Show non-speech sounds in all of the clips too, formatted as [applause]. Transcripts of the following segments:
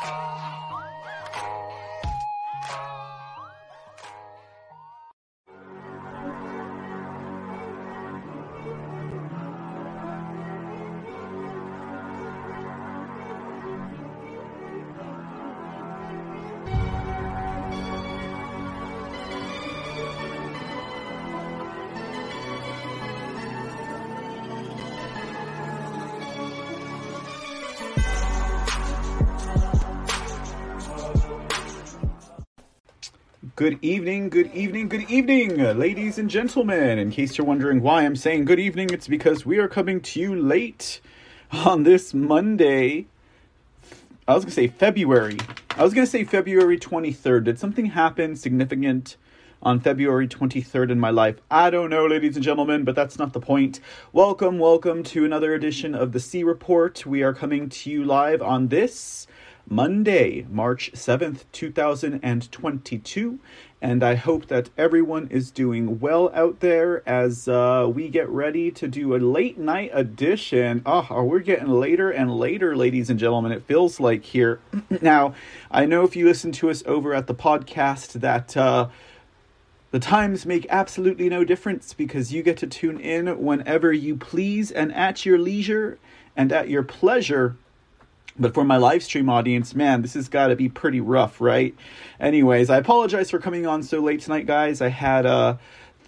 Oh. Good evening, good evening, good evening, ladies and gentlemen. In case you're wondering why I'm saying good evening, it's because we are coming to you late on this Monday. I was going to say February. I was going to say February 23rd. Did something happen significant on February 23rd in my life? I don't know, ladies and gentlemen, but that's not the point. Welcome, welcome to another edition of the C Report. We are coming to you live on this Monday, March 7th, 2022. And I hope that everyone is doing well out there as uh, we get ready to do a late night edition. Oh, we're getting later and later, ladies and gentlemen. It feels like here. [clears throat] now, I know if you listen to us over at the podcast that. Uh, the times make absolutely no difference because you get to tune in whenever you please and at your leisure and at your pleasure but for my live stream audience, man, this has got to be pretty rough, right? Anyways, I apologize for coming on so late tonight, guys. I had uh,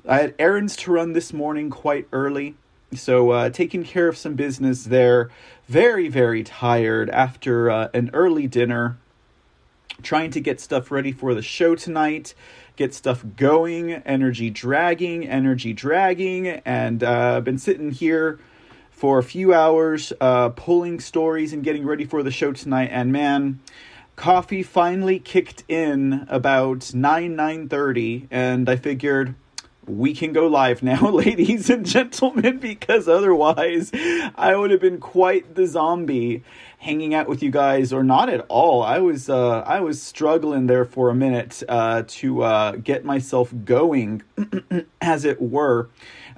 I had errands to run this morning quite early, so uh, taking care of some business there. Very, very tired after uh, an early dinner. Trying to get stuff ready for the show tonight, get stuff going, energy dragging, energy dragging, and uh, been sitting here for a few hours, uh, pulling stories and getting ready for the show tonight. And man, coffee finally kicked in about 9 9.30 and i figured we can go live now [laughs] ladies and gentlemen because otherwise i would have been quite the zombie hanging out with you guys or not at all i was uh, i was struggling there for a minute uh, to uh, get myself going [clears throat] as it were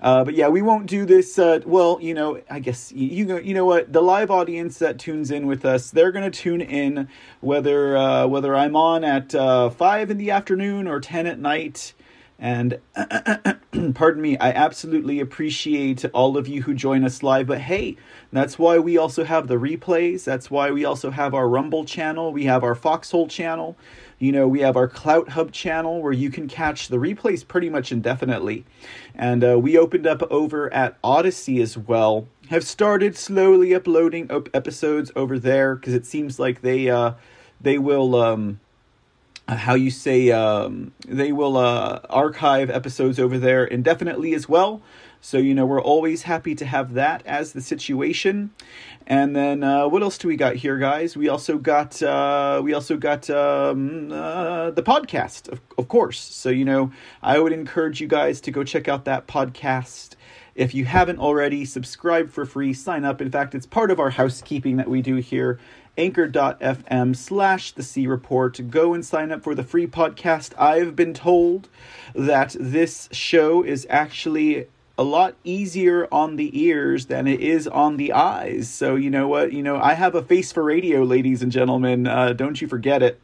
uh, but yeah, we won't do this. Uh, well, you know, I guess you know, you know what? The live audience that tunes in with us, they're going to tune in whether uh, whether I'm on at uh, five in the afternoon or ten at night. And [clears throat] pardon me, I absolutely appreciate all of you who join us live. But hey, that's why we also have the replays. That's why we also have our Rumble channel. We have our Foxhole channel. You know, we have our CloutHub channel where you can catch the replays pretty much indefinitely. And uh, we opened up over at Odysee as well. Have started slowly uploading op- episodes over there because it seems like they uh, they will um, uh, how you say um, they will uh, archive episodes over there indefinitely as well. So you know we're always happy to have that as the situation. And then uh, what else do we got here, guys? We also got uh, we also got um, uh, the podcast, of, of course. So you know, I would encourage you guys to go check out that podcast. If you haven't already, subscribe for free, sign up. In fact, it's part of our housekeeping that we do here. Anchor.fm slash the C Report. Go and sign up for the free podcast. I've been told that this show is actually a lot easier on the ears than it is on the eyes. So, you know what? You know, I have a face for radio, ladies and gentlemen. Uh, don't you forget it.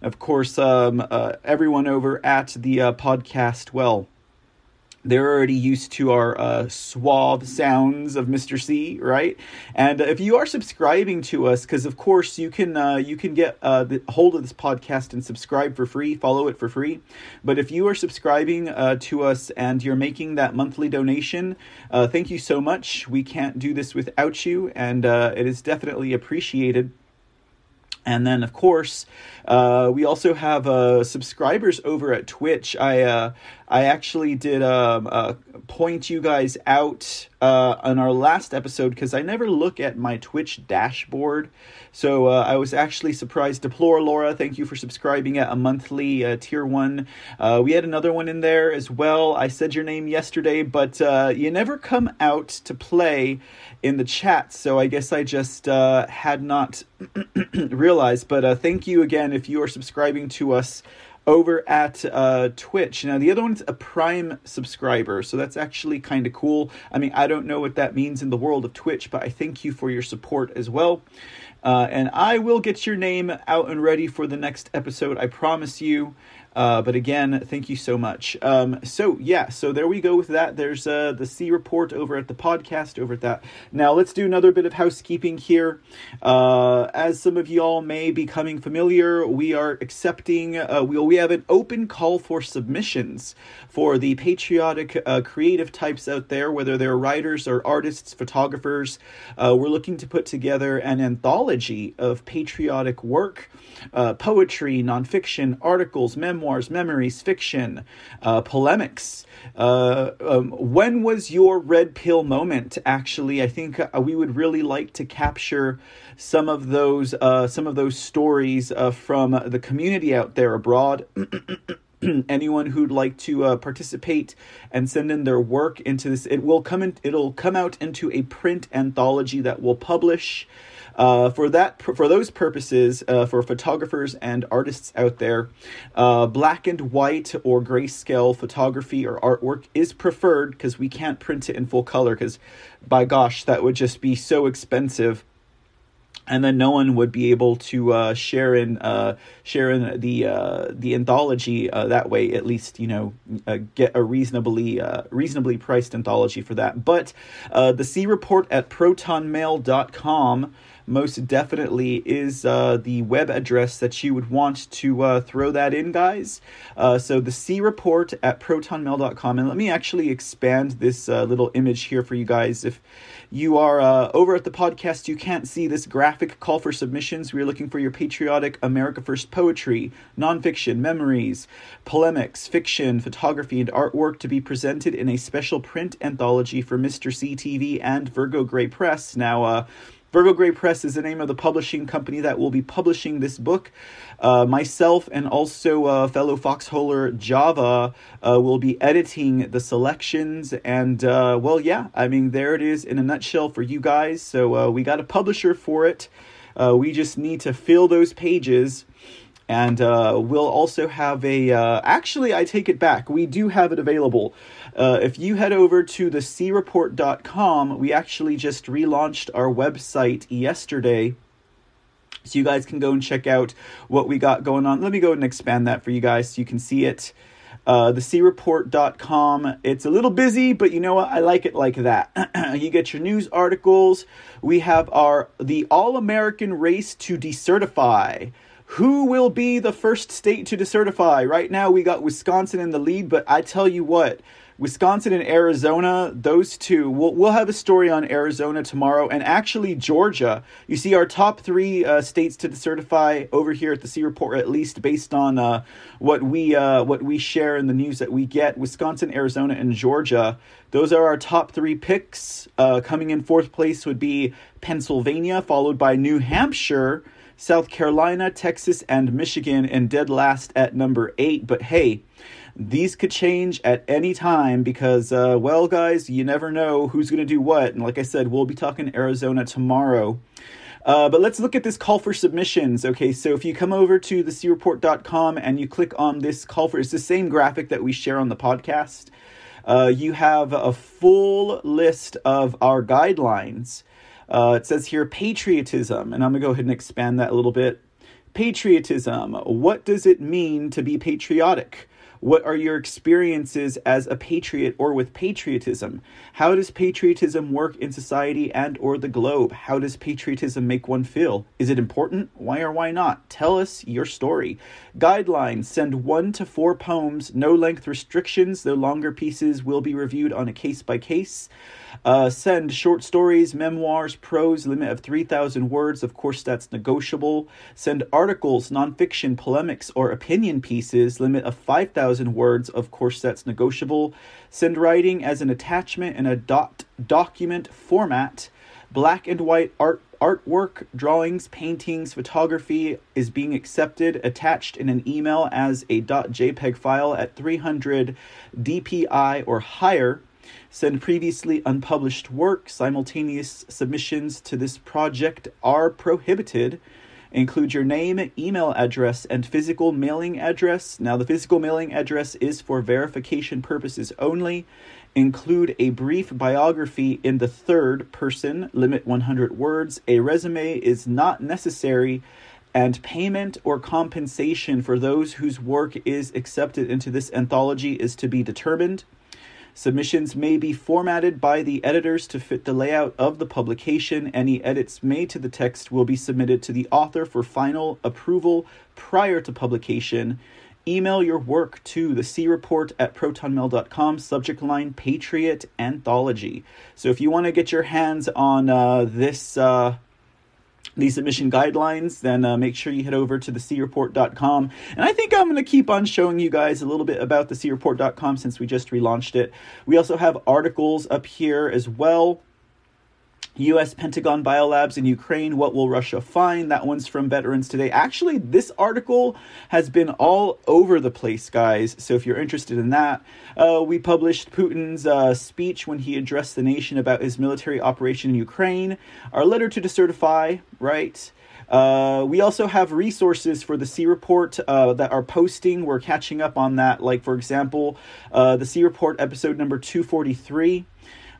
Of course, um, uh, everyone over at the uh, podcast, well, they're already used to our uh, suave sounds of Mr. C, right? And if you are subscribing to us, because of course you can uh, you can get uh, the hold of this podcast and subscribe for free, follow it for free. But if you are subscribing uh, to us and you're making that monthly donation, uh, thank you so much. We can't do this without you, and uh, it is definitely appreciated. And then, of course, uh, we also have uh, subscribers over at Twitch. I uh, I actually did um, uh, point you guys out uh, on our last episode because I never look at my Twitch dashboard. So uh, I was actually surprised. Deplore Laura, thank you for subscribing at a monthly uh, tier one. Uh, we had another one in there as well. I said your name yesterday, but uh, you never come out to play in the chat. So I guess I just uh, had not [clears throat] realized. But thank you again if you are subscribing to us over at uh, Twitch. Now, the other one's a Prime subscriber, so that's actually kind of cool. I mean, I don't know what that means in the world of Twitch, but I thank you for your support as well. Uh, and I will get your name out and ready for the next episode. I promise you. Uh, but again, thank you so much. Um, so yeah, so there we go with that. There's uh, the C report over at the podcast over at that. Now let's do another bit of housekeeping here. Uh, as some of y'all may be coming familiar, we are accepting. Uh, we we have an open call for submissions for the patriotic uh, creative types out there, whether they're writers or artists, photographers. Uh, we're looking to put together an anthology of patriotic work, poetry, nonfiction, articles, memoirs memoirs, memories, fiction, uh, polemics. Uh, um, when was your red pill moment? Actually, I think uh, we would really like to capture some of those uh, some of those stories uh, from the community out there abroad. [clears throat] anyone who'd like to uh, participate and send in their work into this it will come in it'll come out into a print anthology that we'll publish uh, for that, for those purposes, uh, for photographers and artists out there, uh, black and white or grayscale photography or artwork is preferred because we can't print it in full color. Because, by gosh, that would just be so expensive and then no one would be able to uh, share in uh, share in the uh, the anthology uh, that way. At least you know uh, get a reasonably uh, reasonably priced anthology for that. But the C report at protonmail.com most definitely is uh, the web address that you would want to uh, throw that in, guys. Uh, so the C report at protonmail.com. And let me actually expand this uh, little image here for you guys. If you are uh, over at the podcast, you can't see this graphic call for submissions. We're looking for your patriotic America First poetry, nonfiction, memories, polemics, fiction, photography, and artwork to be presented in a special print anthology for Mr. CTV and Virgo Grey Press. Now, uh, Virgo Grey Press is the name of the publishing company that will be publishing this book. Uh, myself and also uh, fellow foxholer Java uh, will be editing the selections. And uh, well, yeah, I mean, there it is in a nutshell for you guys. So uh, we got a publisher for it. Uh, we just need to fill those pages and uh, we'll also have a. Uh, actually, I take it back. We do have it available. Uh, if you head over to the creport.com, we actually just relaunched our website yesterday. So you guys can go and check out what we got going on. Let me go and expand that for you guys so you can see it. Uh, the creport.com. It's a little busy, but you know what? I like it like that. [clears throat] you get your news articles. We have our the All American Race to Decertify. Who will be the first state to decertify? Right now, we got Wisconsin in the lead, but I tell you what, Wisconsin and Arizona, those two, we'll, we'll have a story on Arizona tomorrow, and actually Georgia. You see, our top three uh, states to decertify over here at the C Report, at least based on uh, what we uh, what we share in the news that we get. Wisconsin, Arizona, and Georgia. Those are our top three picks. Uh, coming in fourth place would be Pennsylvania, followed by New Hampshire. South Carolina, Texas, and Michigan, and dead last at number eight. But hey, these could change at any time because, uh, well, guys, you never know who's going to do what. And like I said, we'll be talking Arizona tomorrow. Uh, but let's look at this call for submissions. Okay, so if you come over to the creport.com and you click on this call for, it's the same graphic that we share on the podcast. Uh, you have a full list of our guidelines uh, it says here patriotism, and I'm going to go ahead and expand that a little bit. Patriotism. What does it mean to be patriotic? What are your experiences as a patriot or with patriotism? How does patriotism work in society and or the globe? How does patriotism make one feel? Is it important? Why or why not? Tell us your story. Guidelines: send 1 to 4 poems, no length restrictions, though longer pieces will be reviewed on a case by case. Uh, send short stories, memoirs, prose, limit of 3,000 words. Of course, that's negotiable. Send articles, nonfiction, polemics, or opinion pieces, limit of 5,000 words. Of course, that's negotiable. Send writing as an attachment in a dot document format. Black and white art artwork, drawings, paintings, photography is being accepted, attached in an email as a .jpeg file at 300 dpi or higher. Send previously unpublished work. Simultaneous submissions to this project are prohibited. Include your name, email address, and physical mailing address. Now, the physical mailing address is for verification purposes only. Include a brief biography in the third person, limit 100 words. A resume is not necessary, and payment or compensation for those whose work is accepted into this anthology is to be determined. Submissions may be formatted by the editors to fit the layout of the publication. Any edits made to the text will be submitted to the author for final approval prior to publication. Email your work to the C report at protonmail.com, subject line Patriot Anthology. So if you want to get your hands on uh, this. Uh, these submission guidelines, then uh, make sure you head over to the creport.com. And I think I'm going to keep on showing you guys a little bit about the creport.com since we just relaunched it. We also have articles up here as well. U.S. Pentagon biolabs in Ukraine. What will Russia find? That one's from Veterans Today. Actually, this article has been all over the place, guys. So if you're interested in that, uh, we published Putin's uh, speech when he addressed the nation about his military operation in Ukraine. Our letter to decertify, right? Uh, we also have resources for the C Report uh, that are posting. We're catching up on that. Like, for example, uh, the C Report episode number 243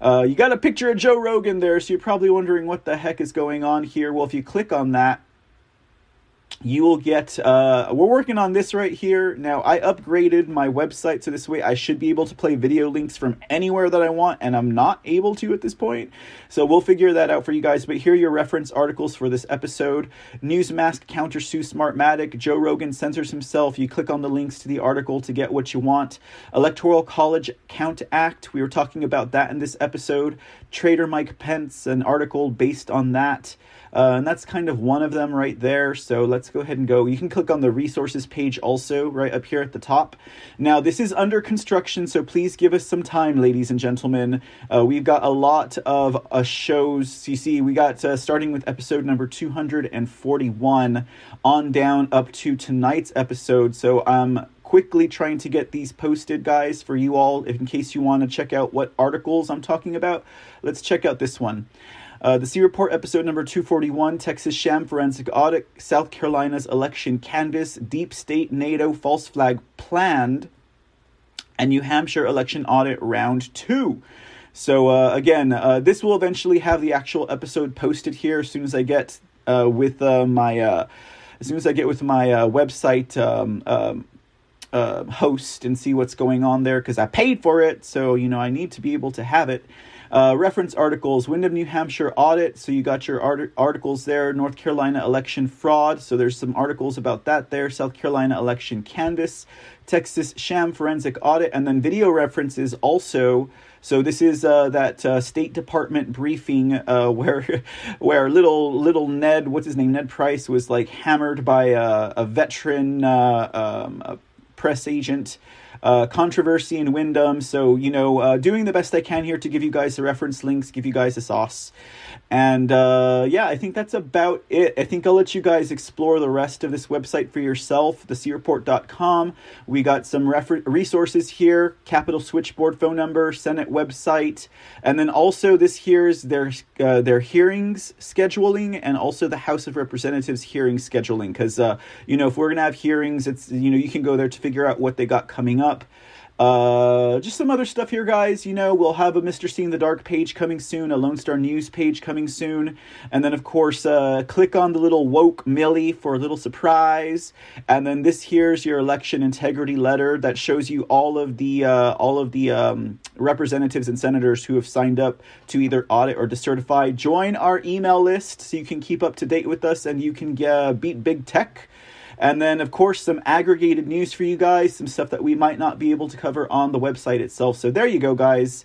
uh, you got a picture of Joe Rogan there, so you're probably wondering what the heck is going on here. Well, if you click on that, you will get uh, we're working on this right here. Now i upgraded my website so this way i should be able to play video links from anywhere that i want and i'm not able to at this point. So we'll figure that out for you guys. But here are your reference articles for this episode. Newsmax countersue smartmatic joe rogan censors himself. You click on the links to the article to get what you want. Electoral college count act we were talking about that in this episode. Trader mike pence an article based on that uh, and that's kind of one of them right there. So let's go ahead and go. You can click on the resources page also right up here at the top. Now, this is under construction, so please give us some time, ladies and gentlemen. Uh, we've got a lot of uh, shows. You see, we got uh, starting with episode number 241 on down up to tonight's episode. So I'm quickly trying to get these posted, guys, for you all. In case you want to check out what articles I'm talking about, let's check out this one. Uh, the C Report, episode number 241 Texas Sham Forensic Audit, South Carolina's Election Canvas, Deep State NATO False Flag Planned, and New Hampshire Election Audit Round 2. So, uh, again, uh, this will eventually have the actual episode posted here as soon as I get uh, with uh, my. As soon as I get with my website um, um, host and see what's going on there, because I paid for it, so you know I need to be able to have it. Uh, reference articles Windham, New Hampshire audit. So you got your art- articles there. North Carolina election fraud. So there's some articles about that there. South Carolina election canvas. Texas sham forensic audit. And then video references also. So this is uh, that uh, State Department briefing uh, [laughs] where where little little Ned, what's his name, Ned Price, was like hammered by a, a veteran uh, um, a press agent uh, controversy in Windham. So, you know, uh, doing the best I can here to give you guys the reference links, give you guys the sauce. And uh, yeah, I think that's about it. I think I'll let you guys explore the rest of this website for yourself, thecreport.com. We got some refer- resources here Capitol Switchboard phone number, Senate website, and then also this here is their, uh, their hearings scheduling and also the House of Representatives hearing scheduling. Because, uh, you know, if we're going to have hearings, it's, you know, you can go there to figure out what they got coming up. Uh, just some other stuff here, guys. You know, we'll have a Mr. C in the Dark page coming soon, a Lone Star News page coming soon, and then of course, uh, click on the little woke Milley for a little surprise. And then this here's your election integrity letter that shows you all of the uh, all of the um, representatives and senators who have signed up to either audit or decertify. Join our email list so you can keep up to date with us and you can uh, beat big tech. And then, of course, some aggregated news for you guys, some stuff that we might not be able to cover on the website itself. So there you go, guys.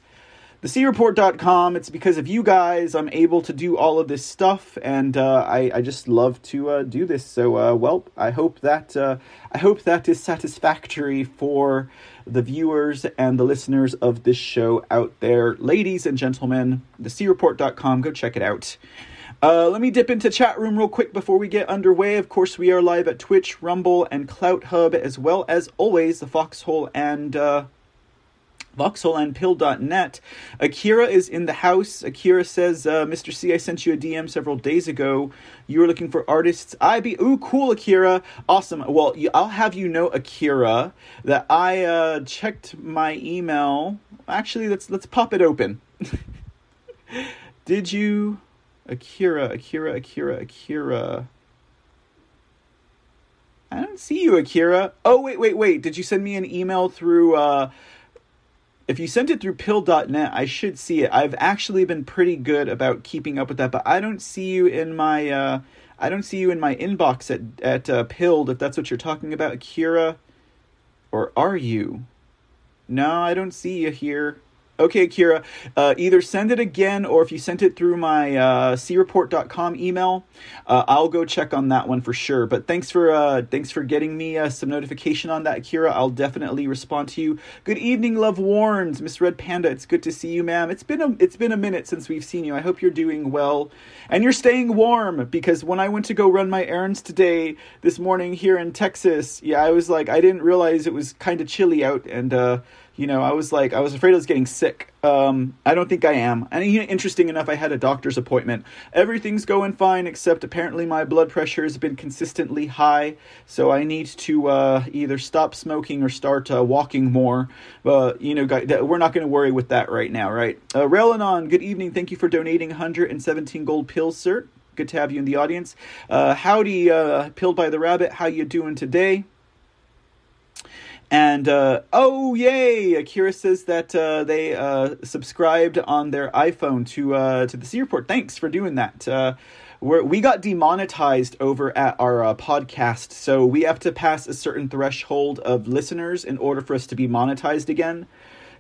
TheCreport.com. It's because of you guys I'm able to do all of this stuff, and uh, I, I just love to uh, do this. So, uh, well, I hope that uh, I hope that is satisfactory for the viewers and the listeners of this show out there, ladies and gentlemen. TheCreport.com. Go check it out. Uh, let me dip into chat room real quick before we get underway. Of course, we are live at Twitch, Rumble, and CloutHub, as well as always the Foxhole and uh, voxholandpill.net. Akira is in the house. Akira says, uh, Mr. C, I sent you a DM several days ago. You were looking for artists. I be, ooh, cool, Akira. Awesome. Well, I'll have you know, Akira, that I uh, checked my email. Actually, let's let's pop it open. [laughs] Did you, Akira, Akira, Akira, Akira? I don't see you, Akira. Oh, wait, wait, wait. Did you send me an email through uh, if you sent it through pill.net, I should see it. I've actually been pretty good about keeping up with that, but I don't see you in my uh, I don't see you in my inbox at at uh, pilled if that's what you're talking about, Akira, Or are you? No, I don't see you here. Okay, Kira, uh, either send it again or if you sent it through my uh, creport.com email, uh, I'll go check on that one for sure. But thanks for uh, thanks for getting me uh, some notification on that, Kira. I'll definitely respond to you. Good evening, love warns, Miss Red Panda. It's good to see you, ma'am. It's been a it's been a minute since we've seen you. I hope you're doing well and you're staying warm because when I went to go run my errands today this morning here in Texas, yeah, I was like I didn't realize it was kind of chilly out and uh, you know, I was like, I was afraid I was getting sick. Um, I don't think I am. And interesting enough, I had a doctor's appointment. Everything's going fine, except apparently my blood pressure has been consistently high. So I need to uh, either stop smoking or start uh, walking more. But, you know, we're not going to worry with that right now, right? Uh, Relanon, good evening. Thank you for donating 117 gold pills, sir. Good to have you in the audience. Uh, howdy, uh, Pilled by the Rabbit. How you doing today? And uh, oh yay! Akira says that uh, they uh, subscribed on their iPhone to uh, to the C Report. Thanks for doing that. Uh, we got demonetized over at our uh, podcast, so we have to pass a certain threshold of listeners in order for us to be monetized again.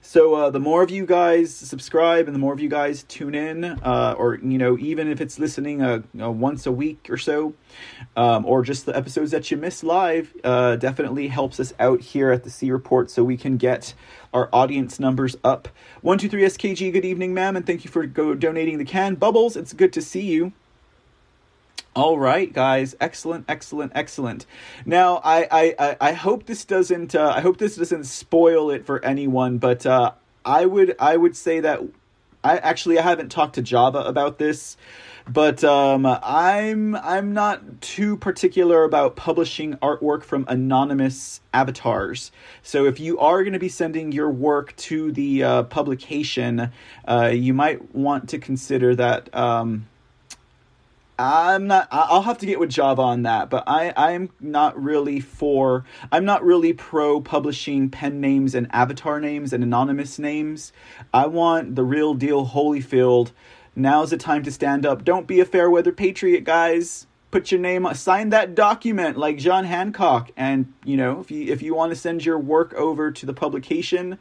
So uh, the more of you guys subscribe and the more of you guys tune in, uh, or you know, even if it's listening uh, once a week or so, um, or just the episodes that you miss live, uh, definitely helps us out here at the C Report, so we can get our audience numbers up. One two three SKG. Good evening, ma'am, and thank you for go donating the can. Bubbles, it's good to see you. All right, guys. Excellent, excellent, excellent. Now, I, I, I hope this doesn't, uh, I hope this doesn't spoil it for anyone. But uh, I would, I would say that I actually I haven't talked to Java about this, but um, I'm, I'm not too particular about publishing artwork from anonymous avatars. So if you are going to be sending your work to the uh, publication, uh, you might want to consider that. Um, I'm not. I'll have to get with Java on that, but I I'm not really for. I'm not really pro publishing pen names and avatar names and anonymous names. I want the real deal Holyfield. Now's the time to stand up. Don't be a fair weather patriot, guys. Put your name. Sign that document like John Hancock. And you know, if you if you want to send your work over to the publication,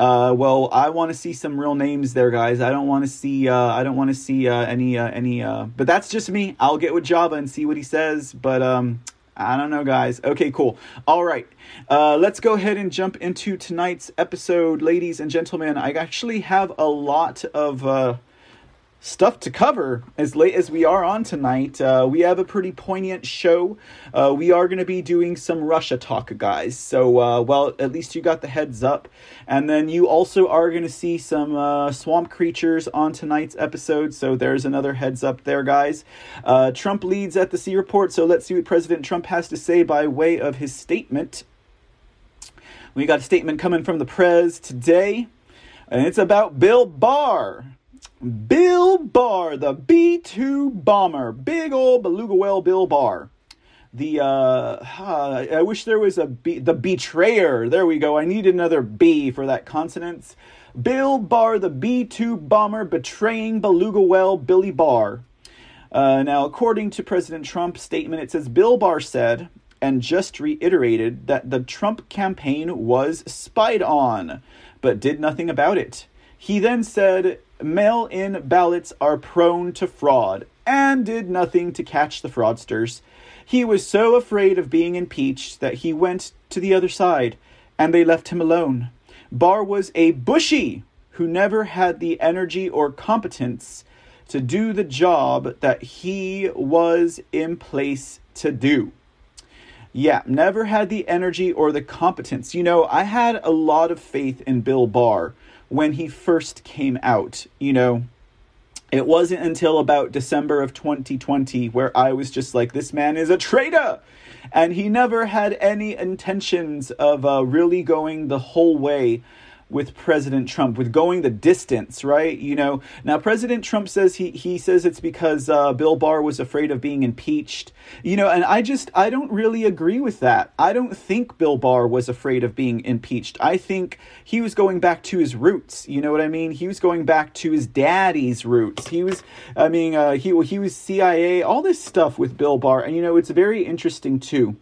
uh, well, I want to see some real names there, guys. I don't want to see. Uh, I don't want to see uh, any uh, any. Uh, but that's just me. I'll get with Java and see what he says. But um, I don't know, guys. Okay, cool. All right, uh, let's go ahead and jump into tonight's episode, ladies and gentlemen. I actually have a lot of stuff to cover as late as we are on tonight. Uh, we have a pretty poignant show. Uh, we are going to be doing some Russia talk, guys. So, uh, well, at least you got the heads up. And then you also are going to see some uh, swamp creatures on tonight's episode. So, there's another heads up there, guys. Uh, Trump leads at the C report. So, let's see what President Trump has to say by way of his statement. We got a statement coming from the Prez today, and it's about Bill Barr. Bill Barr, the B 2 bomber. Big old beluga whale Bill Barr. The, uh, I wish there was a B, the betrayer. There we go. I need another B for that consonants. Bill Barr, the B 2 bomber, betraying beluga whale Billy Barr. Uh, now, according to President Trump's statement, it says Bill Barr said and just reiterated that the Trump campaign was spied on, but did nothing about it. He then said mail in ballots are prone to fraud and did nothing to catch the fraudsters. He was so afraid of being impeached that he went to the other side and they left him alone. Barr was a bushy who never had the energy or competence to do the job that he was in place to do. Yeah, never had the energy or the competence. You know, I had a lot of faith in Bill Barr when he first came out. You know, it wasn't until about December of 2020 where I was just like, this man is a traitor. And he never had any intentions of uh, really going the whole way with President Trump, with going the distance, right? You know, now President Trump says he he says it's because uh, Bill Barr was afraid of being impeached. You know, and I just I don't really agree with that. I don't think Bill Barr was afraid of being impeached. I think he was going back to his roots. You know what I mean? He was going back to his daddy's roots. He was, I mean, uh, he he was CIA, all this stuff with Bill Barr, and you know, it's very interesting too,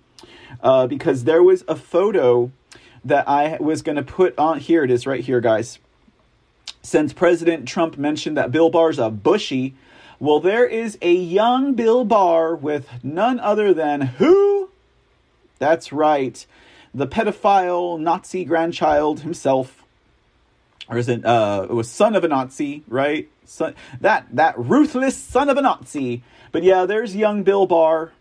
uh, because there was a photo that I was going to put on. Here it is, right here, guys. Since President Trump mentioned that Bill Barr's a bushy, well, there is a young Bill Barr with none other than who? That's right, the pedophile Nazi grandchild himself, or is it? Uh, it was son of a Nazi, right? Son, that that ruthless son of a Nazi. But yeah, there's young Bill Barr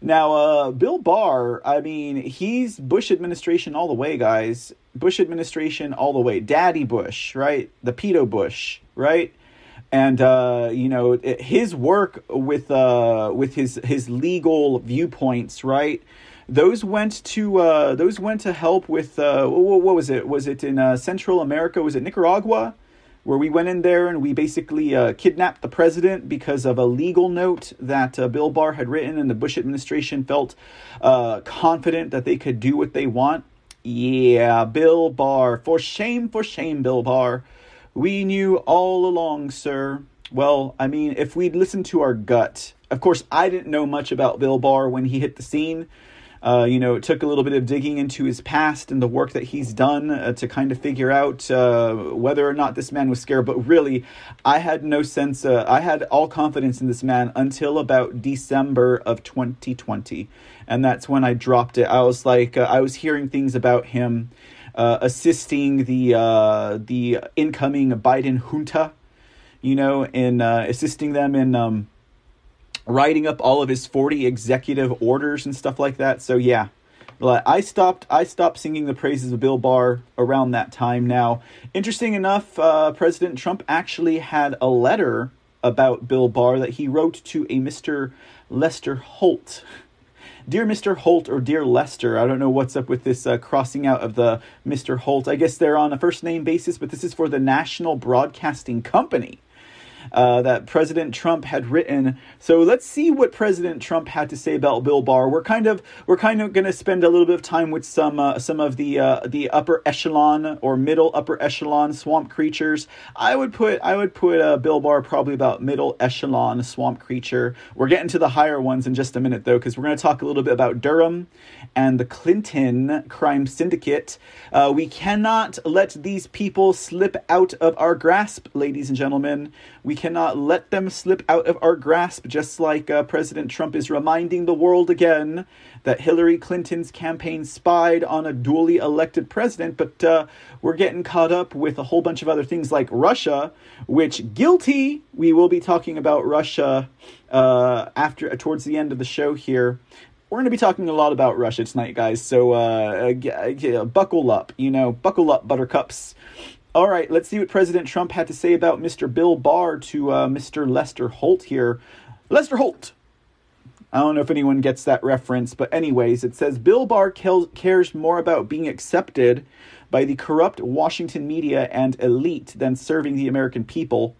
now, uh, Bill Barr, I mean, he's Bush administration all the way, guys. Bush administration all the way. Daddy Bush, right? The pedo Bush, right? And uh, you know his work with uh, with his his legal viewpoints, right? Those went to uh, those went to help with uh, what, what was it? Was it in uh, Central America? Was it Nicaragua? Where we went in there and we basically uh, kidnapped the president because of a legal note that uh, Bill Barr had written, and the Bush administration felt uh, confident that they could do what they want. Yeah, Bill Barr. For shame, for shame, Bill Barr. We knew all along, sir. Well, I mean, if we'd listened to our gut, of course, I didn't know much about Bill Barr when he hit the scene. Uh, you know, it took a little bit of digging into his past and the work that he's done uh, to kind of figure out uh, whether or not this man was scared. But really, I had no sense, uh, I had all confidence in this man until about December of 2020. And that's when I dropped it. I was like, uh, I was hearing things about him assisting the, the incoming Biden junta, you know, in assisting them in. Um, writing up all of his 40 executive orders and stuff like that. So yeah, I stopped I stopped singing the praises of Bill Barr around that time now. Interesting enough, uh, President Trump actually had a letter about Bill Barr that he wrote to a Mr. Lester Holt. [laughs] Dear Mr. Holt or Dear Lester, I don't know what's up with this uh, crossing out of the Mr. Holt. I guess they're on a first name basis, but this is for the National Broadcasting Company uh, that President Trump had written. So let's see what President Trump had to say about Bill Barr. We're kind of we're kind of going to spend a little bit of time with some uh, some of the uh, the upper echelon or middle upper echelon swamp creatures. I would put I would put uh, Bill Barr probably about middle echelon swamp creature. We're getting to the higher ones in just a minute though, because we're going to talk a little bit about Durham and the Clinton crime syndicate. Uh, we cannot let these people slip out of our grasp, ladies and gentlemen. We cannot let them slip out of our grasp, just like uh, President Trump is reminding the world again that Hillary Clinton's campaign spied on a duly elected president. But uh, we're getting caught up with a whole bunch of other things like Russia, which guilty. We will be talking about Russia uh, after towards the end of the show here we're going to be talking a lot about Russia tonight, guys. So uh, uh, buckle up, you know, buckle up, buttercups. All right, let's see what President Trump had to say about Mr. Bill Barr to uh, Mr. Lester Holt here. Lester Holt. I don't know if anyone gets that reference, but anyways, it says Bill Barr cares more about being accepted by the corrupt Washington media and elite than serving the American people.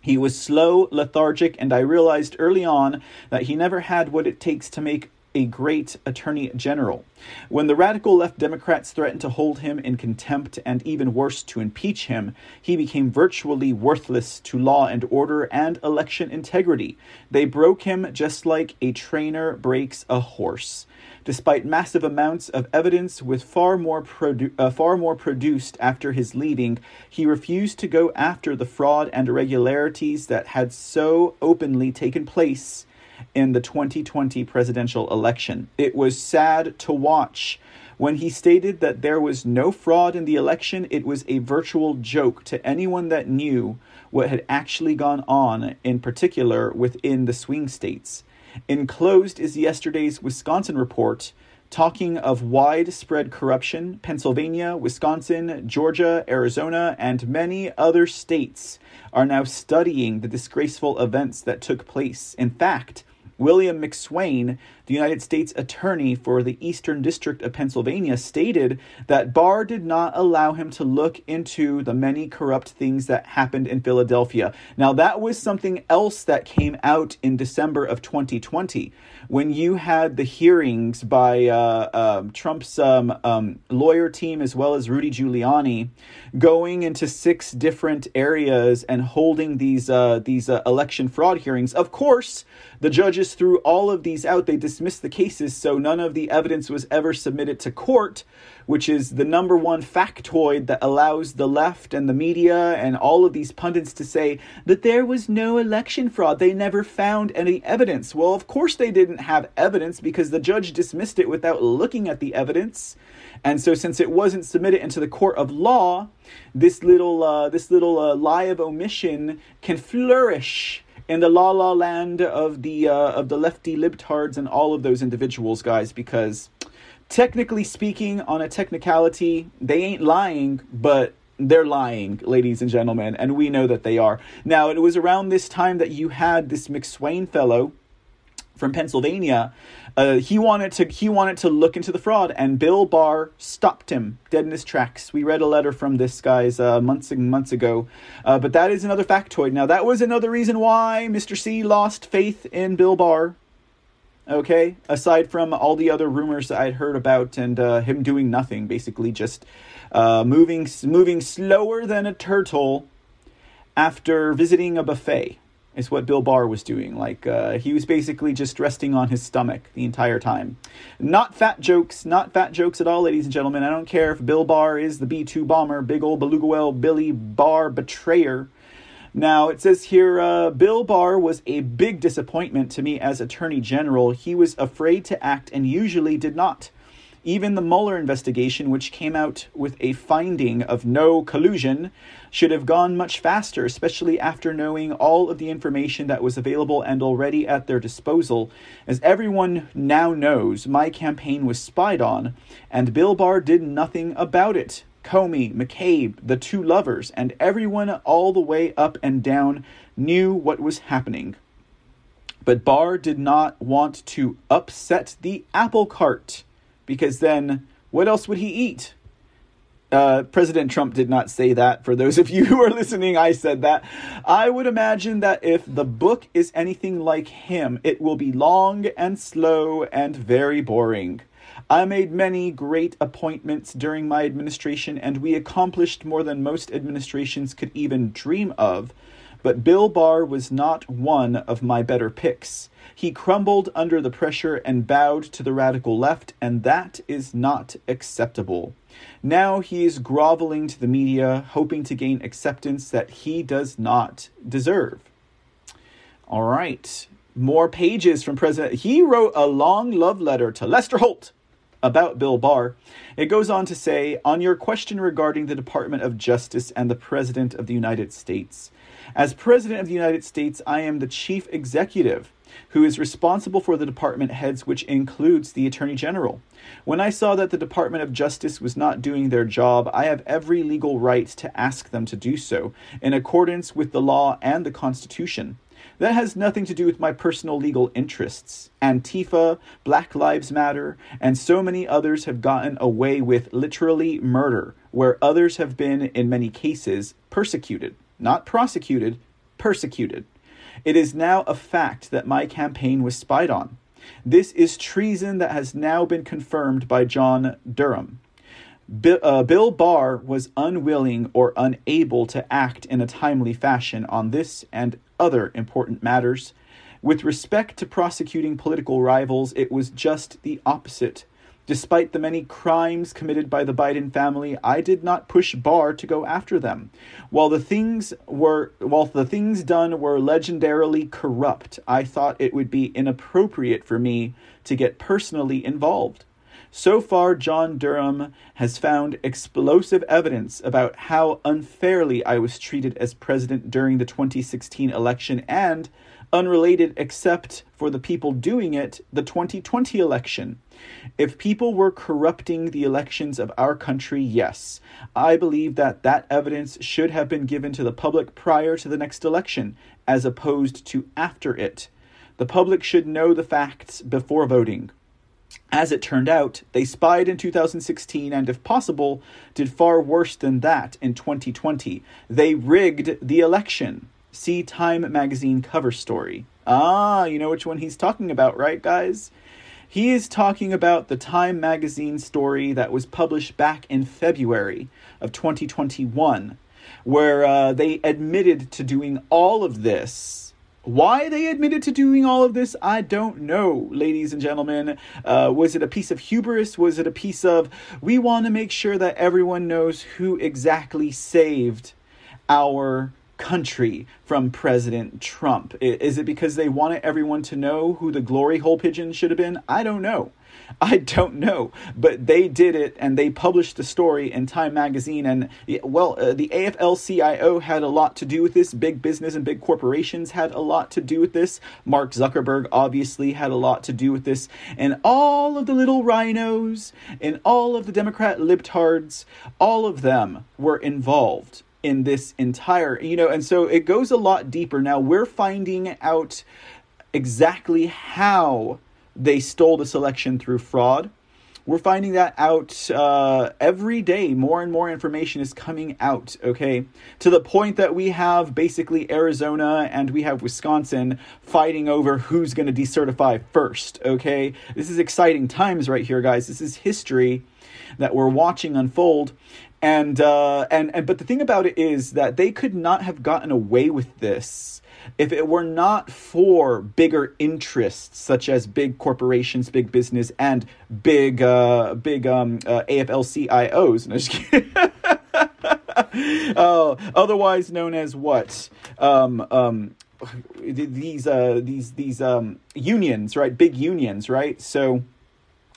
He was slow, lethargic, and I realized early on that he never had what it takes to make a great attorney general. When the radical left Democrats threatened to hold him in contempt and even worse, to impeach him, he became virtually worthless to law and order and election integrity. They broke him just like a trainer breaks a horse. Despite massive amounts of evidence with far more, produ- uh, far more produced after his leaving, he refused to go after the fraud and irregularities that had so openly taken place in the 2020 presidential election. It was sad to watch. When he stated that there was no fraud in the election, it was a virtual joke to anyone that knew what had actually gone on, in particular within the swing states. Enclosed is yesterday's Wisconsin report talking of widespread corruption. Pennsylvania, Wisconsin, Georgia, Arizona, and many other states are now studying the disgraceful events that took place. In fact, William McSwain, the United States Attorney for the Eastern District of Pennsylvania, stated that Barr did not allow him to look into the many corrupt things that happened in Philadelphia. Now, that was something else that came out in December of 2020 when you had the hearings by uh, uh, Trump's um, um, lawyer team as well as Rudy Giuliani going into six different areas and holding these uh, these uh, election fraud hearings. Of course, the judges threw all of these out. They dismissed the cases, so none of the evidence was ever submitted to court, which is the number one factoid that allows the left and the media and all of these pundits to say that there was no election fraud. They never found any evidence. Well, of course they didn't have evidence because the judge dismissed it without looking at the evidence. And so, since it wasn't submitted into the court of law, this little uh, this little uh, lie of omission can flourish in the la la land of the uh, of the lefty libtards and all of those individuals, guys, because technically speaking, on a technicality, they ain't lying, but they're lying, ladies and gentlemen, and we know that they are. Now, it was around this time that you had this McSwain fellow from Pennsylvania. Uh, he wanted to he wanted to look into the fraud, and Bill Barr stopped him dead in his tracks. We read a letter from this guy's uh, months and months ago, uh, but that is another factoid. Now that was another reason why Mr. C lost faith in Bill Barr. Okay, aside from all the other rumors I'd heard about and uh, him doing nothing, basically just uh, moving moving slower than a turtle after visiting a buffet is what Bill Barr was doing. Like uh, he was basically just resting on his stomach the entire time. Not fat jokes, not fat jokes at all, ladies and gentlemen. I don't care if Bill Barr is the B two bomber, big old beluga whale Billy Barr betrayer. Now it says here, uh, Bill Barr was a big disappointment to me as Attorney General. He was afraid to act and usually did not. Even the Mueller investigation, which came out with a finding of no collusion, should have gone much faster, especially after knowing all of the information that was available and already at their disposal. As everyone now knows, my campaign was spied on, and Bill Barr did nothing about it. Comey, McCabe, the two lovers, and everyone all the way up and down knew what was happening. But Barr did not want to upset the apple cart because then what else would he eat? Uh, President Trump did not say that. For those of you who are listening, I said that. I would imagine that if the book is anything like him, it will be long and slow and very boring. I made many great appointments during my administration, and we accomplished more than most administrations could even dream of. But Bill Barr was not one of my better picks. He crumbled under the pressure and bowed to the radical left, and that is not acceptable. Now he is groveling to the media, hoping to gain acceptance that he does not deserve. All right, more pages from President. He wrote a long love letter to Lester Holt about Bill Barr. It goes on to say On your question regarding the Department of Justice and the President of the United States, as President of the United States, I am the chief executive who is responsible for the department heads, which includes the Attorney General. When I saw that the Department of Justice was not doing their job, I have every legal right to ask them to do so, in accordance with the law and the Constitution. That has nothing to do with my personal legal interests. Antifa, Black Lives Matter, and so many others have gotten away with literally murder, where others have been, in many cases, persecuted. Not prosecuted, persecuted. It is now a fact that my campaign was spied on. This is treason that has now been confirmed by John Durham. Bill, uh, Bill Barr was unwilling or unable to act in a timely fashion on this and other important matters. With respect to prosecuting political rivals, it was just the opposite. Despite the many crimes committed by the Biden family, I did not push Barr to go after them. While the things were while the things done were legendarily corrupt, I thought it would be inappropriate for me to get personally involved. So far, John Durham has found explosive evidence about how unfairly I was treated as president during the 2016 election and unrelated except for the people doing it, the 2020 election. If people were corrupting the elections of our country, yes. I believe that that evidence should have been given to the public prior to the next election, as opposed to after it. The public should know the facts before voting. As it turned out, they spied in 2016 and, if possible, did far worse than that in 2020. They rigged the election. See Time magazine cover story. Ah, you know which one he's talking about, right, guys? He is talking about the Time magazine story that was published back in February of 2021, where uh, they admitted to doing all of this why they admitted to doing all of this, I don't know, ladies and gentlemen. Uh, was it a piece of hubris? Was it a piece of, we want to make sure that everyone knows who exactly saved our country from President Trump? Is it because they wanted everyone to know who the glory hole pigeon should have been? I don't know. [laughs] I don't know, but they did it and they published the story in Time magazine. And well, uh, the AFL CIO had a lot to do with this. Big business and big corporations had a lot to do with this. Mark Zuckerberg obviously had a lot to do with this. And all of the little RINOs and all of the Democrat libtards, all of them were involved in this entire, you know, and so it goes a lot deeper. Now we're finding out exactly how they stole the selection through fraud. We're finding that out uh, every day. More and more information is coming out, okay? To the point that we have basically Arizona and we have Wisconsin fighting over who's going to decertify first, okay? This is exciting times right here, guys. This is history that we're watching unfold. And, uh, and, and, but the thing about it is that they could not have gotten away with this if it were not for bigger interests such as big corporations, big business, and big uh, big um, uh, AFL-CIOs. uh, [laughs] otherwise known as what? Um, um, these uh, these these um, unions, right? Big unions, right? So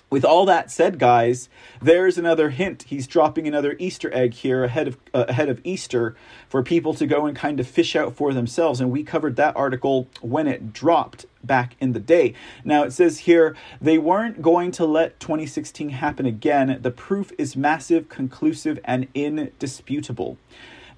with all that said, guys, there's another hint. He's dropping another Easter egg here ahead of uh, ahead of Easter for people to go and kind of fish out for themselves. And we covered that article when it dropped back in the day. Now it says here they weren't going to let 2016 happen again. The proof is massive, conclusive, and indisputable.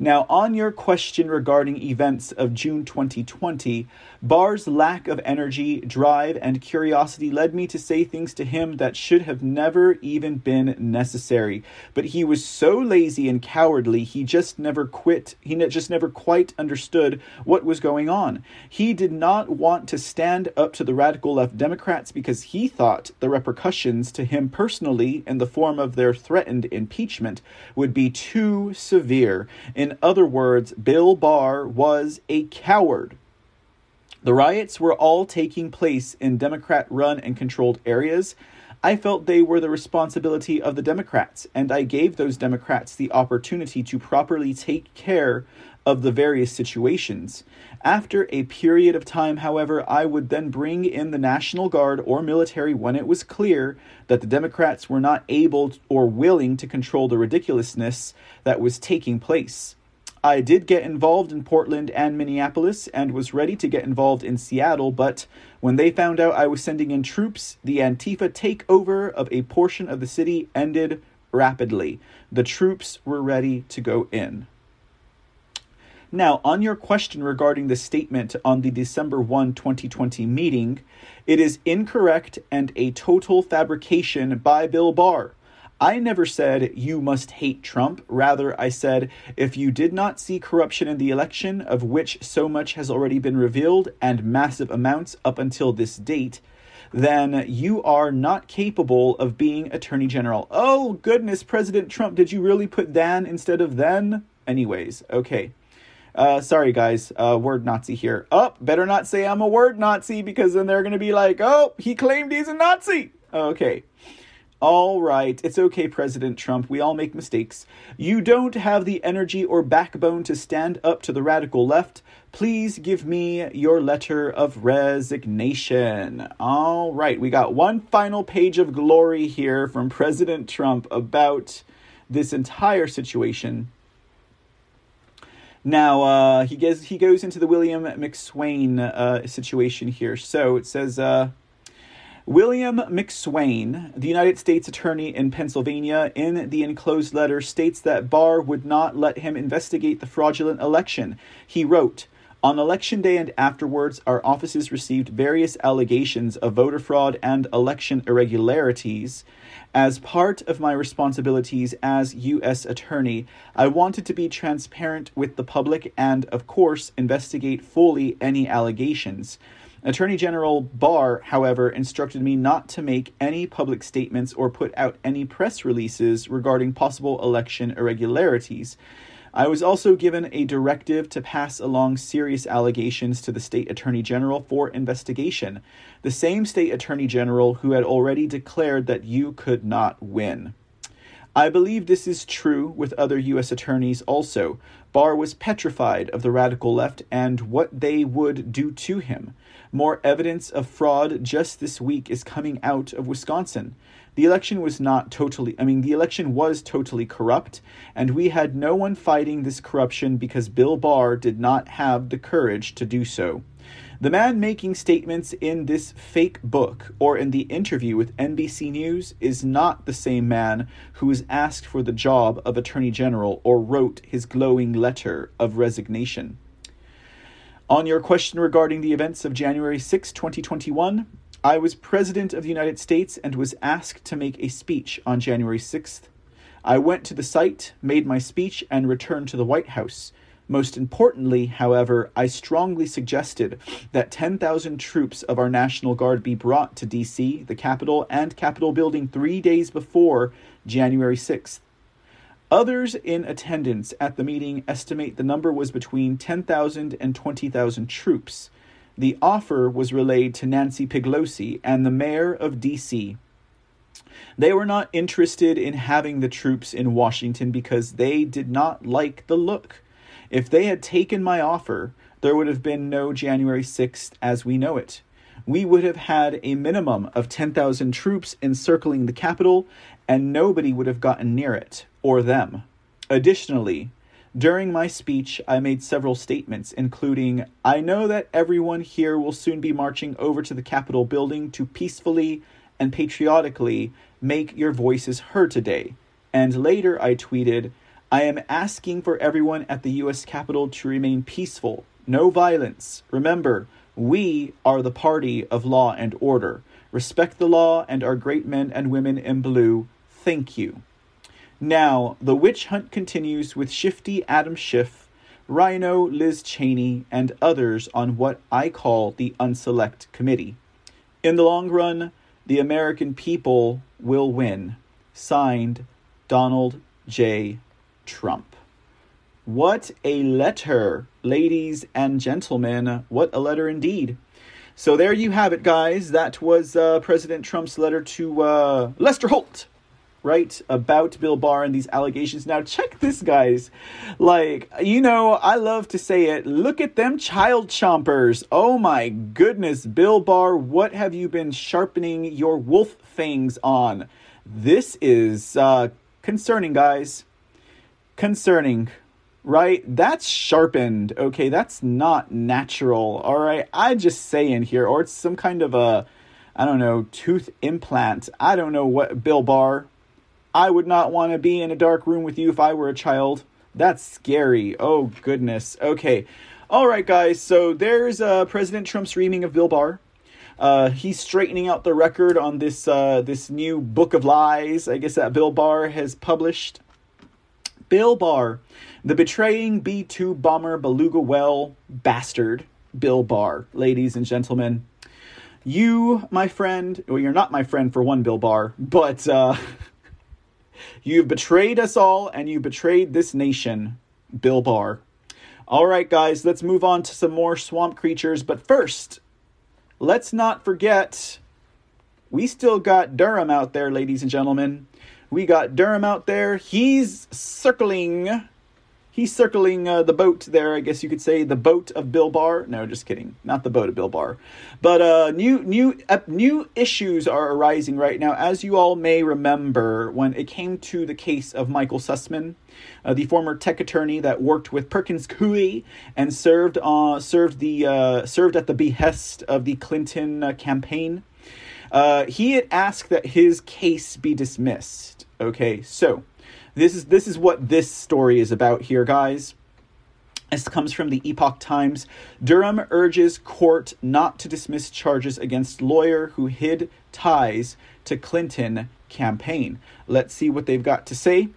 Now, on your question regarding events of June 2020, Barr's lack of energy, drive, and curiosity led me to say things to him that should have never even been necessary. But he was so lazy and cowardly, he just never quit. He just never quite understood what was going on. He did not want to stand up to the radical left Democrats because he thought the repercussions to him personally, in the form of their threatened impeachment, would be too severe. In in other words, Bill Barr was a coward. The riots were all taking place in Democrat run and controlled areas. I felt they were the responsibility of the Democrats, and I gave those Democrats the opportunity to properly take care of the various situations. After a period of time, however, I would then bring in the National Guard or military when it was clear that the Democrats were not able or willing to control the ridiculousness that was taking place. I did get involved in Portland and Minneapolis and was ready to get involved in Seattle, but when they found out I was sending in troops, the Antifa takeover of a portion of the city ended rapidly. The troops were ready to go in. Now, on your question regarding the statement on the December 1, 2020 meeting, it is incorrect and a total fabrication by Bill Barr. I never said you must hate Trump. Rather, I said if you did not see corruption in the election, of which so much has already been revealed and massive amounts up until this date, then you are not capable of being Attorney General. Oh, goodness, President Trump, did you really put then instead of then? Anyways, okay. Uh, sorry, guys, uh, word Nazi here. Oh, better not say I'm a word Nazi because then they're going to be like, oh, he claimed he's a Nazi. Okay. All right, it's okay, President Trump. We all make mistakes. You don't have the energy or backbone to stand up to the radical left. Please give me your letter of resignation. All right, we got one final page of glory here from President Trump about this entire situation. Now uh, he gets he goes into the William McSwain uh, situation here. So it says uh, William McSwain, the United States Attorney in Pennsylvania, in the enclosed letter states that Barr would not let him investigate the fraudulent election. He wrote. On election day and afterwards, our offices received various allegations of voter fraud and election irregularities. As part of my responsibilities as U.S. Attorney, I wanted to be transparent with the public and, of course, investigate fully any allegations. Attorney General Barr, however, instructed me not to make any public statements or put out any press releases regarding possible election irregularities. I was also given a directive to pass along serious allegations to the state attorney general for investigation, the same state attorney general who had already declared that you could not win. I believe this is true with other U.S. attorneys also. Barr was petrified of the radical left and what they would do to him. More evidence of fraud just this week is coming out of Wisconsin. The election was not totally, I mean, the election was totally corrupt, and we had no one fighting this corruption because Bill Barr did not have the courage to do so. The man making statements in this fake book or in the interview with NBC News is not the same man who was asked for the job of Attorney General or wrote his glowing letter of resignation. On your question regarding the events of January 6, 2021, I was President of the United States and was asked to make a speech on January 6th. I went to the site, made my speech, and returned to the White House. Most importantly, however, I strongly suggested that 10,000 troops of our National Guard be brought to D.C., the Capitol, and Capitol building three days before January 6th. Others in attendance at the meeting estimate the number was between 10,000 and 20,000 troops. The offer was relayed to Nancy Pelosi and the mayor of D.C. They were not interested in having the troops in Washington because they did not like the look. If they had taken my offer, there would have been no January 6th as we know it. We would have had a minimum of 10,000 troops encircling the Capitol, and nobody would have gotten near it, or them. Additionally, during my speech, I made several statements, including I know that everyone here will soon be marching over to the Capitol building to peacefully and patriotically make your voices heard today. And later I tweeted, I am asking for everyone at the U.S. Capitol to remain peaceful, no violence. Remember, we are the party of law and order. Respect the law and our great men and women in blue. Thank you. Now, the witch hunt continues with Shifty Adam Schiff, RINO Liz Cheney, and others on what I call the Unselect Committee. In the long run, the American people will win. Signed, Donald J. Trump. What a letter, ladies and gentlemen. What a letter indeed. So there you have it, guys. That was uh, President Trump's letter to uh, Lester Holt right about Bill Barr and these allegations. Now check this guys. Like, you know, I love to say it. Look at them child chompers. Oh my goodness, Bill Barr, what have you been sharpening your wolf fangs on? This is uh concerning, guys. Concerning. Right? That's sharpened. Okay, that's not natural. All right. I just say in here or it's some kind of a I don't know, tooth implant. I don't know what Bill Barr I would not want to be in a dark room with you if I were a child. That's scary. Oh, goodness. Okay. All right, guys. So there's uh, President Trump's reaming of Bill Barr. Uh, he's straightening out the record on this uh, this new book of lies. I guess that Bill Barr has published. Bill Barr, the betraying B two bomber beluga well bastard. Bill Barr, ladies and gentlemen. You, my friend, well, you're not my friend for one, Bill Barr, but uh, [laughs] You've betrayed us all and you betrayed this nation, Bill Barr. All right, guys, let's move on to some more swamp creatures. But first, let's not forget we still got Durham out there, ladies and gentlemen. We got Durham out there. He's circling. He's circling uh, the boat there. I guess you could say the boat of Bill Barr. No, just kidding. Not the boat of Bill Barr. But uh, new new uh, new issues are arising right now, as you all may remember when it came to the case of Michael Sussman, uh, the former tech attorney that worked with Perkins Coie and served uh, served the uh, served at the behest of the Clinton campaign. He had asked that his case be dismissed. Okay, so this is this is what this story is about here, guys. This comes from the Epoch Times. Durham urges court not to dismiss charges against lawyer who hid ties to Clinton campaign. Let's see what they've got to say.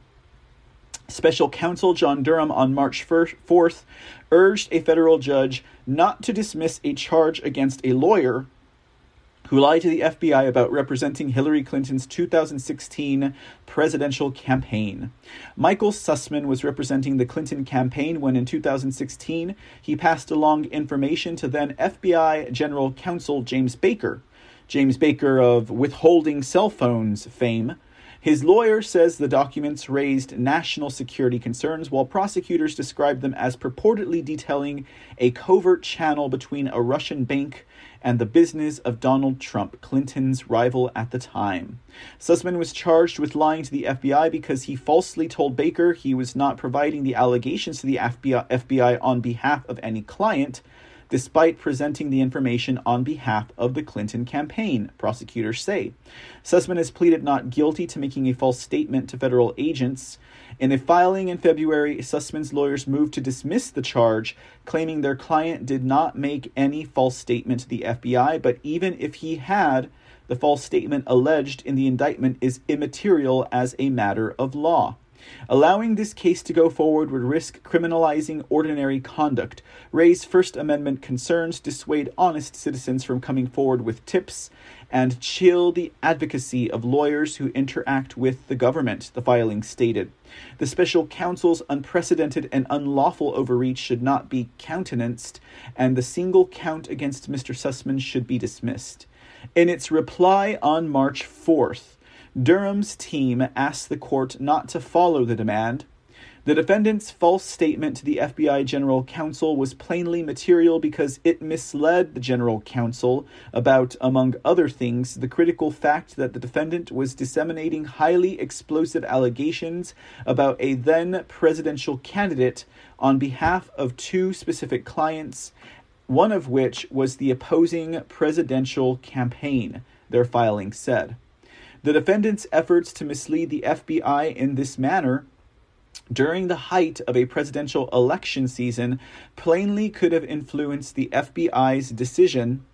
Special counsel John Durham on March 4th urged a federal judge not to dismiss a charge against a lawyer who lied to the FBI about representing Hillary Clinton's 2016 presidential campaign. Michael Sussman was representing the Clinton campaign when in 2016 he passed along information to then FBI General Counsel James Baker. James Baker of withholding cell phones fame his lawyer says the documents raised national security concerns, while prosecutors described them as purportedly detailing a covert channel between a Russian bank and the business of Donald Trump, Clinton's rival at the time. Sussman was charged with lying to the FBI because he falsely told Baker he was not providing the allegations to the FBI, FBI on behalf of any client despite presenting the information on behalf of the Clinton campaign, prosecutors say. Sussman has pleaded not guilty to making a false statement to federal agents. In a filing in February, Sussman's lawyers moved to dismiss the charge, claiming their client did not make any false statement to the FBI, but even if he had, the false statement alleged in the indictment is immaterial as a matter of law. Allowing this case to go forward would risk criminalizing ordinary conduct, raise First Amendment concerns, dissuade honest citizens from coming forward with tips, and chill the advocacy of lawyers who interact with the government, the filing stated. The special counsel's unprecedented and unlawful overreach should not be countenanced, and the single count against Mr. Sussman should be dismissed. In its reply on March 4th, Durham's team asked the court not to follow the demand. The defendant's false statement to the FBI general counsel was plainly material because it misled the general counsel about, among other things, the critical fact that the defendant was disseminating highly explosive allegations about a then presidential candidate on behalf of two specific clients, one of which was the opposing presidential campaign, their filing said. The defendant's efforts to mislead the FBI in this manner during the height of a presidential election season plainly could have influenced the FBI's decision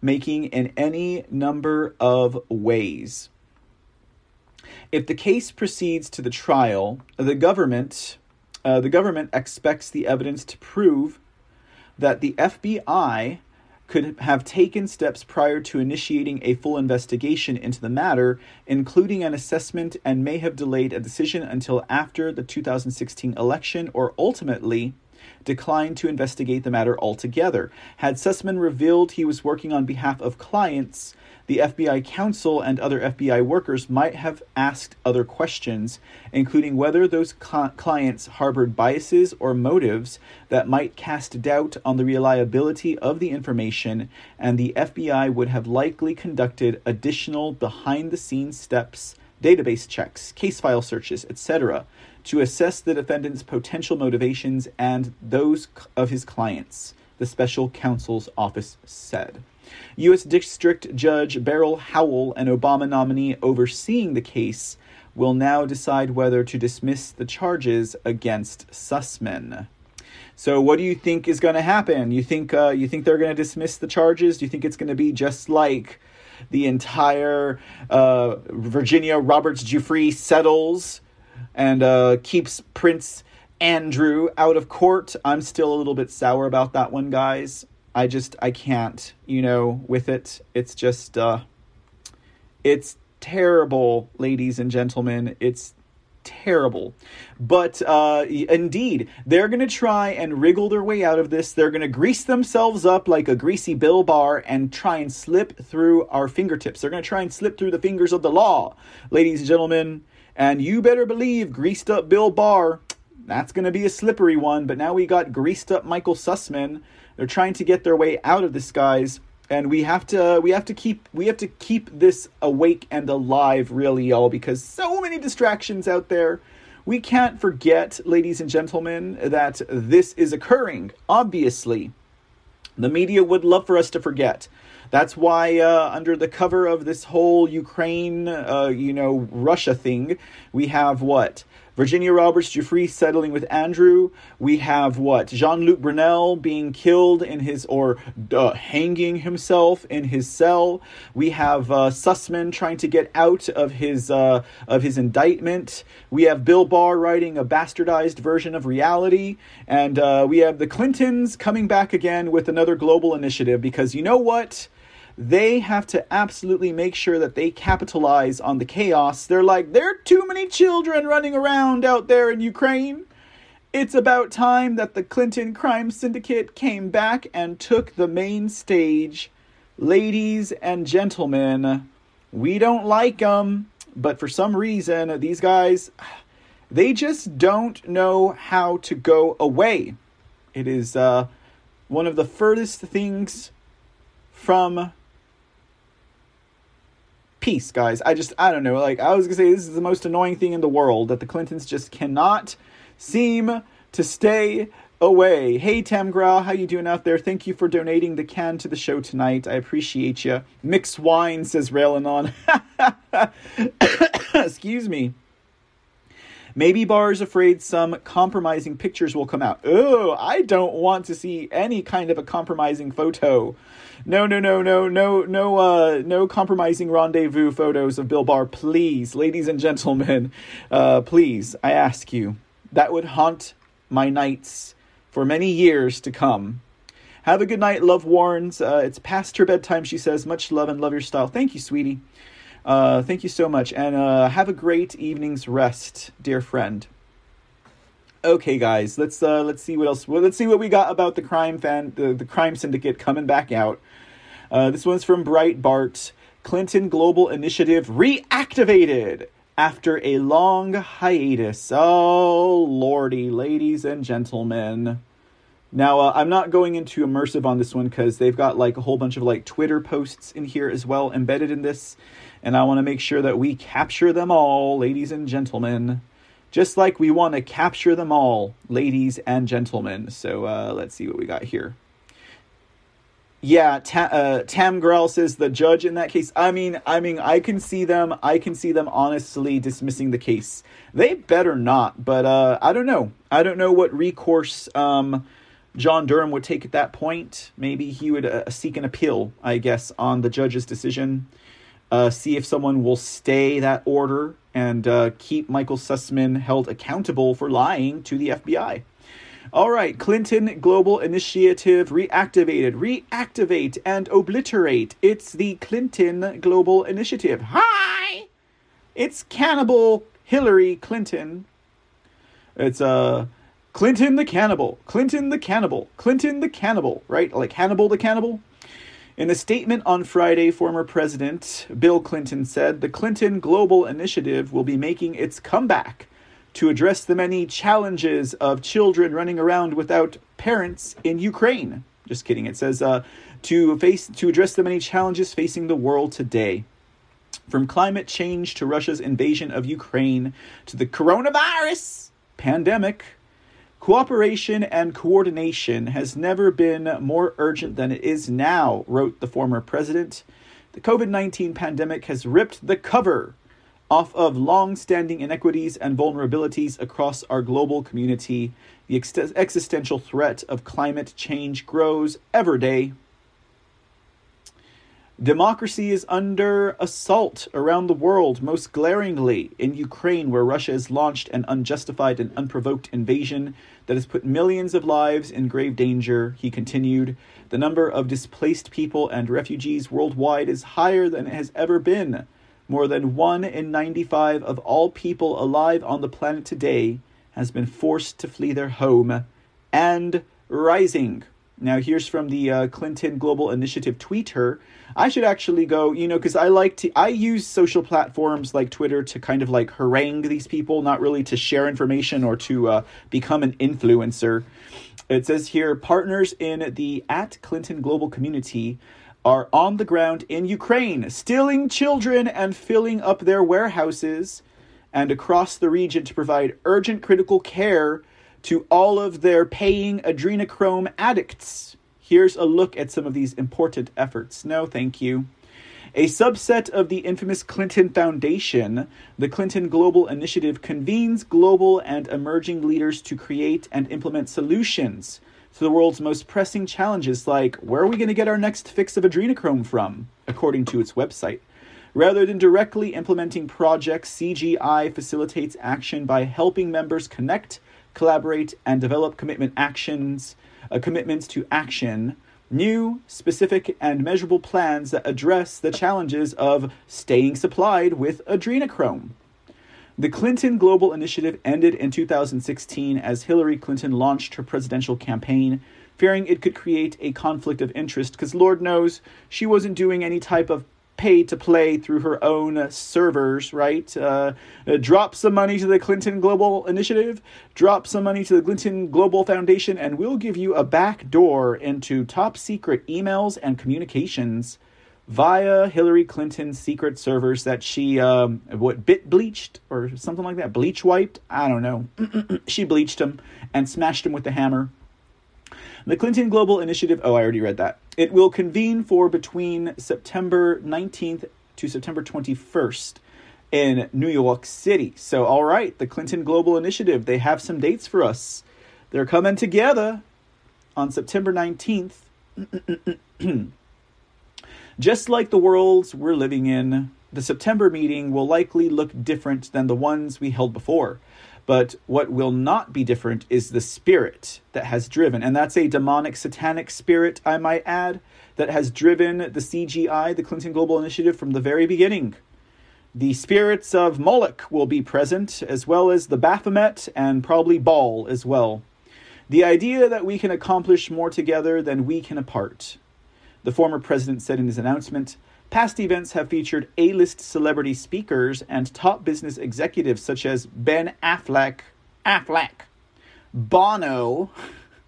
making in any number of ways. If the case proceeds to the trial, the government uh, the government expects the evidence to prove that the FBI could have taken steps prior to initiating a full investigation into the matter, including an assessment, and may have delayed a decision until after the 2016 election or ultimately declined to investigate the matter altogether. Had Sussman revealed he was working on behalf of clients, the FBI counsel and other FBI workers might have asked other questions, including whether those cl- clients harbored biases or motives that might cast doubt on the reliability of the information, and the FBI would have likely conducted additional behind the scenes steps, database checks, case file searches, etc., to assess the defendant's potential motivations and those of his clients, the special counsel's office said. U.S. District Judge Beryl Howell, an Obama nominee overseeing the case, will now decide whether to dismiss the charges against Sussman. So, what do you think is going to happen? You think uh, you think they're going to dismiss the charges? Do you think it's going to be just like the entire uh, Virginia Roberts Giuffre settles and uh, keeps Prince Andrew out of court? I'm still a little bit sour about that one, guys. I just I can't, you know, with it. It's just uh it's terrible, ladies and gentlemen. It's terrible. But uh, indeed, they're going to try and wriggle their way out of this. They're going to grease themselves up like a greasy Bill Barr and try and slip through our fingertips. They're going to try and slip through the fingers of the law, ladies and gentlemen. And you better believe greased up Bill Barr That's going to be a slippery one, but now we got greased up Michael Sussman. They're trying to get their way out of this, guys, and we have to we have to keep we have to keep this awake and alive, really, y'all, because so many distractions out there. We can't forget, ladies and gentlemen, that this is occurring. Obviously, the media would love for us to forget. That's why, uh, under the cover of this whole Ukraine, uh, you know, Russia thing, we have what? Virginia Roberts Giuffre settling with Andrew. We have what? Jean Luc Brunel being killed in his, or uh, hanging himself in his cell. We have uh, Sussman trying to get out of his, uh, of his indictment. We have Bill Barr writing a bastardized version of reality. And uh, we have the Clintons coming back again with another global initiative because you know what? They have to absolutely make sure that they capitalize on the chaos. They're like, there are too many children running around out there in Ukraine. It's about time that the Clinton crime syndicate came back and took the main stage. Ladies and gentlemen, we don't like them, but for some reason, these guys, they just don't know how to go away. It is uh, one of the furthest things from peace, guys. I just, I don't know. Like, I was gonna say, this is the most annoying thing in the world that the Clintons just cannot seem to stay away. Hey, Tam Grau, how you doing out there? Thank you for donating the can to the show tonight. I appreciate you. Mix wine, says Railing [coughs] Excuse me. Maybe Barr is afraid some compromising pictures will come out. Oh, I don't want to see any kind of a compromising photo no, no, no, no, no, no, uh, no compromising rendezvous photos of Bill Barr, please, ladies and gentlemen, uh, please, I ask you. That would haunt my nights for many years to come. Have a good night, love warns. Uh, it's past her bedtime, she says. Much love and love your style. Thank you, sweetie. Uh, thank you so much, and uh, have a great evening's rest, dear friend. Okay, guys, let's uh, let's see what else. Well, let's see what we got about the crime fan, the, the crime syndicate coming back out. Uh, this one's from Breitbart. Clinton Global Initiative reactivated after a long hiatus. Oh, lordy, ladies and gentlemen. Now, uh, I'm not going into immersive on this one because they've got like a whole bunch of like Twitter posts in here as well embedded in this. And I want to make sure that we capture them all, ladies and gentlemen. Just like we want to capture them all, ladies and gentlemen. So uh, let's see what we got here. Yeah, Ta- uh, Tam Grell says the judge in that case. I mean, I mean, I can see them. I can see them honestly dismissing the case. They better not, but uh, I don't know. I don't know what recourse um, John Durham would take at that point. Maybe he would uh, seek an appeal, I guess, on the judge's decision. Uh, see if someone will stay that order and uh, keep Michael Sussman held accountable for lying to the FBI. All right, Clinton Global Initiative reactivated. Reactivate and obliterate. It's the Clinton Global Initiative. Hi! It's Cannibal Hillary Clinton. It's uh Clinton the Cannibal. Clinton the Cannibal. Clinton the Cannibal, right? Like Hannibal the Cannibal. In a statement on Friday, former President Bill Clinton said the Clinton Global Initiative will be making its comeback to address the many challenges of children running around without parents in Ukraine. Just kidding. It says uh, to face to address the many challenges facing the world today. From climate change to Russia's invasion of Ukraine to the coronavirus pandemic, cooperation and coordination has never been more urgent than it is now, wrote the former president. The COVID 19 pandemic has ripped the cover off of long standing inequities and vulnerabilities across our global community, the ex- existential threat of climate change grows every day. Democracy is under assault around the world, most glaringly in Ukraine, where Russia has launched an unjustified and unprovoked invasion that has put millions of lives in grave danger. He continued, The number of displaced people and refugees worldwide is higher than it has ever been more than 1 in 95 of all people alive on the planet today has been forced to flee their home and rising. Now, here's from the uh, Clinton Global Initiative tweeter. I should actually go, you know, because I like to, I use social platforms like Twitter to kind of like harangue these people, not really to share information or to uh, become an influencer. It says here partners in the at Clinton Global community are on the ground in Ukraine, stealing children and filling up their warehouses and across the region to provide urgent critical care to all of their paying adrenochrome addicts. Here's a look at some of these important efforts. No, thank you. A subset of the infamous Clinton Foundation, the Clinton Global Initiative convenes global and emerging leaders to create and implement solutions to the world's most pressing challenges, like where are we going to get our next fix of adrenochrome from, according to its website. Rather than directly implementing projects, CGI facilitates action by helping members connect collaborate, and develop commitment actions, uh, commitments to action, new, specific, and measurable plans that address the challenges of staying supplied with adrenochrome. The Clinton Global Initiative ended in 2016 as Hillary Clinton launched her presidential campaign, fearing it could create a conflict of interest because Lord knows she wasn't doing any type of pay to play through her own servers, right? Uh, uh, drop some money to the Clinton Global Initiative, drop some money to the Clinton Global Foundation, and we'll give you a back door into top secret emails and communications via Hillary Clinton's secret servers that she, um, what, bit bleached or something like that? Bleach wiped? I don't know. [clears throat] she bleached them and smashed them with the hammer. The Clinton Global Initiative, oh, I already read that. It will convene for between September 19th to September 21st in New York City. So, all right, the Clinton Global Initiative, they have some dates for us. They're coming together on September 19th. [clears throat] Just like the worlds we're living in, the September meeting will likely look different than the ones we held before. But what will not be different is the spirit that has driven, and that's a demonic, satanic spirit, I might add, that has driven the CGI, the Clinton Global Initiative, from the very beginning. The spirits of Moloch will be present, as well as the Baphomet and probably Baal as well. The idea that we can accomplish more together than we can apart. The former president said in his announcement Past events have featured A list celebrity speakers and top business executives such as Ben Affleck, Affleck, Bono,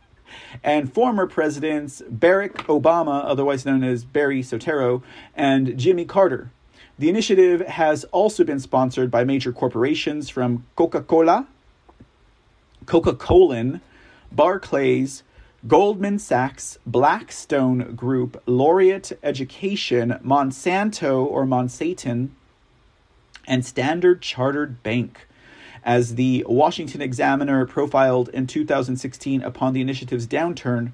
[laughs] and former presidents Barack Obama, otherwise known as Barry Soetoro, and Jimmy Carter. The initiative has also been sponsored by major corporations from Coca Cola, Coca Cola, Barclays, Goldman Sachs, Blackstone Group, Laureate Education, Monsanto or Monsaton, and Standard Chartered Bank. As the Washington Examiner profiled in 2016 upon the initiative's downturn,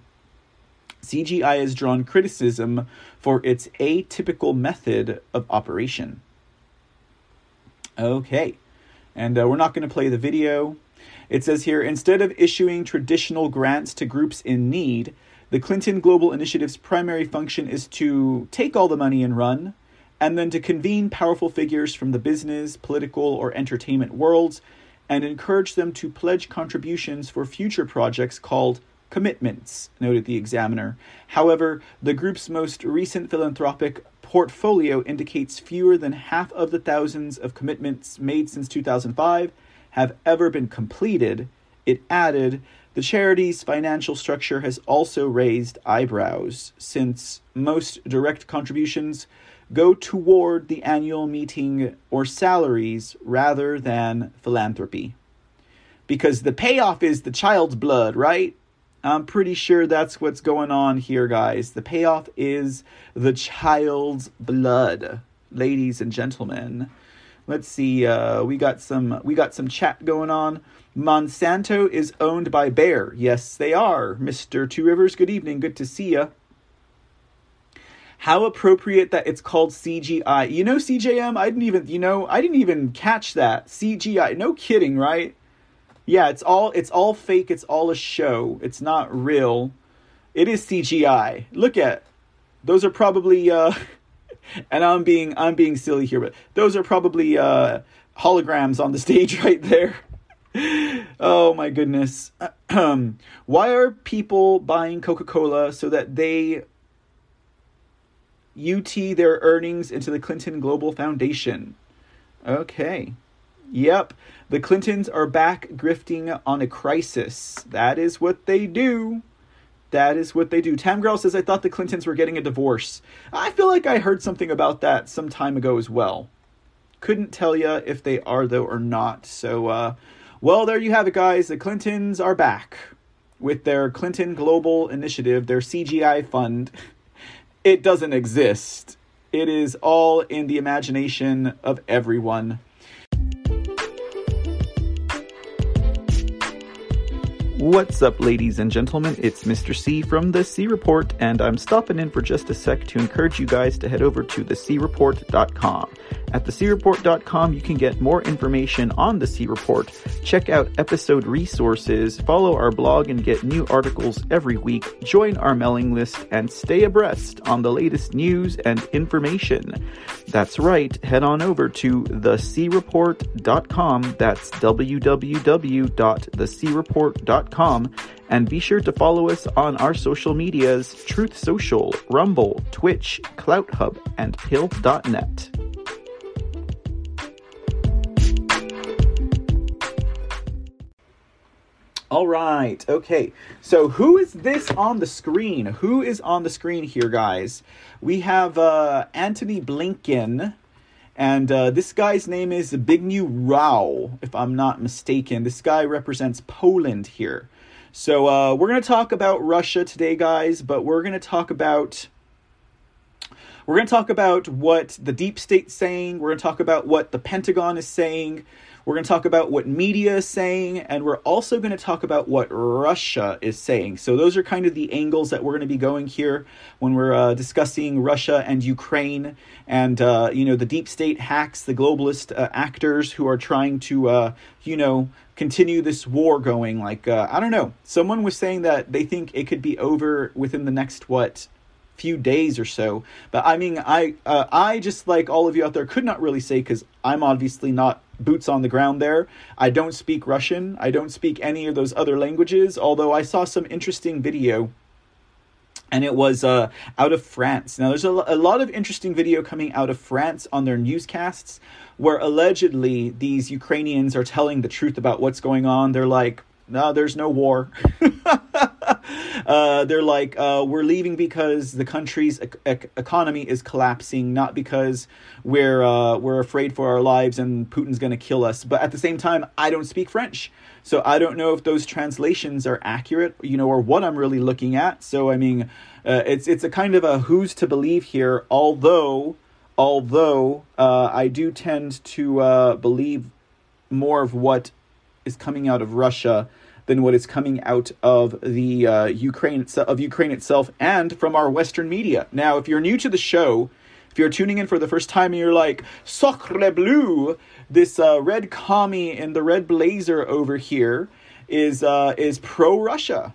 CGI has drawn criticism for its atypical method of operation. Okay, and uh, we're not going to play the video. It says here instead of issuing traditional grants to groups in need, the Clinton Global Initiative's primary function is to take all the money and run, and then to convene powerful figures from the business, political, or entertainment worlds and encourage them to pledge contributions for future projects called commitments, noted the examiner. However, the group's most recent philanthropic portfolio indicates fewer than half of the thousands of commitments made since 2005 have ever been completed, it added, the charity's financial structure has also raised eyebrows, since most direct contributions go toward the annual meeting or salaries rather than philanthropy. Because the payoff is the child's blood, right? I'm pretty sure that's what's going on here, guys. The payoff is the child's blood, ladies and gentlemen. Let's see. Uh, we got some. We got some chat going on. Monsanto is owned by Bayer. Yes, they are. Mister Two Rivers. Good evening. Good to see you. How appropriate that it's called CGI. You know CJM. I didn't even. You know I didn't even catch that CGI. No kidding, right? Yeah, it's all. It's all fake. It's all a show. It's not real. It is CGI. Look at. Those are probably. Uh, [laughs] and I'm being I'm being silly here, but those are probably uh, holograms on the [laughs] stage right there. oh my goodness. [clears throat] Why are people buying Coca Cola so that they UT their earnings into the Clinton Global Foundation? Okay. Yep. The Clintons are back grifting on a crisis. That is what they do. That is what they do. Tamgrel says, I thought the Clintons were getting a divorce. I feel like I heard something about that some time ago as well. Couldn't tell you if they are, though, or not. So, uh, well, there you have it, guys. The Clintons are back with their Clinton Global Initiative, their CGI fund. It doesn't exist, it is all in the imagination of everyone. What's up, ladies and gentlemen? It's Mr. C from The C Report, and I'm stopping in for just a sec to encourage you guys to head over to thecreport.com. At thecreport.com, you can get more information on the C Report, check out episode resources, follow our blog and get new articles every week, join our mailing list, and stay abreast on the latest news and information. That's right, head on over to thecreport.com. That's www.thecreport.com. And be sure to follow us on our social medias Truth Social, Rumble, Twitch, CloutHub, and Pilled.net. All right. Okay. So who is this on the screen? Who is on the screen here, guys? We have uh, Antony Blinken, and uh, this guy's name is Zbigniew Rau, if I'm not mistaken. This guy represents Poland here. So uh, we're going to talk about Russia today, guys, but we're going to talk about we're going to talk about what the deep state's saying. We're going to talk about what the Pentagon is saying. We're going to talk about what media is saying, and we're also going to talk about what Russia is saying. So, those are kind of the angles that we're going to be going here when we're uh, discussing Russia and Ukraine and, uh, you know, the deep state hacks, the globalist uh, actors who are trying to, uh, you know, continue this war going. Like, uh, I don't know. Someone was saying that they think it could be over within the next, what, few days or so. But I mean, I uh, I just like all of you out there could not really say because I'm obviously not boots on the ground there. I don't speak Russian. I don't speak any of those other languages. Although I saw some interesting video. And it was uh, out of France. Now, there's a, a lot of interesting video coming out of France on their newscasts where allegedly these Ukrainians are telling the truth about what's going on. They're like, no, there's no war. [laughs] [laughs] uh, they're like, uh, we're leaving because the country's economy is collapsing, not because we're uh, we're afraid for our lives and Putin's going to kill us. But at the same time, I don't speak French, so I don't know if those translations are accurate, you know, or what I'm really looking at. So I mean, uh, it's it's a kind of a who's to believe here. Although, although uh, I do tend to uh, believe more of what is coming out of Russia than what is coming out of the uh, Ukraine of Ukraine itself and from our Western media. Now, if you're new to the show, if you're tuning in for the first time and you're like Sacre Bleu, this uh, red commie in the red blazer over here is uh, is pro Russia.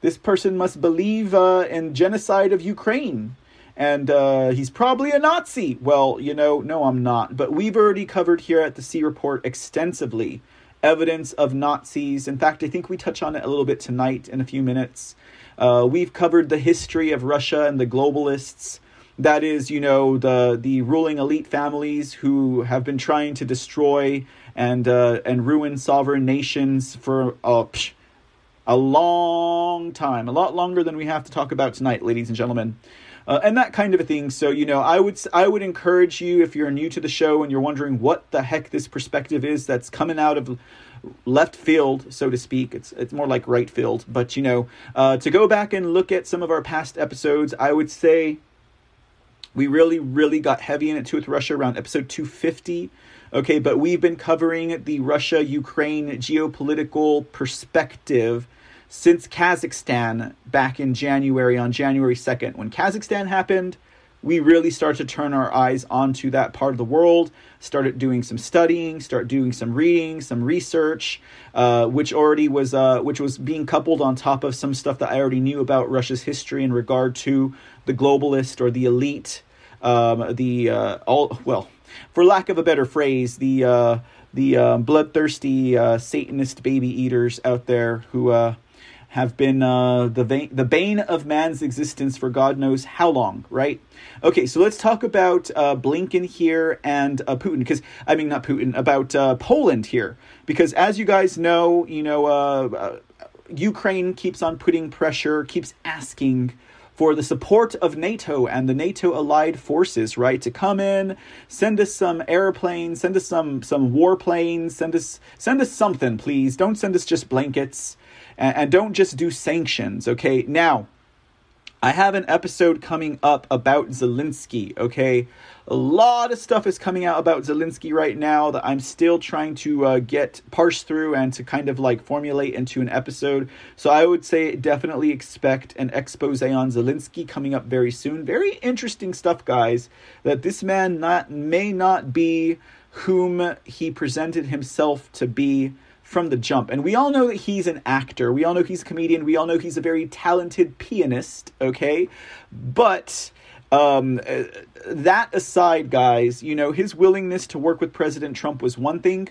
This person must believe uh, in genocide of Ukraine and uh, he's probably a Nazi. Well, you know, no, I'm not. But we've already covered here at the C Report extensively evidence of Nazis. In fact, I think we touch on it a little bit tonight in a few minutes. Uh, we've covered the history of Russia and the globalists. That is, you know, the the ruling elite families who have been trying to destroy and uh, and ruin sovereign nations for uh, psh, a long time, a lot longer than we have to talk about tonight, ladies and gentlemen. Uh, and that kind of a thing. So you know, I would I would encourage you if you're new to the show and you're wondering what the heck this perspective is that's coming out of left field, so to speak. It's it's more like right field, but you know, uh, to go back and look at some of our past episodes, I would say we really really got heavy in it too with Russia around episode 250. Okay, but we've been covering the Russia Ukraine geopolitical perspective since Kazakhstan back in January, on January 2nd. When Kazakhstan happened, we really started to turn our eyes onto that part of the world, started doing some studying, start doing some reading, some research, uh, which already was uh, which was being coupled on top of some stuff that I already knew about Russia's history in regard to the globalist or the elite, um, the uh, all well, for lack of a better phrase, the uh, the uh, bloodthirsty uh, Satanist baby eaters out there who uh, have been uh, the the bane of man's existence for God knows how long, right? Okay, so let's talk about uh, Blinken here and uh, Putin, because I mean not Putin, about uh, Poland here, because as you guys know, you know, uh, uh, Ukraine keeps on putting pressure, keeps asking for the support of NATO and the NATO allied forces, right? To come in, send us some airplanes, send us some some warplanes, send us send us something, please. Don't send us just blankets and, and don't just do sanctions, okay? Now, I have an episode coming up about Zelensky, okay? A lot of stuff is coming out about Zelensky right now that I'm still trying to uh, get parse through and to kind of like formulate into an episode. So I would say definitely expect an expose on Zelensky coming up very soon. Very interesting stuff, guys. That this man not may not be whom he presented himself to be from the jump. And we all know that he's an actor. We all know he's a comedian. We all know he's a very talented pianist, okay? But um, uh, that aside, guys, you know, his willingness to work with President Trump was one thing.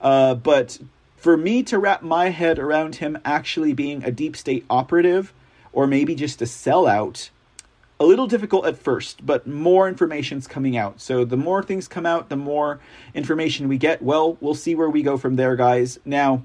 Uh, but for me to wrap my head around him actually being a deep state operative or maybe just a sellout a little difficult at first, but more information's coming out. So the more things come out, the more information we get. Well, we'll see where we go from there, guys. Now,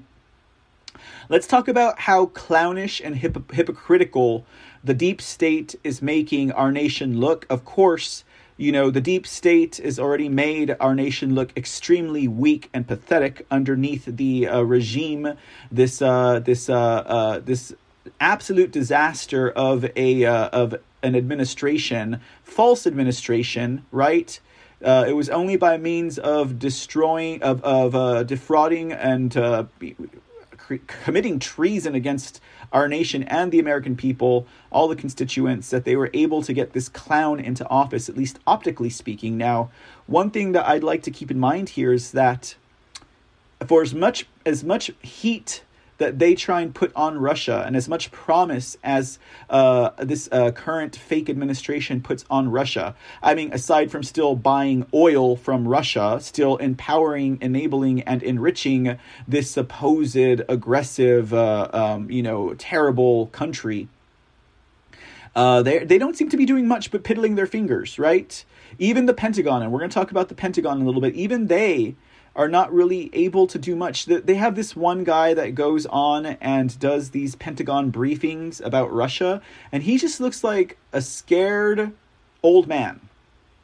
let's talk about how clownish and hip- hypocritical the deep state is making our nation look. Of course, you know, the deep state has already made our nation look extremely weak and pathetic underneath the uh, regime, this uh, this uh, uh this absolute disaster of a uh, of an administration, false administration, right? Uh, it was only by means of destroying, of of uh, defrauding and uh, committing treason against our nation and the American people, all the constituents, that they were able to get this clown into office, at least optically speaking. Now, one thing that I'd like to keep in mind here is that for as much as much heat that they try and put on Russia, and as much promise as uh, this uh, current fake administration puts on Russia. I mean, aside from still buying oil from Russia, still empowering, enabling, and enriching this supposed aggressive, uh, um, you know, terrible country. Uh, they they don't seem to be doing much but piddling their fingers, right? Even the Pentagon, and we're going to talk about the Pentagon a little bit. Even they are not really able to do much. They have this one guy that goes on and does these Pentagon briefings about Russia, and he just looks like a scared old man.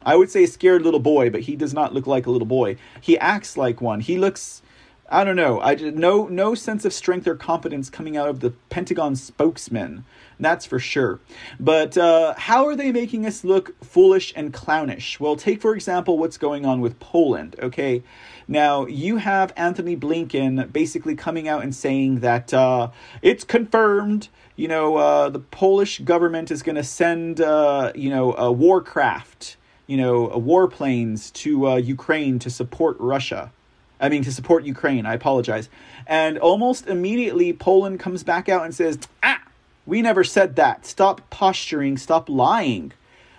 I would say a scared little boy, but he does not look like a little boy. He acts like one. He looks I don't know. I just, no no sense of strength or confidence coming out of the Pentagon spokesman. That's for sure. But uh, how are they making us look foolish and clownish? Well, take for example what's going on with Poland. Okay, now, you have Anthony Blinken basically coming out and saying that uh, it's confirmed, you know, uh, the Polish government is going to send, uh, you know, a warcraft, you know, warplanes to uh, Ukraine to support Russia. I mean, to support Ukraine. I apologize. And almost immediately, Poland comes back out and says, ah, we never said that. Stop posturing. Stop lying.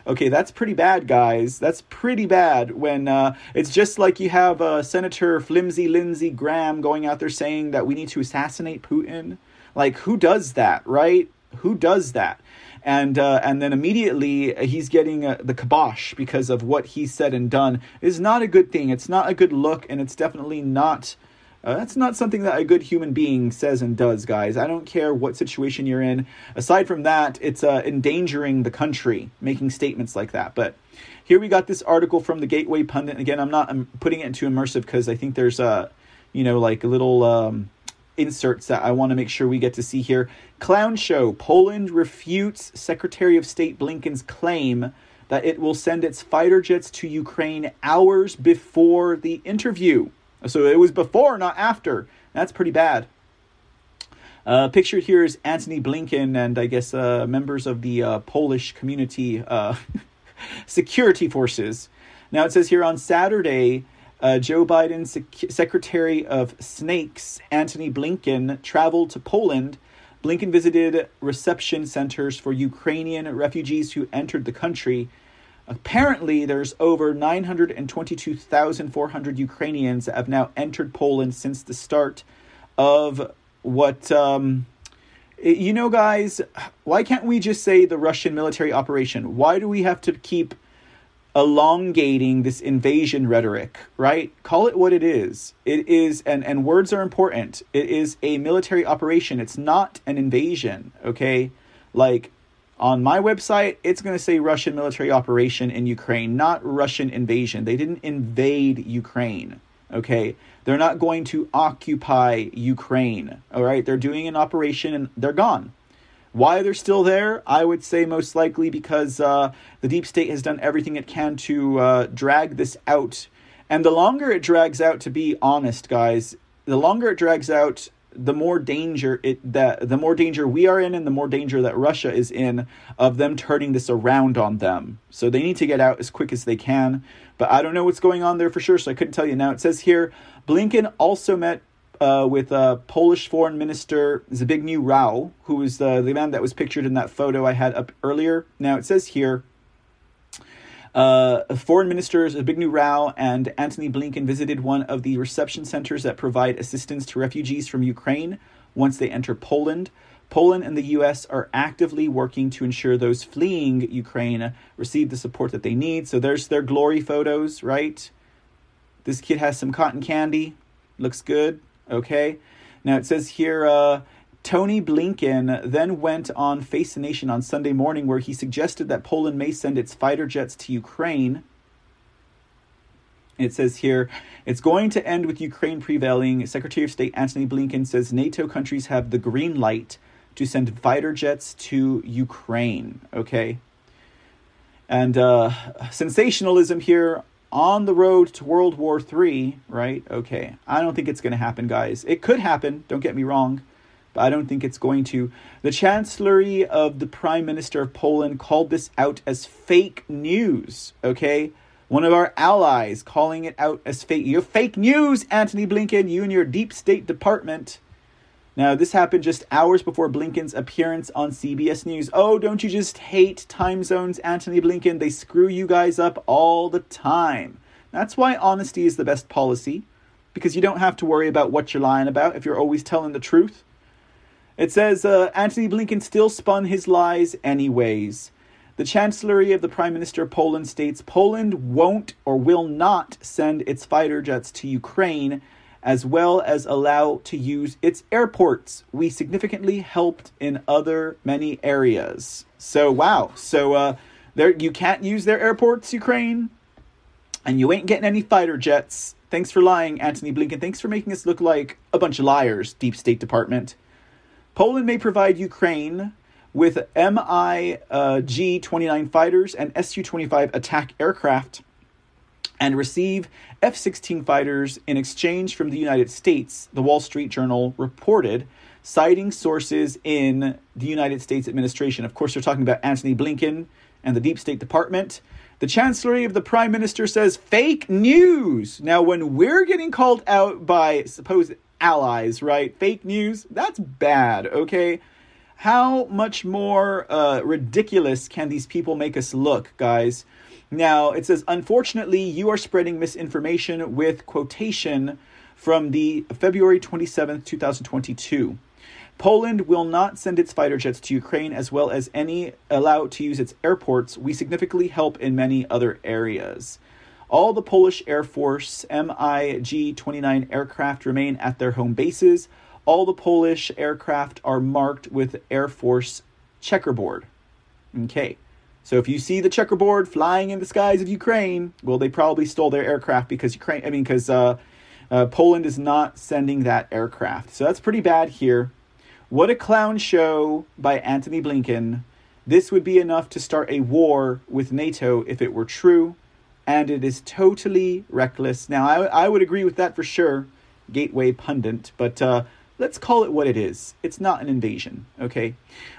Okay, that's pretty bad, guys. That's pretty bad when uh, it's just like you have uh, Senator Flimsy Lindsey Graham going out there saying that we need to assassinate Putin. Like, who does that, right? Who does that? And uh, and then immediately he's getting uh, the kibosh because of what he said and done is not a good thing. It's not a good look, and it's definitely not uh, that's not something that a good human being says and does, guys. I don't care what situation you're in. Aside from that, it's uh, endangering the country making statements like that. But here we got this article from the Gateway Pundit. Again, I'm not I'm putting it into immersive because I think there's a, uh, you know, like a little um, inserts that I want to make sure we get to see here. Clown show: Poland refutes Secretary of State Blinken's claim that it will send its fighter jets to Ukraine hours before the interview. So it was before, not after. That's pretty bad. Uh, pictured here is Antony Blinken and I guess uh, members of the uh, Polish community uh, [laughs] security forces. Now it says here on Saturday, uh, Joe Biden's sec- Secretary of Snakes, Antony Blinken, traveled to Poland. Blinken visited reception centers for Ukrainian refugees who entered the country Apparently, there's over 922,400 Ukrainians that have now entered Poland since the start of what. Um, you know, guys, why can't we just say the Russian military operation? Why do we have to keep elongating this invasion rhetoric, right? Call it what it is. It is, and, and words are important. It is a military operation. It's not an invasion, okay? Like, on my website, it's going to say Russian military operation in Ukraine, not Russian invasion. They didn't invade Ukraine, okay? They're not going to occupy Ukraine, all right? They're doing an operation and they're gone. Why they're still there, I would say most likely because uh, the deep state has done everything it can to uh, drag this out. And the longer it drags out, to be honest, guys, the longer it drags out, the more danger it that the more danger we are in and the more danger that Russia is in of them turning this around on them. So they need to get out as quick as they can. But I don't know what's going on there for sure, so I couldn't tell you. Now it says here Blinken also met uh, with uh, Polish Foreign Minister Zbigniew Rau, who was the, the man that was pictured in that photo I had up earlier. Now it says here uh, foreign ministers Zbigniew Rau and Antony Blinken visited one of the reception centers that provide assistance to refugees from Ukraine once they enter Poland. Poland and the U.S. are actively working to ensure those fleeing Ukraine receive the support that they need. So there's their glory photos, right? This kid has some cotton candy. Looks good. Okay. Now it says here uh, Tony Blinken then went on Face the Nation on Sunday morning where he suggested that Poland may send its fighter jets to Ukraine. It says here, it's going to end with Ukraine prevailing. Secretary of State Antony Blinken says NATO countries have the green light to send fighter jets to Ukraine. Okay. And uh, sensationalism here on the road to World War III, right? Okay. I don't think it's going to happen, guys. It could happen, don't get me wrong but I don't think it's going to. The Chancellery of the Prime Minister of Poland called this out as fake news, okay? One of our allies calling it out as fake. You fake news, Anthony Blinken, you and your deep state department. Now, this happened just hours before Blinken's appearance on CBS News. Oh, don't you just hate time zones, Antony Blinken? They screw you guys up all the time. That's why honesty is the best policy, because you don't have to worry about what you're lying about if you're always telling the truth. It says uh, Antony Blinken still spun his lies anyways. The Chancellery of the Prime Minister of Poland states Poland won't or will not send its fighter jets to Ukraine, as well as allow to use its airports. We significantly helped in other many areas. So wow, so uh, there you can't use their airports, Ukraine, and you ain't getting any fighter jets. Thanks for lying, Anthony Blinken. Thanks for making us look like a bunch of liars, Deep State Department. Poland may provide Ukraine with MiG uh, 29 fighters and Su 25 attack aircraft and receive F 16 fighters in exchange from the United States, the Wall Street Journal reported, citing sources in the United States administration. Of course, they're talking about Antony Blinken and the Deep State Department. The Chancellery of the Prime Minister says fake news. Now, when we're getting called out by supposed allies, right? Fake news, that's bad, okay? How much more uh, ridiculous can these people make us look, guys? Now, it says, unfortunately, you are spreading misinformation with quotation from the February 27th, 2022. Poland will not send its fighter jets to Ukraine as well as any allow to use its airports. We significantly help in many other areas. All the Polish Air Force MiG 29 aircraft remain at their home bases. All the Polish aircraft are marked with Air Force checkerboard. Okay. So if you see the checkerboard flying in the skies of Ukraine, well, they probably stole their aircraft because Ukraine. I mean, because uh, uh, Poland is not sending that aircraft. So that's pretty bad here. What a clown show by Anthony Blinken. This would be enough to start a war with NATO if it were true and it is totally reckless. Now, I, I would agree with that for sure, Gateway Pundit, but uh, let's call it what it is. It's not an invasion, okay?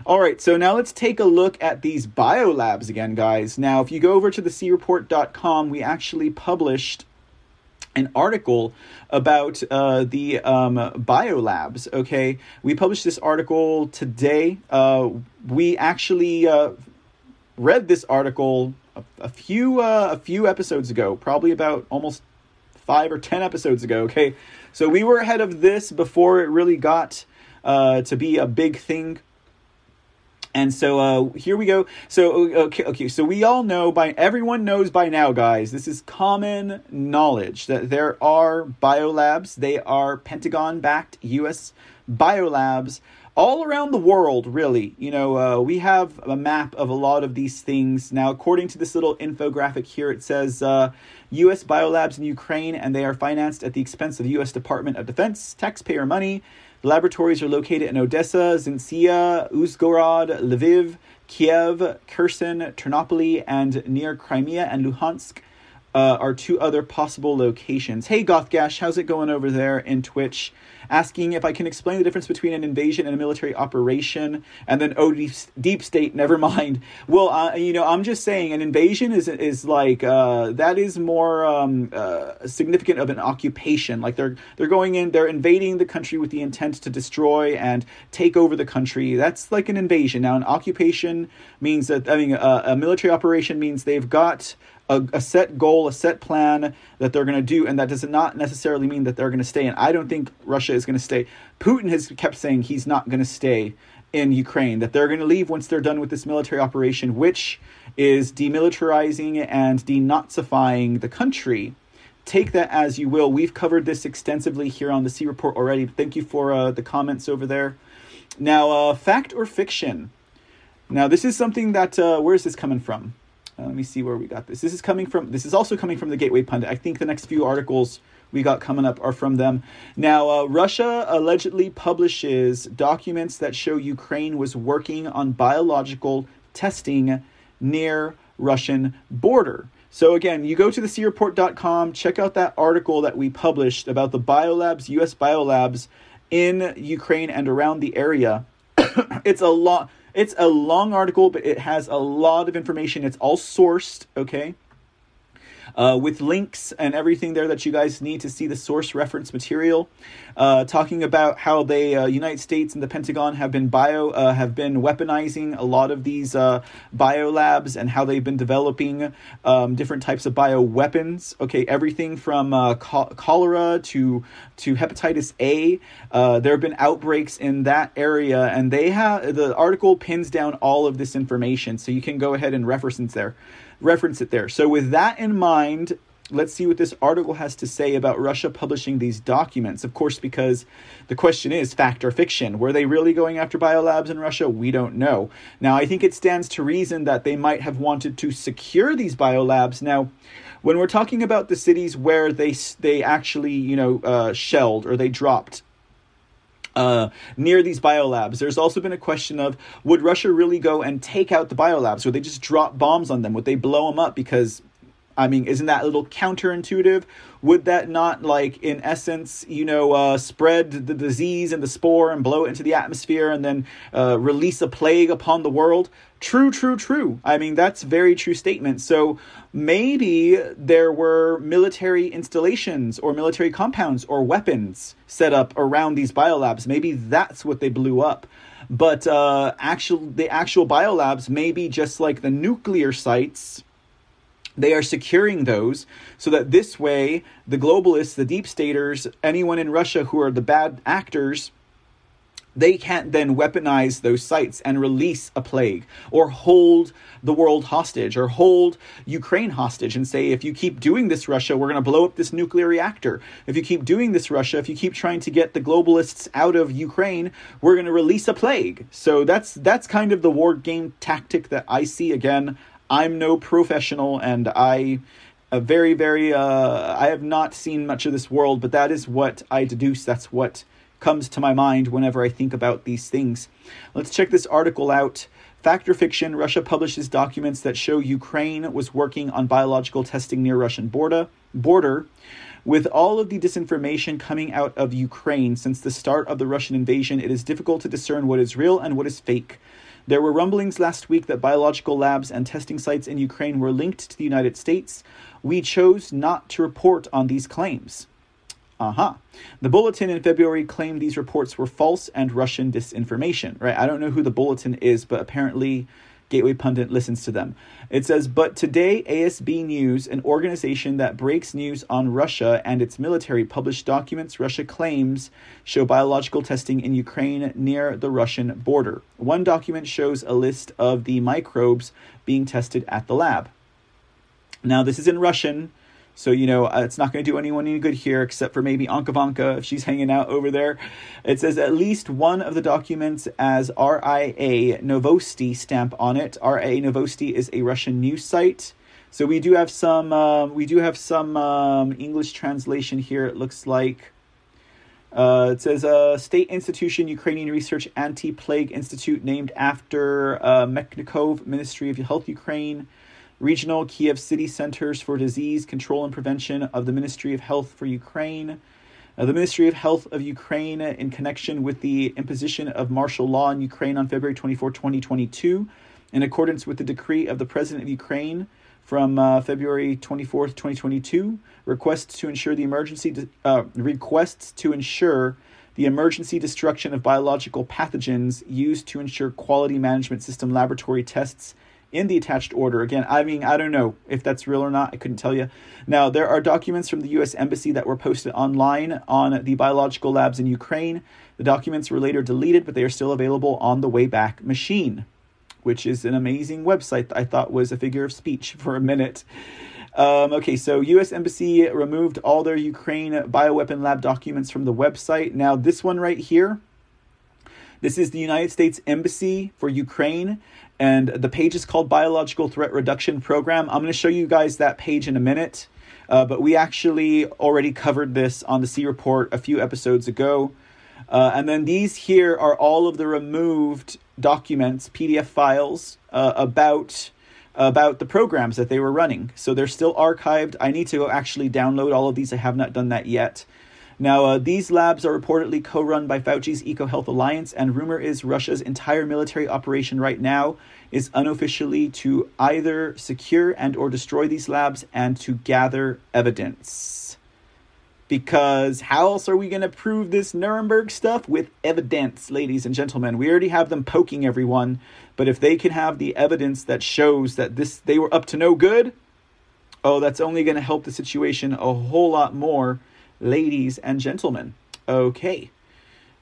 All right, so now let's take a look at these biolabs again, guys. Now, if you go over to the creport.com, we actually published an article about uh, the um, biolabs. Okay, we published this article today. Uh, we actually uh, read this article a, a few uh, a few episodes ago, probably about almost five or ten episodes ago. Okay, so we were ahead of this before it really got uh, to be a big thing. And so uh, here we go. So okay, okay. So we all know by everyone knows by now, guys. This is common knowledge that there are biolabs. They are Pentagon-backed U.S. biolabs all around the world, really. You know, uh, we have a map of a lot of these things. Now, according to this little infographic here, it says uh, U.S. biolabs in Ukraine, and they are financed at the expense of the U.S. Department of Defense, taxpayer money. The laboratories are located in Odessa, Zinsia, Uzhgorod, Lviv, Kiev, Kherson, Ternopil, and near Crimea and Luhansk uh, are two other possible locations. Hey, Gothgash, how's it going over there in Twitch? asking if I can explain the difference between an invasion and a military operation, and then oh, deep, deep state, never mind. [laughs] Well, uh, you know, I'm just saying an invasion is is like uh, that is more um, uh, significant of an occupation. Like they're they're going in, they're invading the country with the intent to destroy and take over the country. That's like an invasion. Now, an occupation means that I mean a, a military operation means they've got a, a set goal, a set plan that they're going to do, and that does not necessarily mean that they're going to stay. And I don't think Russia is going to stay. Putin has kept saying he's not going to stay in Ukraine, that they're going to leave once they're done with this military operation, which is demilitarizing and denazifying the country. Take that as you will. We've covered this extensively here on the C Report already. Thank you for uh, the comments over there. Now, uh, fact or fiction? Now, this is something that, uh, where is this coming from? Uh, let me see where we got this. This is coming from. This is also coming from the Gateway Pundit. I think the next few articles we got coming up are from them. Now, uh, Russia allegedly publishes documents that show Ukraine was working on biological testing near Russian border. So again, you go to the creport.com, check out that article that we published about the biolabs, US biolabs in Ukraine and around the area. [coughs] it's a lot it's a long article, but it has a lot of information. It's all sourced, okay? Uh, with links and everything there that you guys need to see the source reference material, uh, talking about how the uh, United States and the Pentagon have been bio uh, have been weaponizing a lot of these uh, bio labs and how they've been developing um, different types of bio weapons. Okay, everything from uh, cholera to to hepatitis A. there have been outbreaks in that area, and they have the article pins down all of this information, so you can go ahead and reference there reference it there. So, with that in mind, let's see what this article has to say about Russia publishing these documents. Of course, because the question is fact or fiction. Were they really going after biolabs in Russia? We don't know. Now, I think it stands to reason that they might have wanted to secure these biolabs. Now, when we're talking about the cities where they they actually you know uh, shelled or they dropped uh, near these biolabs. There's also been a question of would Russia really go and take out the biolabs? Would they just drop bombs on them? Would they blow them up? Because, I mean, isn't that a little counterintuitive? Would that not, like, in essence, you know, uh, spread the disease and the spore and blow it into the atmosphere and then uh, release a plague upon the world? True, true, true. I mean, that's very true statement. So maybe there were military installations or military compounds or weapons set up around these biolabs. Maybe that's what they blew up. But uh, actual the actual biolabs may be just like the nuclear sites. They are securing those so that this way the globalists, the deep staters, anyone in Russia who are the bad actors they can't then weaponize those sites and release a plague or hold the world hostage or hold Ukraine hostage and say, if you keep doing this, Russia, we're going to blow up this nuclear reactor. If you keep doing this, Russia, if you keep trying to get the globalists out of Ukraine, we're going to release a plague. So that's that's kind of the war game tactic that I see. Again, I'm no professional and I a very very uh, I have not seen much of this world, but that is what I deduce. That's what comes to my mind whenever I think about these things. Let's check this article out. Fact or fiction, Russia publishes documents that show Ukraine was working on biological testing near Russian border. border. With all of the disinformation coming out of Ukraine since the start of the Russian invasion, it is difficult to discern what is real and what is fake. There were rumblings last week that biological labs and testing sites in Ukraine were linked to the United States. We chose not to report on these claims. Uh-huh. The bulletin in February claimed these reports were false and Russian disinformation, right? I don't know who the bulletin is, but apparently Gateway Pundit listens to them. It says, but today, ASB News, an organization that breaks news on Russia and its military, published documents Russia claims show biological testing in Ukraine near the Russian border. One document shows a list of the microbes being tested at the lab. Now, this is in Russian. So, you know, it's not going to do anyone any good here except for maybe Ankovanka if she's hanging out over there. It says at least one of the documents as RIA Novosti stamp on it. RIA Novosti is a Russian news site. So we do have some um, we do have some um, English translation here. It looks like uh, it says a uh, state institution, Ukrainian Research Anti-Plague Institute, named after uh, Mechnikov Ministry of Health Ukraine regional Kiev city centers for disease control and prevention of the Ministry of Health for Ukraine. Uh, the Ministry of Health of Ukraine, in connection with the imposition of martial law in Ukraine on February 24, 2022, in accordance with the decree of the President of Ukraine from uh, February 24, 2022, requests to ensure the emergency de- uh, requests to ensure the emergency destruction of biological pathogens used to ensure quality management system laboratory tests in the attached order. Again, I mean, I don't know if that's real or not. I couldn't tell you. Now, there are documents from the U.S. Embassy that were posted online on the biological labs in Ukraine. The documents were later deleted, but they are still available on the Wayback Machine, which is an amazing website that I thought was a figure of speech [laughs] for a minute. Um, okay, so U.S. Embassy removed all their Ukraine bioweapon lab documents from the website. Now, this one right here, this is the United States Embassy for Ukraine, and the page is called Biological Threat Reduction Program. I'm going to show you guys that page in a minute, uh, but we actually already covered this on the C Report a few episodes ago. Uh, and then these here are all of the removed documents, PDF files uh, about about the programs that they were running. So they're still archived. I need to actually download all of these. I have not done that yet. Now, uh, these labs are reportedly co run by Fauci's EcoHealth Alliance, and rumor is Russia's entire military operation right now is unofficially to either secure and or destroy these labs and to gather evidence. Because how else are we going to prove this Nuremberg stuff? With evidence, ladies and gentlemen. We already have them poking everyone, but if they can have the evidence that shows that this they were up to no good, oh, that's only going to help the situation a whole lot more ladies and gentlemen. Okay.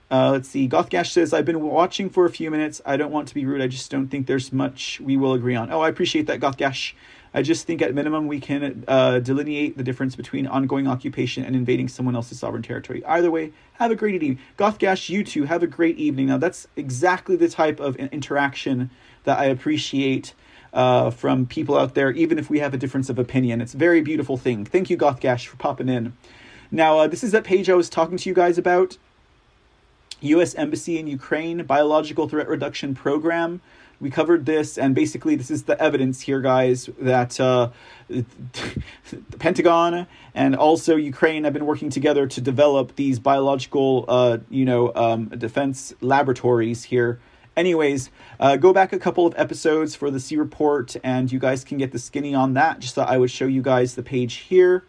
Uh, let's see. Gothgash says, I've been watching for a few minutes. I don't want to be rude. I just don't think there's much we will agree on. Oh, I appreciate that, Gothgash. I just think at minimum we can uh, delineate the difference between ongoing occupation and invading someone else's sovereign territory. Either way, have a great evening. Gothgash, you too, have a great evening. Now, that's exactly the type of interaction that I appreciate uh, from people out there, even if we have a difference of opinion. It's a very beautiful thing. Thank you, Gothgash, for popping in. Now, uh, this is that page I was talking to you guys about. U.S. Embassy in Ukraine Biological Threat Reduction Program. We covered this, and basically, this is the evidence here, guys, that uh, [laughs] the Pentagon and also Ukraine have been working together to develop these biological, uh, you know, um, defense laboratories here. Anyways, uh, go back a couple of episodes for the C report, and you guys can get the skinny on that. Just thought I would show you guys the page here.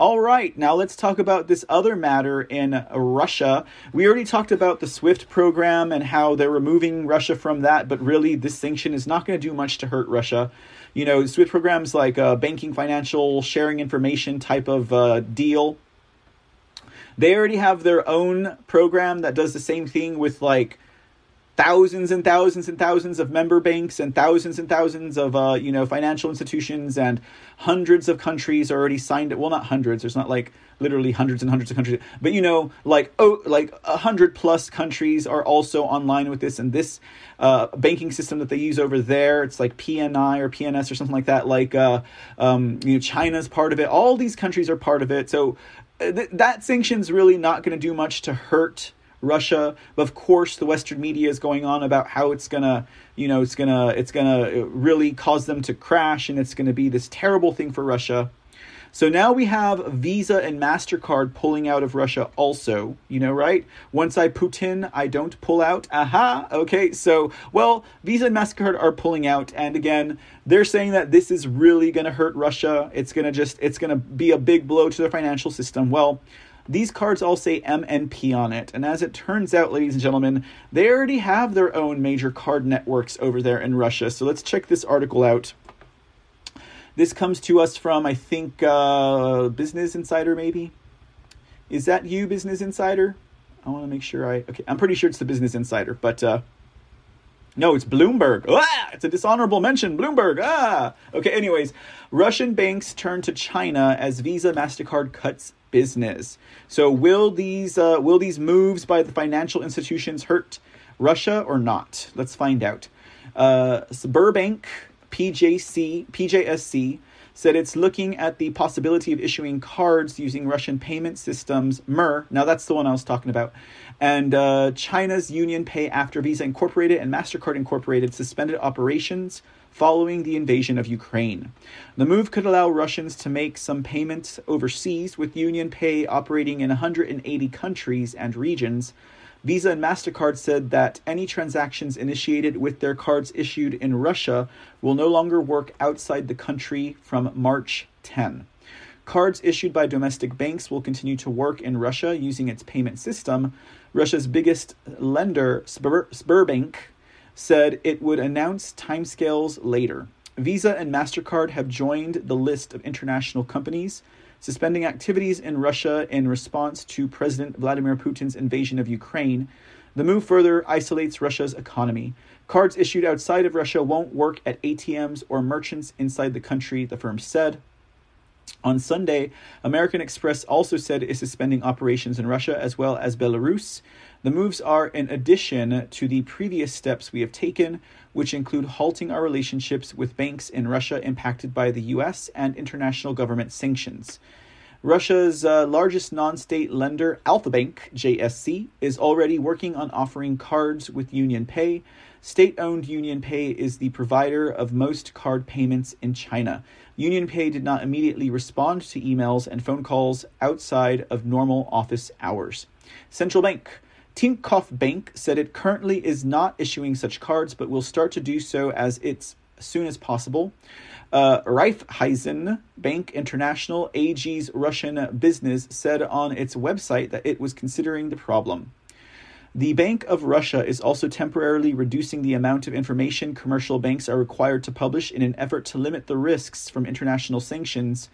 All right, now let's talk about this other matter in Russia. We already talked about the SWIFT program and how they're removing Russia from that, but really, this sanction is not going to do much to hurt Russia. You know, SWIFT programs like a banking, financial, sharing information type of uh, deal. They already have their own program that does the same thing with like thousands and thousands and thousands of member banks and thousands and thousands of uh, you know financial institutions and hundreds of countries already signed it. Well, not hundreds. There's not like literally hundreds and hundreds of countries, but you know, like oh, like a hundred plus countries are also online with this. And this uh, banking system that they use over there, it's like PNI or PNS or something like that. Like uh, um, you know, China's part of it. All these countries are part of it. So uh, th- that sanction's really not going to do much to hurt Russia. Of course, the Western media is going on about how it's gonna, you know, it's gonna, it's gonna really cause them to crash, and it's gonna be this terrible thing for Russia. So now we have Visa and MasterCard pulling out of Russia also, you know, right? Once I Putin, I don't pull out. Aha. Okay. So, well, Visa and MasterCard are pulling out. And again, they're saying that this is really going to hurt Russia. It's going to just, it's going to be a big blow to the financial system. Well, These cards all say MNP on it, and as it turns out, ladies and gentlemen, they already have their own major card networks over there in Russia. So let's check this article out. This comes to us from, I think, uh, Business Insider, maybe. Is that you, Business Insider? I want to make sure I. Okay, I'm pretty sure it's the Business Insider, but uh, no, it's Bloomberg. Ah, it's a dishonorable mention. Bloomberg. Ah. Okay. Anyways, Russian banks turn to China as Visa Mastercard cuts business. So will these uh, will these moves by the financial institutions hurt Russia or not? Let's find out. Uh, Sberbank, PJC, PJSC said it's looking at the possibility of issuing cards using Russian payment systems, Mir. Now that's the one I was talking about. And uh, China's Union Pay after Visa Incorporated and MasterCard Incorporated suspended operations following the invasion of Ukraine. The move could allow Russians to make some payments overseas, with Union Pay operating in 180 countries and regions. Visa and MasterCard said that any transactions initiated with their cards issued in Russia will no longer work outside the country from March 10. Cards issued by domestic banks will continue to work in Russia using its payment system. Russia's biggest lender, Sberbank, said it would announce timescales later. Visa and MasterCard have joined the list of international companies suspending activities in Russia in response to President Vladimir Putin's invasion of Ukraine. The move further isolates Russia's economy. Cards issued outside of Russia won't work at ATMs or merchants inside the country, the firm said. On Sunday, American Express also said it is suspending operations in Russia as well as Belarus. The moves are in addition to the previous steps we have taken, which include halting our relationships with banks in Russia impacted by the US and international government sanctions. Russia's uh, largest non state lender, Alfa Bank, JSC, is already working on offering cards with Union Pay. State owned Union Pay is the provider of most card payments in China. Union Pay did not immediately respond to emails and phone calls outside of normal office hours. Central Bank. Tinkoff Bank said it currently is not issuing such cards, but will start to do so as it's as soon as possible. Uh, Raiffeisen Bank International, AG's Russian business, said on its website that it was considering the problem. The Bank of Russia is also temporarily reducing the amount of information commercial banks are required to publish in an effort to limit the risks from international sanctions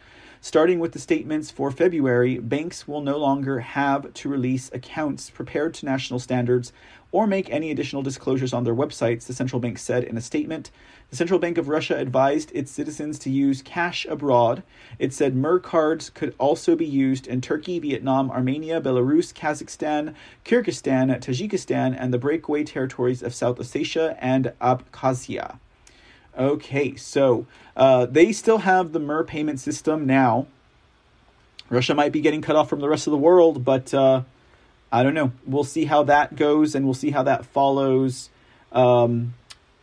Starting with the statements for February, banks will no longer have to release accounts prepared to national standards or make any additional disclosures on their websites, the central bank said in a statement. The Central Bank of Russia advised its citizens to use cash abroad. It said Mir cards could also be used in Turkey, Vietnam, Armenia, Belarus, Kazakhstan, Kyrgyzstan, Tajikistan, and the breakaway territories of South Ossetia and Abkhazia. Okay, so uh, they still have the Mir payment system now. Russia might be getting cut off from the rest of the world, but uh, I don't know. We'll see how that goes, and we'll see how that follows. Um,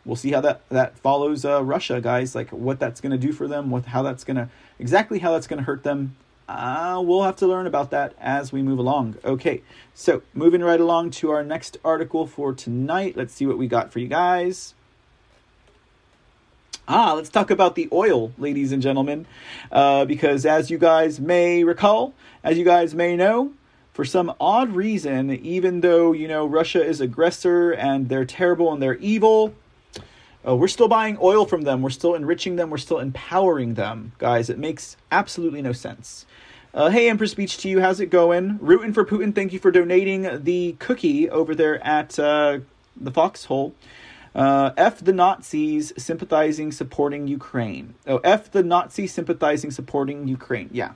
we'll see how that that follows uh, Russia, guys. Like what that's going to do for them, what how that's going to exactly how that's going to hurt them. Uh, we'll have to learn about that as we move along. Okay, so moving right along to our next article for tonight. Let's see what we got for you guys. Ah, let's talk about the oil, ladies and gentlemen, uh, because as you guys may recall, as you guys may know, for some odd reason, even though you know Russia is aggressor and they're terrible and they're evil, uh, we're still buying oil from them. We're still enriching them. We're still empowering them, guys. It makes absolutely no sense. Uh, hey, Empress Beach to you. How's it going? Rooting for Putin. Thank you for donating the cookie over there at uh, the Foxhole. Uh, F the Nazis sympathizing supporting Ukraine. Oh, F the Nazi sympathizing supporting Ukraine. Yeah.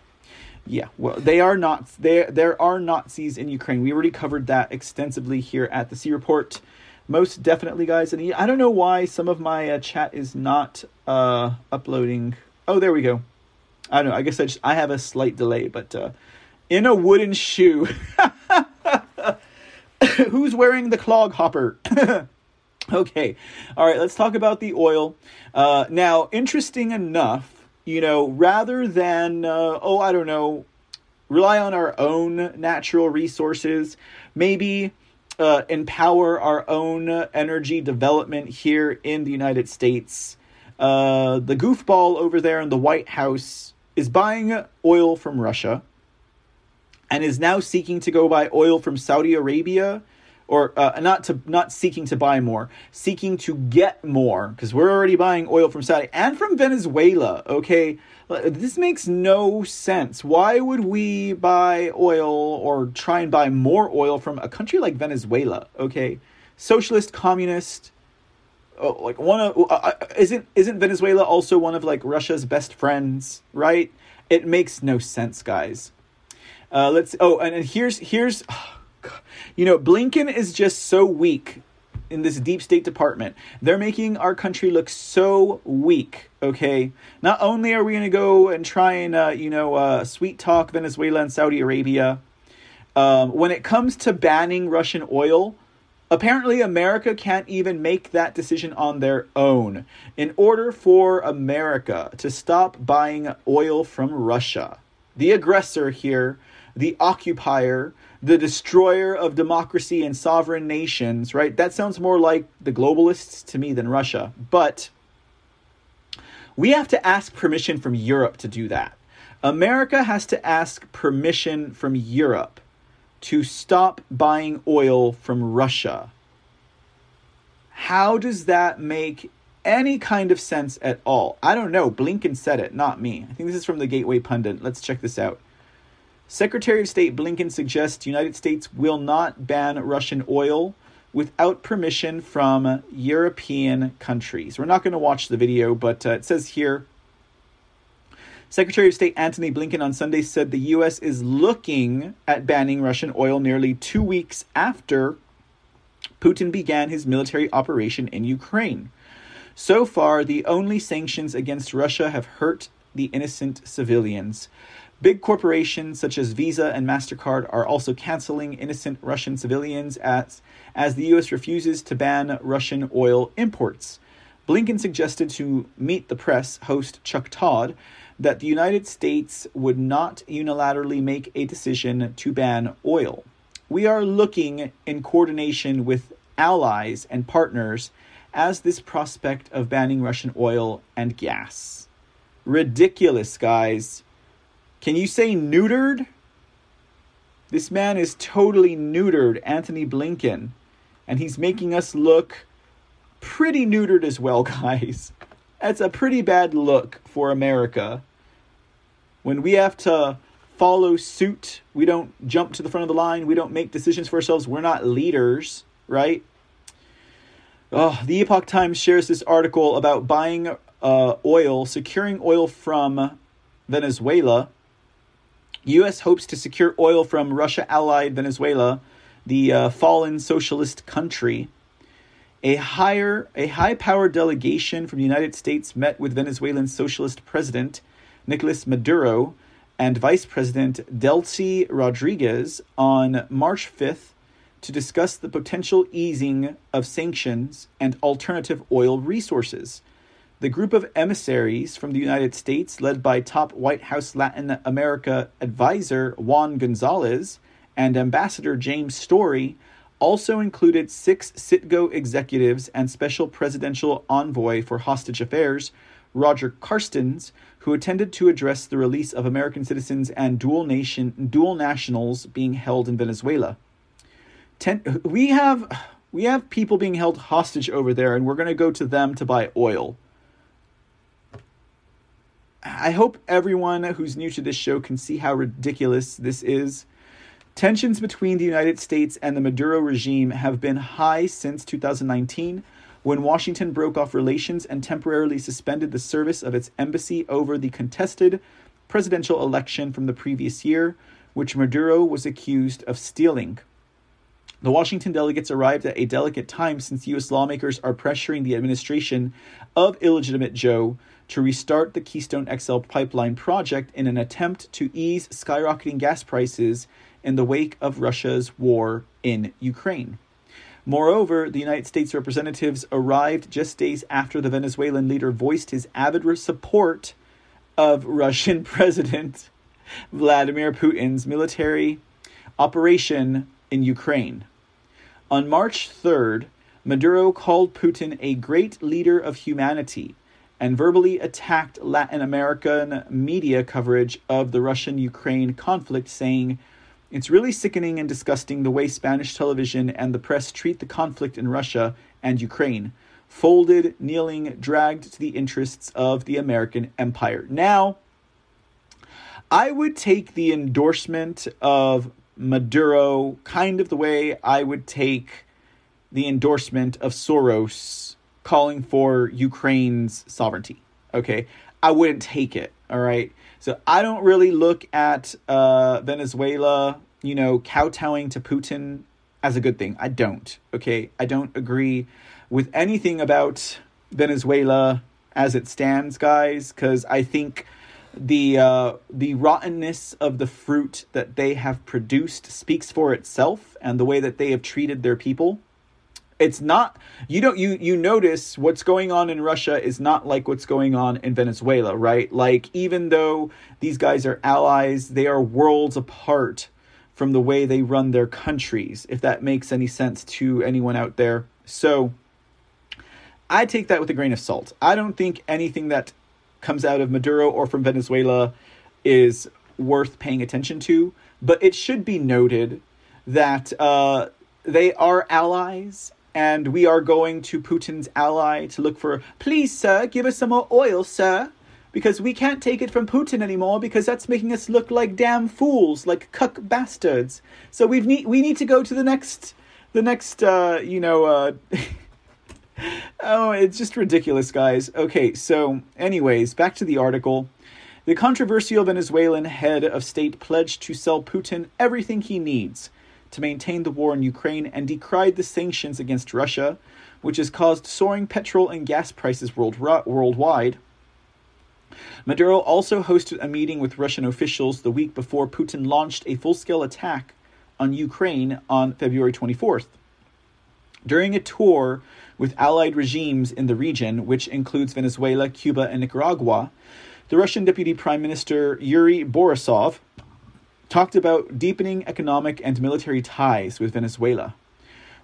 Yeah, well, they are not. There, there are Nazis in Ukraine. We already covered that extensively here at the C Report. Most definitely, guys. And I don't know why some of my uh, chat is not uh, uploading. Oh, there we go. I don't know. I guess I just I have a slight delay, but uh, in a wooden shoe. [laughs] Who's wearing the clog hopper? [laughs] Okay, all right, let's talk about the oil. Uh, now, interesting enough, you know, rather than, uh, oh, I don't know, rely on our own natural resources, maybe uh, empower our own energy development here in the United States. Uh, the goofball over there in the White House is buying oil from Russia and is now seeking to go buy oil from Saudi Arabia or uh, not to not seeking to buy more, seeking to get more because we're already buying oil from Saudi and from Venezuela. Okay, this makes no sense. Why would we buy oil or try and buy more oil from a country like Venezuela? Okay, socialist, communist. Oh, like one of uh, uh isn't isn't Venezuela also one of like Russia's best friends? Right? It makes no sense, guys. Uh, let's. Oh, and, and here's here's. You know, Blinken is just so weak in this deep state department. They're making our country look so weak. Okay, not only are we going to go and try and uh, you know uh, sweet talk Venezuela and Saudi Arabia, um, when it comes to banning Russian oil, apparently America can't even make that decision on their own. In order for America to stop buying oil from Russia, the aggressor here, the occupier, the destroyer of democracy and sovereign nations, right? That sounds more like the globalists to me than Russia. But we have to ask permission from Europe to do that. America has to ask permission from Europe to stop buying oil from Russia. How does that make any kind of sense at all? I don't know. Blinken said it, not me. I think this is from the Gateway Pundit. Let's check this out. Secretary of State Blinken suggests United States will not ban Russian oil without permission from European countries. We're not going to watch the video, but uh, it says here Secretary of State Antony Blinken on Sunday said the U.S. is looking at banning Russian oil nearly two weeks after Putin began his military operation in Ukraine. So far, the only sanctions against Russia have hurt the innocent civilians. Big corporations such as Visa and MasterCard are also canceling innocent Russian civilians as, as the U.S. refuses to ban Russian oil imports. Blinken suggested to Meet the Press host Chuck Todd that the United States would not unilaterally make a decision to ban oil. We are looking in coordination with allies and partners as this prospect of banning Russian oil and gas. Ridiculous, guys. Can you say neutered? This man is totally neutered, Anthony Blinken. And he's making us look pretty neutered as well, [laughs] guys. That's a pretty bad look for America. When we have to follow suit, we don't jump to the front of the line, we don't make decisions for ourselves, we're not leaders, right? Oh, the Epoch Times shares this article about buying uh, oil, securing oil from Venezuela U.S. hopes to secure oil from Russia allied Venezuela, the uh, fallen socialist country. A higher, a high-powered delegation from the United States met with Venezuelan socialist president Nicolas Maduro and Vice President Delcy Rodriguez on March 5th to discuss the potential easing of sanctions and alternative oil resources. The group of emissaries from the United States, led by top White House Latin America advisor Juan Gonzalez and Ambassador James Story, also included six Citgo executives and special presidential envoy for hostage affairs, Roger Carstens, who attended to address the release of American citizens and dual nation dual nationals being held in Venezuela. Ten, we have we have people being held hostage over there, and we're going to go to them to buy oil. I hope everyone who's new to this show can see how ridiculous this is. Tensions between the United States and the Maduro regime have been high since 2019, when Washington broke off relations and temporarily suspended the service of its embassy over the contested presidential election from the previous year, which Maduro was accused of stealing. The Washington delegates arrived at a delicate time since U.S. lawmakers are pressuring the administration of illegitimate Joe to restart the Keystone XL pipeline project in an attempt to ease skyrocketing gas prices in the wake of Russia's war in Ukraine. Moreover, the United States representatives arrived just days after the Venezuelan leader voiced his avid support of Russian [laughs] President Vladimir Putin's military operation in Ukraine. On March 3rd, Maduro called Putin a great leader of humanity and verbally attacked Latin American media coverage of the Russian Ukraine conflict, saying, It's really sickening and disgusting the way Spanish television and the press treat the conflict in Russia and Ukraine. Folded, kneeling, dragged to the interests of the American empire. Now, I would take the endorsement of Maduro kind of the way I would take the endorsement of Soros calling for Ukraine's sovereignty. Okay. I wouldn't take it. All right. So I don't really look at uh, Venezuela, you know, kowtowing to Putin as a good thing. I don't. Okay. I don't agree with anything about Venezuela as it stands, guys, because I think the uh, the rottenness of the fruit that they have produced speaks for itself, and the way that they have treated their people. It's not you don't you you notice what's going on in Russia is not like what's going on in Venezuela, right? Like even though these guys are allies, they are worlds apart from the way they run their countries. If that makes any sense to anyone out there, so. I take that with a grain of salt. I don't think anything that comes out of Maduro or from Venezuela is worth paying attention to. But it should be noted that uh, they are allies, and we are going to Putin's ally to look for, please, sir, give us some more oil, sir. Because we can't take it from Putin anymore because that's making us look like damn fools, like cuck bastards. So we need we need to go to the next the next uh, you know uh, [laughs] oh, it's just ridiculous, guys. Okay, so, anyways, back to the article. The controversial Venezuelan head of state pledged to sell Putin everything he needs to maintain the war in Ukraine and decried the sanctions against Russia, which has caused soaring petrol and gas prices world, worldwide. Maduro also hosted a meeting with Russian officials the week before Putin launched a full scale attack on Ukraine on February 24th. During a tour with allied regimes in the region, which includes Venezuela, Cuba, and Nicaragua, the Russian Deputy Prime Minister Yuri Borisov talked about deepening economic and military ties with Venezuela.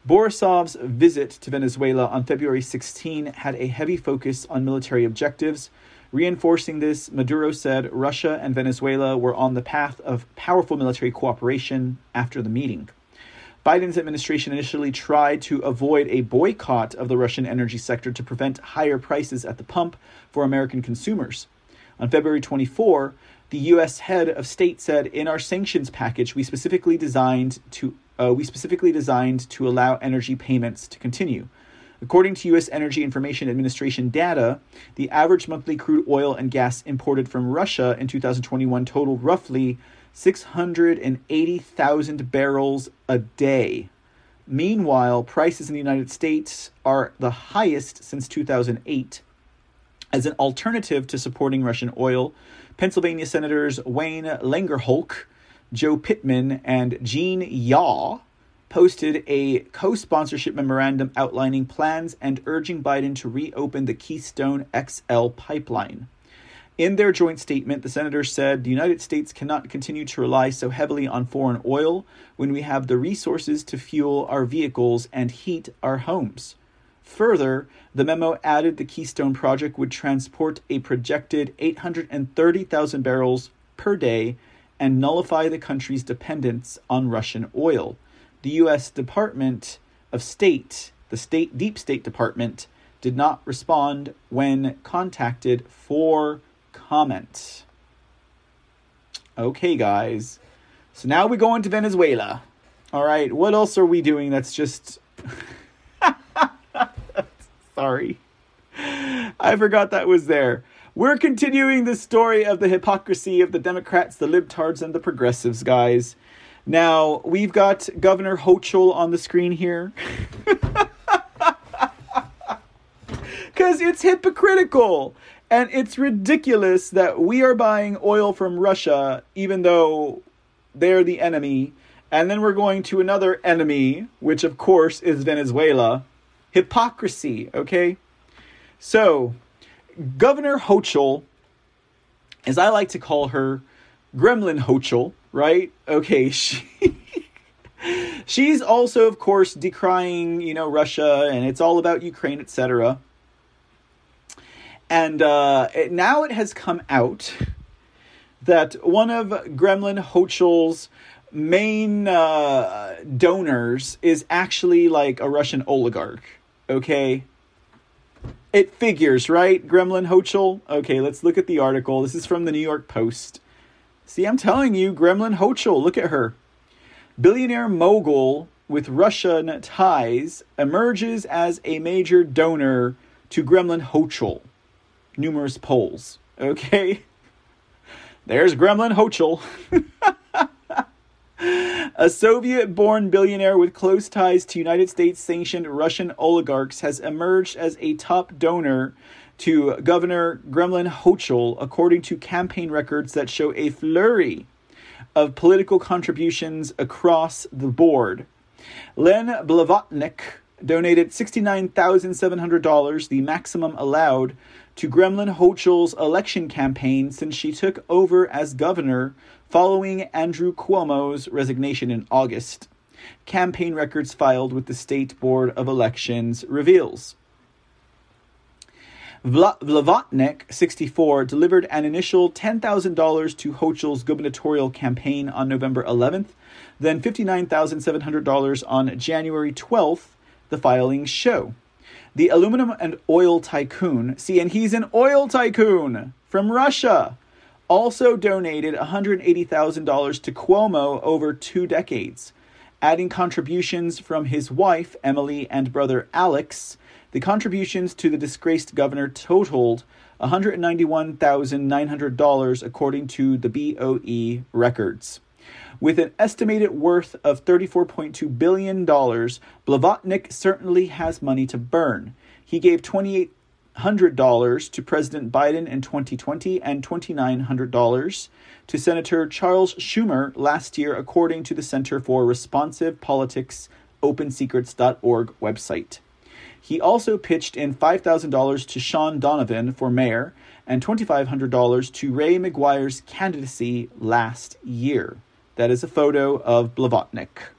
Borisov's visit to Venezuela on February 16 had a heavy focus on military objectives. Reinforcing this, Maduro said Russia and Venezuela were on the path of powerful military cooperation after the meeting. Biden's administration initially tried to avoid a boycott of the Russian energy sector to prevent higher prices at the pump for American consumers. On February 24, the U.S. head of state said, "In our sanctions package, we specifically designed to uh, we specifically designed to allow energy payments to continue." According to U.S. Energy Information Administration data, the average monthly crude oil and gas imported from Russia in 2021 totaled roughly 680,000 barrels a day. Meanwhile, prices in the United States are the highest since 2008. As an alternative to supporting Russian oil, Pennsylvania Senators Wayne Langerholc, Joe Pittman, and Gene Yaw posted a co sponsorship memorandum outlining plans and urging Biden to reopen the Keystone XL pipeline. In their joint statement, the senators said the United States cannot continue to rely so heavily on foreign oil when we have the resources to fuel our vehicles and heat our homes. Further, the memo added the Keystone Project would transport a projected 830,000 barrels per day and nullify the country's dependence on Russian oil. The U.S. Department of State, the State Deep State Department, did not respond when contacted for comment. Okay, guys. So now we go into Venezuela. All right, what else are we doing that's just. [laughs] Sorry. I forgot that was there. We're continuing the story of the hypocrisy of the Democrats, the libtards, and the progressives, guys. Now, we've got Governor Hochul on the screen here. [laughs] Because it's hypocritical. And it's ridiculous that we are buying oil from Russia, even though they're the enemy. And then we're going to another enemy, which of course is Venezuela. Hypocrisy, okay? So, Governor Hochul, as I like to call her, Gremlin Hochul, right? Okay, [laughs] she. she's also, of course, decrying, you know, Russia, and it's all about Ukraine, etc. And uh, it, now it has come out that one of Gremlin Hochul's main uh, donors is actually like a Russian oligarch. Okay. It figures, right? Gremlin Hochul? Okay, let's look at the article. This is from the New York Post. See, I'm telling you, Gremlin Hochul, look at her. Billionaire mogul with Russian ties emerges as a major donor to Gremlin Hochul. Numerous polls. Okay? [laughs] There's Gremlin Hochul. [laughs] A Soviet born billionaire with close ties to United States sanctioned Russian oligarchs has emerged as a top donor to Governor Gremlin Hochul, according to campaign records that show a flurry of political contributions across the board. Len Blavatnik donated $69,700, the maximum allowed, to Gremlin Hochul's election campaign since she took over as governor following Andrew Cuomo's resignation in August. Campaign records filed with the State Board of Elections reveals. Blavatnik, 64, delivered an initial $10,000 to Hochul's gubernatorial campaign on November 11th, then $59,700 on January 12th, the filings show. The aluminum and oil tycoon, see, and he's an oil tycoon from Russia, also donated $180,000 to Cuomo over two decades. Adding contributions from his wife, Emily, and brother Alex, the contributions to the disgraced governor totaled $191,900 according to the BOE records. With an estimated worth of $34.2 billion, Blavatnik certainly has money to burn. He gave 28 $100 to President Biden in 2020 and $2,900 to Senator Charles Schumer last year, according to the Center for Responsive Politics OpenSecrets.org website. He also pitched in $5,000 to Shaun Donovan for mayor and $2,500 to Ray McGuire's candidacy last year. That is a photo of Blavatnik.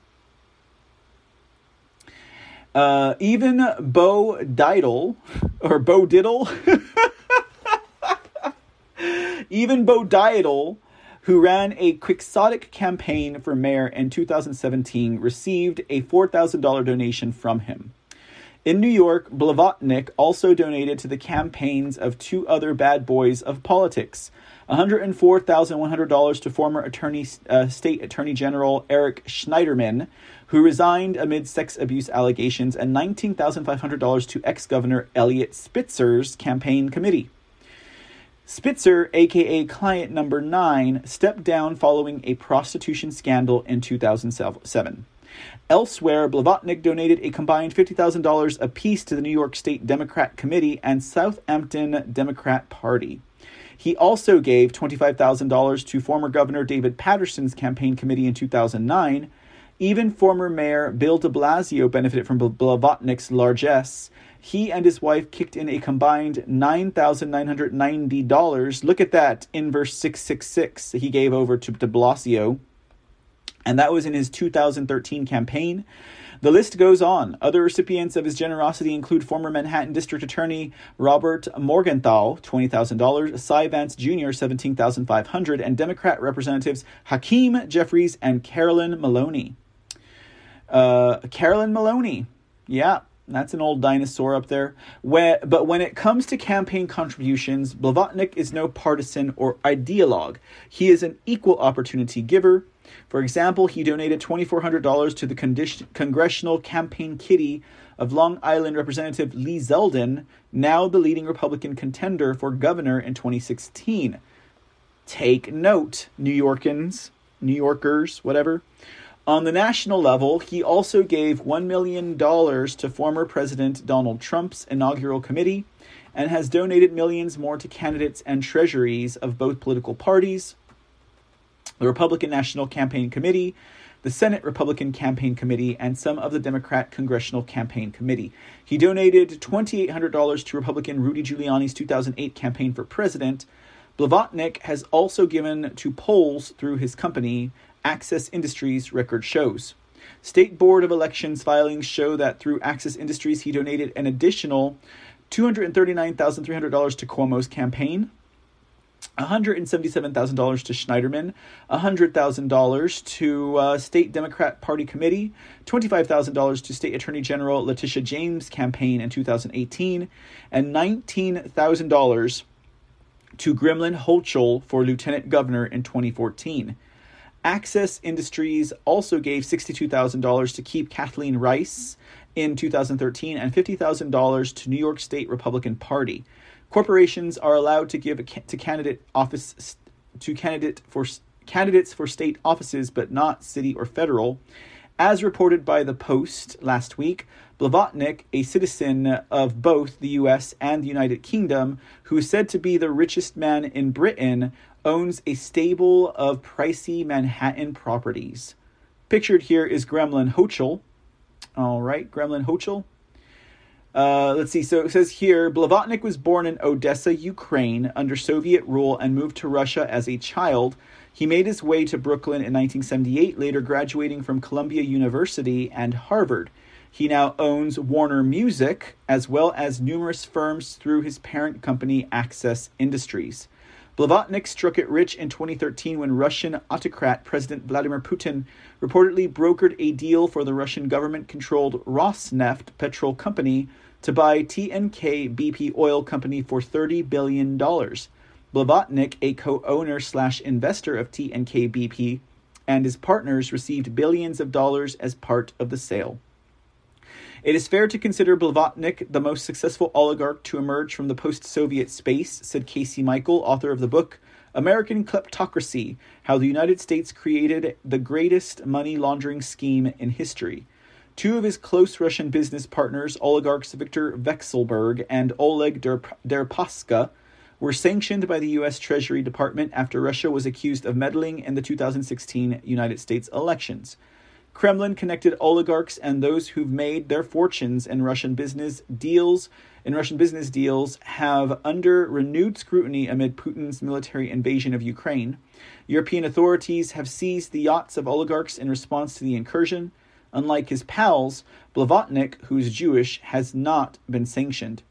Uh, even Bo Diddle, or Bo Diddle, [laughs] even Bo Diddle, who ran a quixotic campaign for mayor in 2017, received a $4,000 donation from him. In New York, Blavatnik also donated to the campaigns of two other bad boys of politics. $104,100 to former attorney, uh, State Attorney General Eric Schneiderman, who resigned amid sex abuse allegations, and $19,500 to ex Governor Eliot Spitzer's campaign committee. Spitzer, aka client number nine, stepped down following a prostitution scandal in 2007. Elsewhere, Blavatnik donated a combined $50,000 apiece to the New York State Democrat Committee and Southampton Democrat Party. He also gave $25,000 to former Governor David Paterson's campaign committee in 2009 even former Mayor Bill de Blasio benefited from Blavatnik's largesse. He and his wife kicked in a combined $9,990. Look at that, inverse 666 he gave over to de Blasio. And that was in his 2013 campaign. The list goes on. Other recipients of his generosity include former Manhattan District Attorney Robert Morgenthau, $20,000, Cy Vance Jr., $17,500, and Democrat Representatives Hakeem Jeffries and Carolyn Maloney. Uh, Carolyn Maloney. Yeah, that's an old dinosaur up there. But when it comes to campaign contributions, Blavatnik is no partisan or ideologue. He is an equal opportunity giver. For example, he donated $2,400 to the condi- congressional campaign kitty of Long Island Representative Lee Zeldin, now the leading Republican contender for governor in 2016. Take note, New Yorkans, New Yorkers, whatever. On the national level, he also gave $1 million to former President Donald Trump's inaugural committee and has donated millions more to candidates and treasuries of both political parties, the Republican National Campaign Committee, the Senate Republican Campaign Committee, and some of the Democrat Congressional Campaign Committee. He donated $2,800 to Republican Rudy Giuliani's 2008 campaign for president. Blavatnik has also given to polls through his company, Access Industries record shows. State Board of Elections filings show that through Access Industries, he donated an additional $239,300 to Cuomo's campaign. $177,000 to Schneiderman, $100,000 to uh, State Democrat Party Committee, $25,000 to State Attorney General Letitia James' campaign in 2018, and $19,000 to Gremlin Hochul for Lieutenant Governor in 2014. Access Industries also gave $62,000 to keep Kathleen Rice in 2013 and $50,000 to New York State Republican Party. Corporations are allowed to give to candidate office to candidate for candidates for state offices, but not city or federal. As reported by the Post last week, Blavatnik, a citizen of both the US and the United Kingdom, who is said to be the richest man in Britain, owns a stable of pricey Manhattan properties. Pictured here is Gremlin Hochul. All right, Gremlin Hochul. Uh, let's see. So it says here Blavatnik was born in Odessa, Ukraine, under Soviet rule and moved to Russia as a child. He made his way to Brooklyn in 1978, later graduating from Columbia University and Harvard. He now owns Warner Music, as well as numerous firms through his parent company, Access Industries. Blavatnik struck it rich in 2013 when Russian autocrat President Vladimir Putin reportedly brokered a deal for the Russian government controlled Rosneft petrol company to buy TNK BP Oil Company for $30 billion. Blavatnik, a co owner slash investor of TNK BP, and his partners received billions of dollars as part of the sale. It is fair to consider Blavatnik the most successful oligarch to emerge from the post Soviet space, said Casey Michael, author of the book American Kleptocracy How the United States Created the Greatest Money Laundering Scheme in History. Two of his close Russian business partners, oligarchs Viktor Vekselberg and Oleg Deripaska, were sanctioned by the U.S. Treasury Department after Russia was accused of meddling in the 2016 United States elections. Kremlin connected oligarchs and those who've made their fortunes in Russian business deals in Russian business deals have under renewed scrutiny amid Putin's military invasion of Ukraine. European authorities have seized the yachts of oligarchs in response to the incursion. Unlike his pals, Blavatnik, who's Jewish, has not been sanctioned.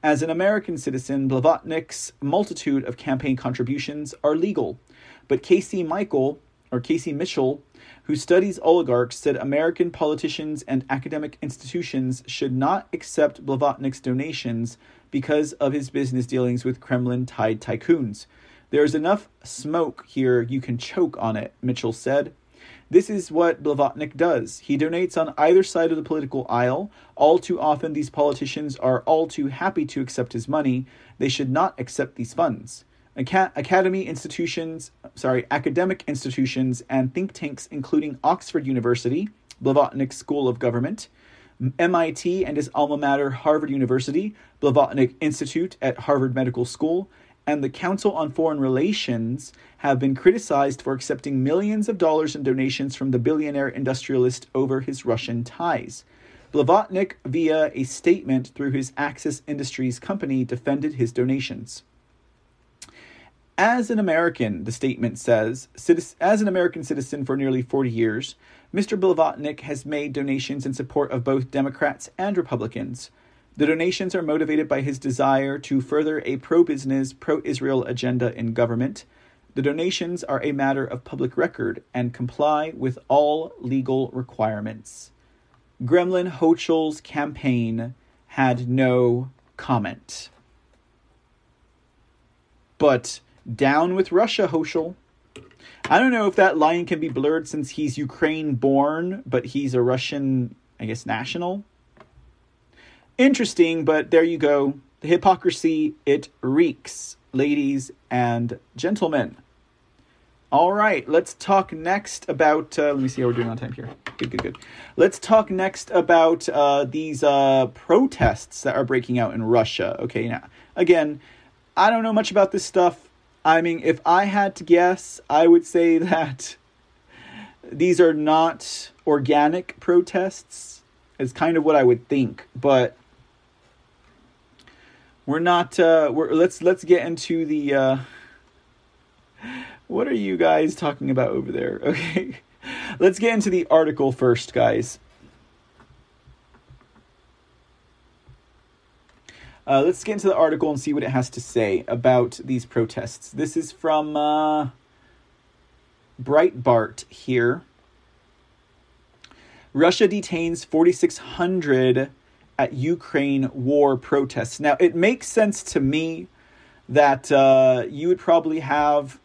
As an American citizen, Blavatnik's multitude of campaign contributions are legal. But Casey Michael, or Casey Mitchell, who studies oligarchs, said American politicians and academic institutions should not accept Blavatnik's donations because of his business dealings with Kremlin tied tycoons. There's enough smoke here you can choke on it, Mitchell said. This is what Blavatnik does. He donates on either side of the political aisle. All too often, these politicians are all too happy to accept his money. They should not accept these funds. academy institutions, sorry, academic institutions and think tanks, including Oxford University, Blavatnik School of Government, MIT and his alma mater, Harvard University, Blavatnik Institute at Harvard Medical School, and the Council on Foreign Relations have been criticized for accepting millions of dollars in donations from the billionaire industrialist over his Russian ties. Blavatnik, via a statement through his Access Industries company, defended his donations. As an American, the statement says, as an American citizen for nearly 40 years, Mr. Blavatnik has made donations in support of both Democrats and Republicans. The donations are motivated by his desire to further a pro business, pro Israel agenda in government. The donations are a matter of public record and comply with all legal requirements. Gremlin Hochul's campaign had no comment. But down with Russia, Hochul. I don't know if that line can be blurred since he's Ukraine born, but he's a Russian, I guess, national interesting, but there you go. The hypocrisy, it reeks, ladies and gentlemen. All right, let's talk next about. Uh, let me see how we're doing on time here. Good, good, good. Let's talk next about uh, these uh, protests that are breaking out in Russia. Okay, now, again, I don't know much about this stuff. I mean, if I had to guess, I would say [laughs] that these are not organic protests, is kind of what I would think. But we're not uh we're let's let's get into the uh what are you guys talking about over there [laughs] okay let's get into the article first guys Uh, let's get into the article and see what it has to say about these protests. This is from uh, Breitbart here. Russia detains 4,600 at Ukraine war protests. Now, it makes sense to me that uh, you would probably have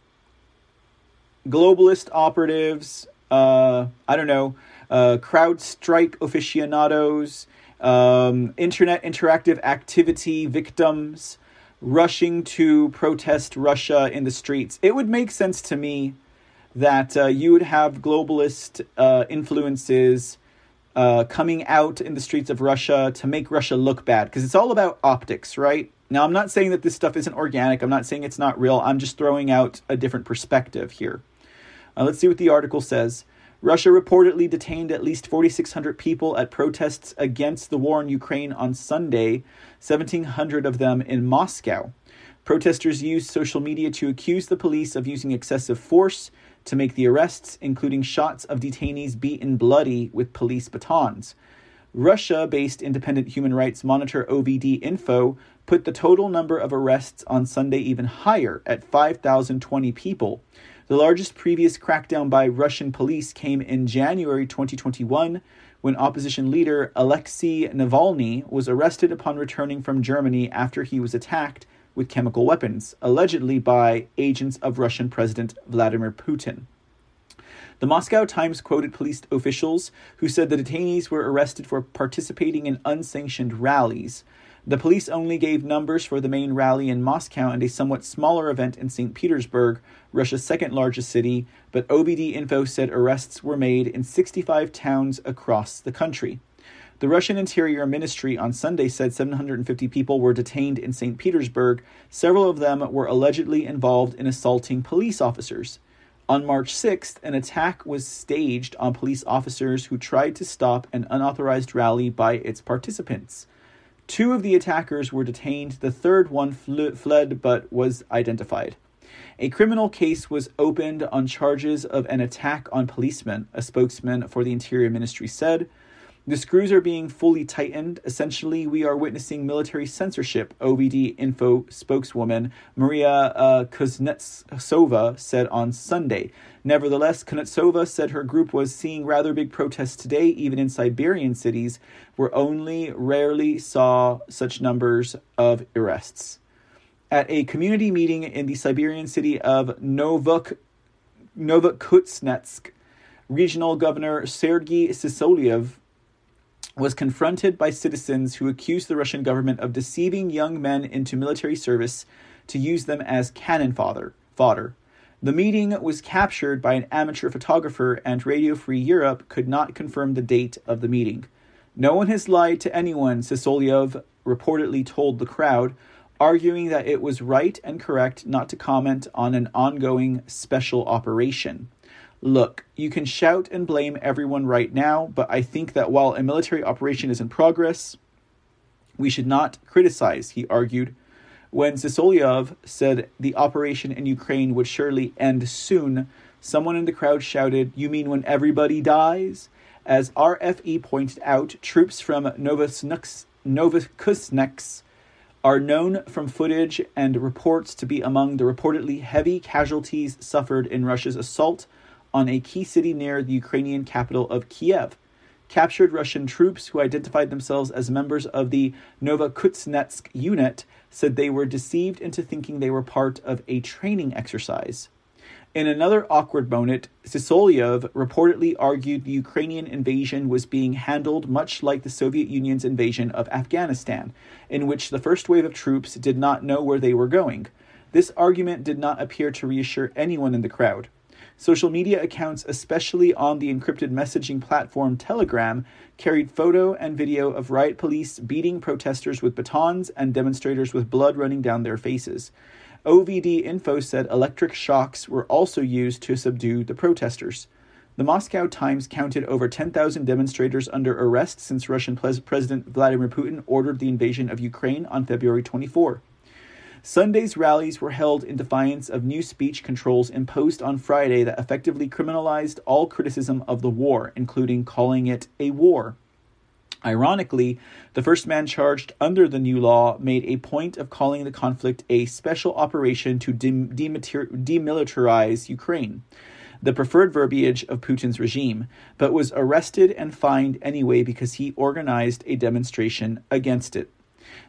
globalist operatives, uh, I don't know, uh, CrowdStrike aficionados, um, internet interactive activity victims rushing to protest Russia in the streets. It would make sense to me that uh, you would have globalist uh, influences uh, coming out in the streets of Russia to make Russia look bad because it's all about optics, right? Now, I'm not saying that this stuff isn't organic. I'm not saying it's not real. I'm just throwing out a different perspective here. Uh, let's see what the article says. Russia reportedly detained at least 4,600 people at protests against the war in Ukraine on Sunday, 1,700 of them in Moscow. Protesters used social media to accuse the police of using excessive force to make the arrests, including shots of detainees beaten bloody with police batons. Russia based independent human rights monitor OVD Info put the total number of arrests on Sunday even higher at 5,020 people. The largest previous crackdown by Russian police came in January 2021 when opposition leader Alexei Navalny was arrested upon returning from Germany after he was attacked with chemical weapons, allegedly by agents of Russian President Vladimir Putin. The Moscow Times quoted police officials who said the detainees were arrested for participating in unsanctioned rallies. The police only gave numbers for the main rally in Moscow and a somewhat smaller event in St. Petersburg, Russia's second largest city, but OVD Info said arrests were made in 65 towns across the country. The Russian Interior Ministry on Sunday said 750 people were detained in St. Petersburg. Several of them were allegedly involved in assaulting police officers. On March 6th, an attack was staged on police officers who tried to stop an unauthorized rally by its participants. Two of the attackers were detained, the third one fl- fled but was identified. A criminal case was opened on charges of an attack on policemen, a spokesman for the Interior Ministry said. The screws are being fully tightened. Essentially, we are witnessing military censorship, OVD Info spokeswoman Maria uh, Kuznetsova said on Sunday. Nevertheless, Kuznetsova said her group was seeing rather big protests today, even in Siberian cities, where only rarely saw such numbers of arrests. At a community meeting in the Siberian city of Novok, Regional Governor Sergei Sisolyev was confronted by citizens who accused the Russian government of deceiving young men into military service to use them as cannon fodder. fodder. The meeting was captured by an amateur photographer, and Radio Free Europe could not confirm the date of the meeting. No one has lied to anyone, Sisolyev reportedly told the crowd, arguing that it was right and correct not to comment on an ongoing special operation. Look, you can shout and blame everyone right now, but I think that while a military operation is in progress, we should not criticize, he argued. When Sisolyev said the operation in Ukraine would surely end soon, someone in the crowd shouted, You mean when everybody dies? As RFE pointed out, troops from Novokuznetsk are known from footage and reports to be among the reportedly heavy casualties suffered in Russia's assault on a key city near the Ukrainian capital of Kiev. Captured Russian troops who identified themselves as members of the Novokuznetsk unit said they were deceived into thinking they were part of a training exercise. In another awkward moment, Sisolyev reportedly argued the Ukrainian invasion was being handled much like the Soviet Union's invasion of Afghanistan, in which the first wave of troops did not know where they were going. This argument did not appear to reassure anyone in the crowd. Social media accounts, especially on the encrypted messaging platform Telegram, carried photo and video of riot police beating protesters with batons and demonstrators with blood running down their faces. OVD Info said electric shocks were also used to subdue the protesters. The Moscow Times counted over 10,000 demonstrators under arrest since Russian President Vladimir Putin ordered the invasion of Ukraine on February 24. Sunday's rallies were held in defiance of new speech controls imposed on Friday that effectively criminalized all criticism of the war, including calling it a war. Ironically, the first man charged under the new law made a point of calling the conflict a special operation to demilitarize Ukraine, the preferred verbiage of Putin's regime, but was arrested and fined anyway because he organized a demonstration against it.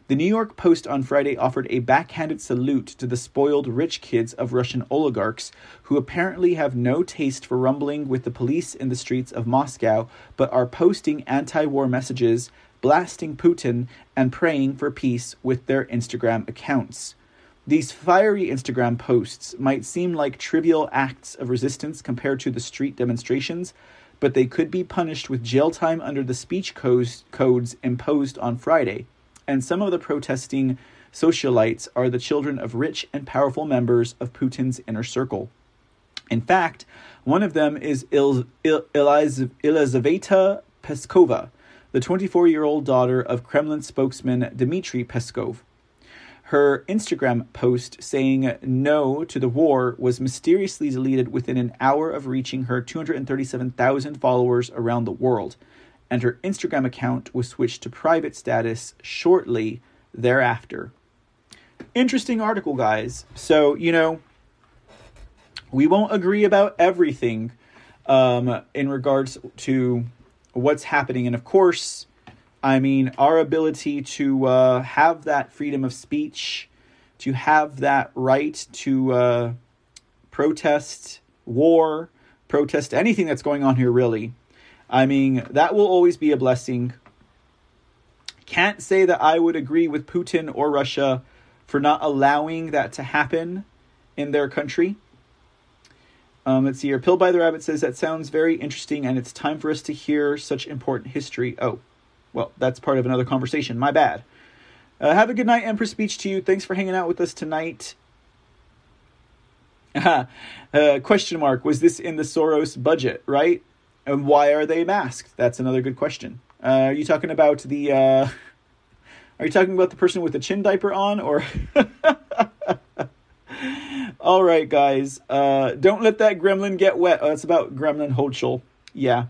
The New York Post on Friday offered a backhanded salute to the spoiled rich kids of Russian oligarchs who apparently have no taste for rumbling with the police in the streets of Moscow but are posting anti war messages, blasting Putin, and praying for peace with their Instagram accounts. These fiery Instagram posts might seem like trivial acts of resistance compared to the street demonstrations, but they could be punished with jail time under the speech codes, codes imposed on Friday and some of the protesting socialites are the children of rich and powerful members of Putin's inner circle. In fact, one of them is Il- Il- Elizaveta Peskova, the 24 year old daughter of Kremlin spokesman Dmitry Peskov. Her Instagram post saying no to the war was mysteriously deleted within an hour of reaching her 237,000 followers around the world and her Instagram account was switched to private status shortly thereafter. Interesting article, guys. So, you know, we won't agree about everything um, in regards to what's happening. And of course, I mean, our ability to uh, have that freedom of speech, to have that right to uh, protest war, protest anything that's going on here, really, I mean, that will always be a blessing. Can't say that I would agree with Putin or Russia for not allowing that to happen in their country. Um, let's see here. Pill by the Rabbit says that sounds very interesting, and it's time for us to hear such important history. Oh, well, that's part of another conversation. My bad. Uh, have a good night, Empress Speech to you. Thanks for hanging out with us tonight. [laughs] uh, question mark. Was this in the Soros budget, right? And why are they masked? That's another good question. Uh, are you talking about the? Uh, [laughs] are you talking about the person with the chin diaper on, or? [laughs] All right, guys. Uh, don't let that gremlin get wet. Oh, that's about Gremlin Hochul. Yeah,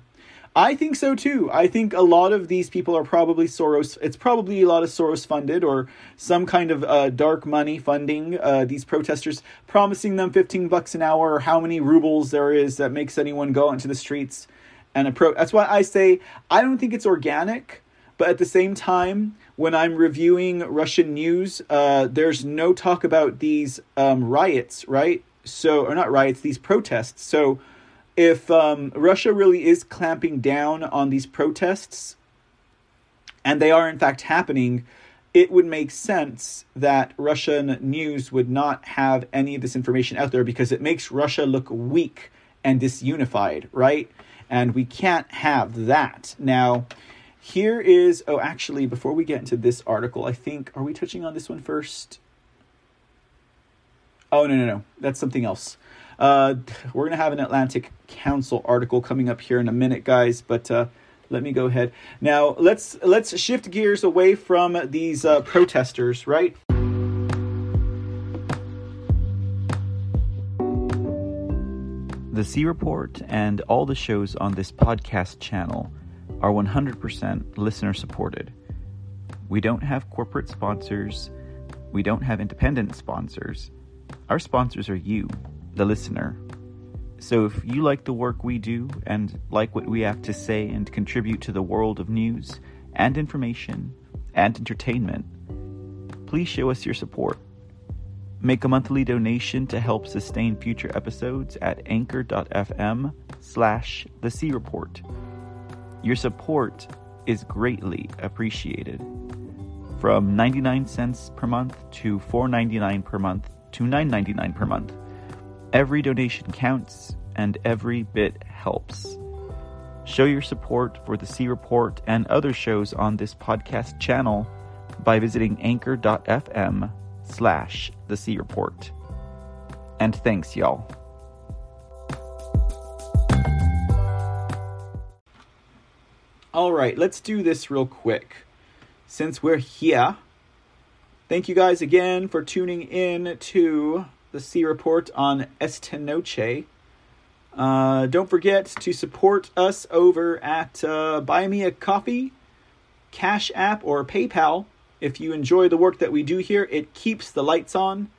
I think so too. I think a lot of these people are probably Soros. It's probably a lot of Soros funded or some kind of uh, dark money funding uh, these protesters, promising them fifteen bucks an hour or how many rubles there is that makes anyone go into the streets and approach. That's why I say I don't think it's organic, but at the same time, when I'm reviewing Russian news, uh, there's no talk about these um, riots, right? So, or not riots, these protests. So, if um, Russia really is clamping down on these protests, and they are in fact happening, it would make sense that Russian news would not have any of this information out there because it makes Russia look weak and disunified, right? And we can't have that. Now, here is oh actually before we get into this article, I think are we touching on this one first? Oh no no no, that's something else. Uh, we're gonna have an Atlantic Council article coming up here in a minute, guys. But uh, let me go ahead now. Let's let's shift gears away from these uh, protesters, right? The C Report and all the shows on this podcast channel are 100% listener supported. We don't have corporate sponsors, we don't have independent sponsors. Our sponsors are you, the listener. So if you like the work we do and like what we have to say and contribute to the world of news and information and entertainment, please show us your support. Make a monthly donation to help sustain future episodes at anchor.fm slash the C Report. Your support is greatly appreciated. From 99 cents per month to 4.99 per month to 9.99 per month. Every donation counts and every bit helps. Show your support for the C Report and other shows on this podcast channel by visiting anchor.fm slash the C Report. And thanks, y'all. All right, let's do this real quick. Since we're here, thank you guys again for tuning in to the C Report on Esta Noche. Uh, don't forget to support us over at uh, Buy Me a Coffee Cash App, or PayPal. If you enjoy the work that we do here, it keeps the lights on.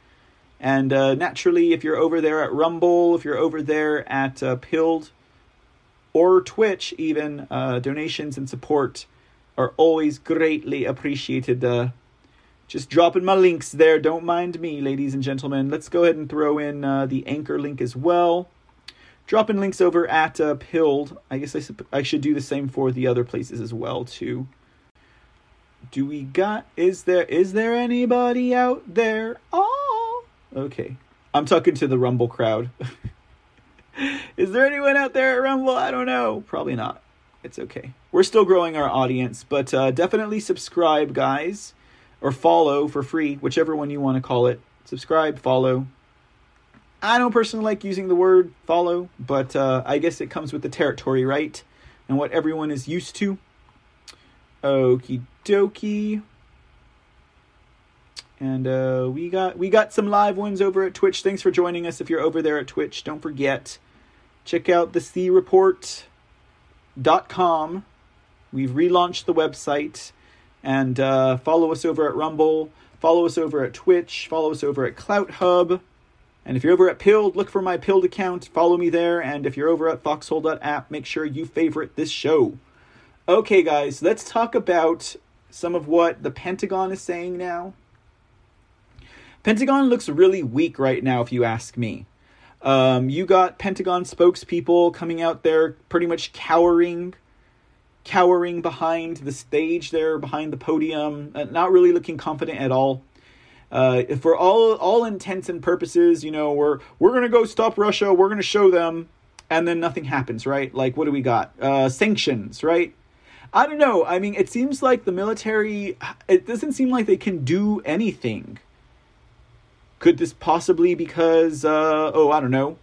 And uh, naturally, if you're over there at Rumble, if you're over there at uh, Pilled, or Twitch, even, uh, donations and support are always greatly appreciated. Uh, just dropping my links there. Don't mind me, ladies and gentlemen. Let's go ahead and throw in uh, the anchor link as well. Dropping links over at uh, Pilled. I guess I, I should do the same for the other places as well too. Do we got? Is there is there anybody out there? Oh, okay. I'm talking to the Rumble crowd. [laughs] is there anyone out there at Rumble? I don't know. Probably not. It's okay. We're still growing our audience, but uh, definitely subscribe, guys, or follow for free, whichever one you want to call it. Subscribe, follow. I don't personally like using the word follow, but uh, I guess it comes with the territory, right? And what everyone is used to. Okie dokie. And uh, we got we got some live ones over at Twitch. Thanks for joining us. If you're over there at Twitch, don't forget check out the C Report.com. We've relaunched the website, and uh, follow us over at Rumble. Follow us over at Twitch. Follow us over at CloutHub. And if you're over at Pilled, look for my Pilled account. Follow me there. And if you're over at Foxhole.app, make sure you favorite this show. Okay, guys, let's talk about some of what the Pentagon is saying now. Pentagon looks really weak right now, if you ask me. Um, you got Pentagon spokespeople coming out there pretty much cowering, cowering behind the stage there, behind the podium, uh, not really looking confident at all. Uh, for all all intents and purposes, you know, we're we're gonna go stop Russia. We're gonna show them, and then nothing happens, right? Like, what do we got? Uh, sanctions, right? I don't know. I mean, it seems like the military, it doesn't seem like they can do anything. Could this possibly because, uh, oh, I don't know,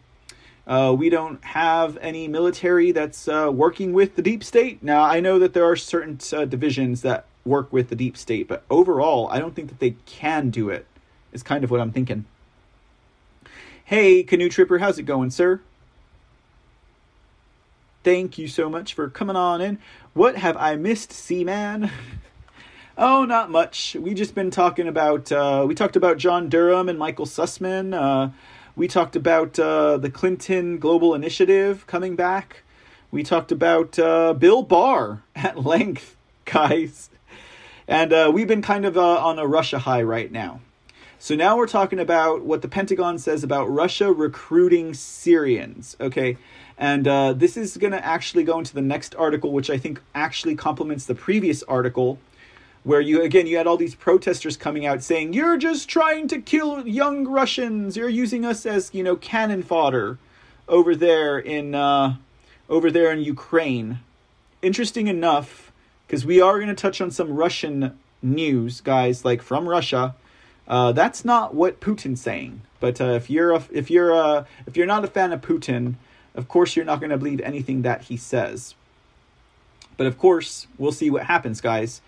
uh, we don't have any military that's uh, working with the deep state? Now, I know that there are certain uh, divisions that work with the deep state, but overall, I don't think that they can do it, is kind of what I'm thinking. Hey, Canoe Tripper, how's it going, sir? Thank you so much for coming on in. What have I missed, Seaman? [laughs] oh, not much. We just been talking about. Uh, we talked about John Durham and Michael Sussman. Uh, we talked about uh, the Clinton Global Initiative coming back. We talked about uh, Bill Barr [laughs] at length, guys. And uh, we've been kind of uh, on a Russia high right now. So now we're talking about what the Pentagon says about Russia recruiting Syrians. Okay. And uh, this is going to actually go into the next article, which I think actually complements the previous article, where you, again, you had all these protesters coming out saying, You're just trying to kill young Russians. You're using us as, you know, cannon fodder over there in, uh, over there in Ukraine. Interesting enough, because we are going to touch on some Russian news, guys, like from Russia. Uh, that's not what Putin's saying. But uh, if you're a, if you're a, if you're not a fan of Putin, of course, you're not going to believe anything that he says. But of course, we'll see what happens, guys.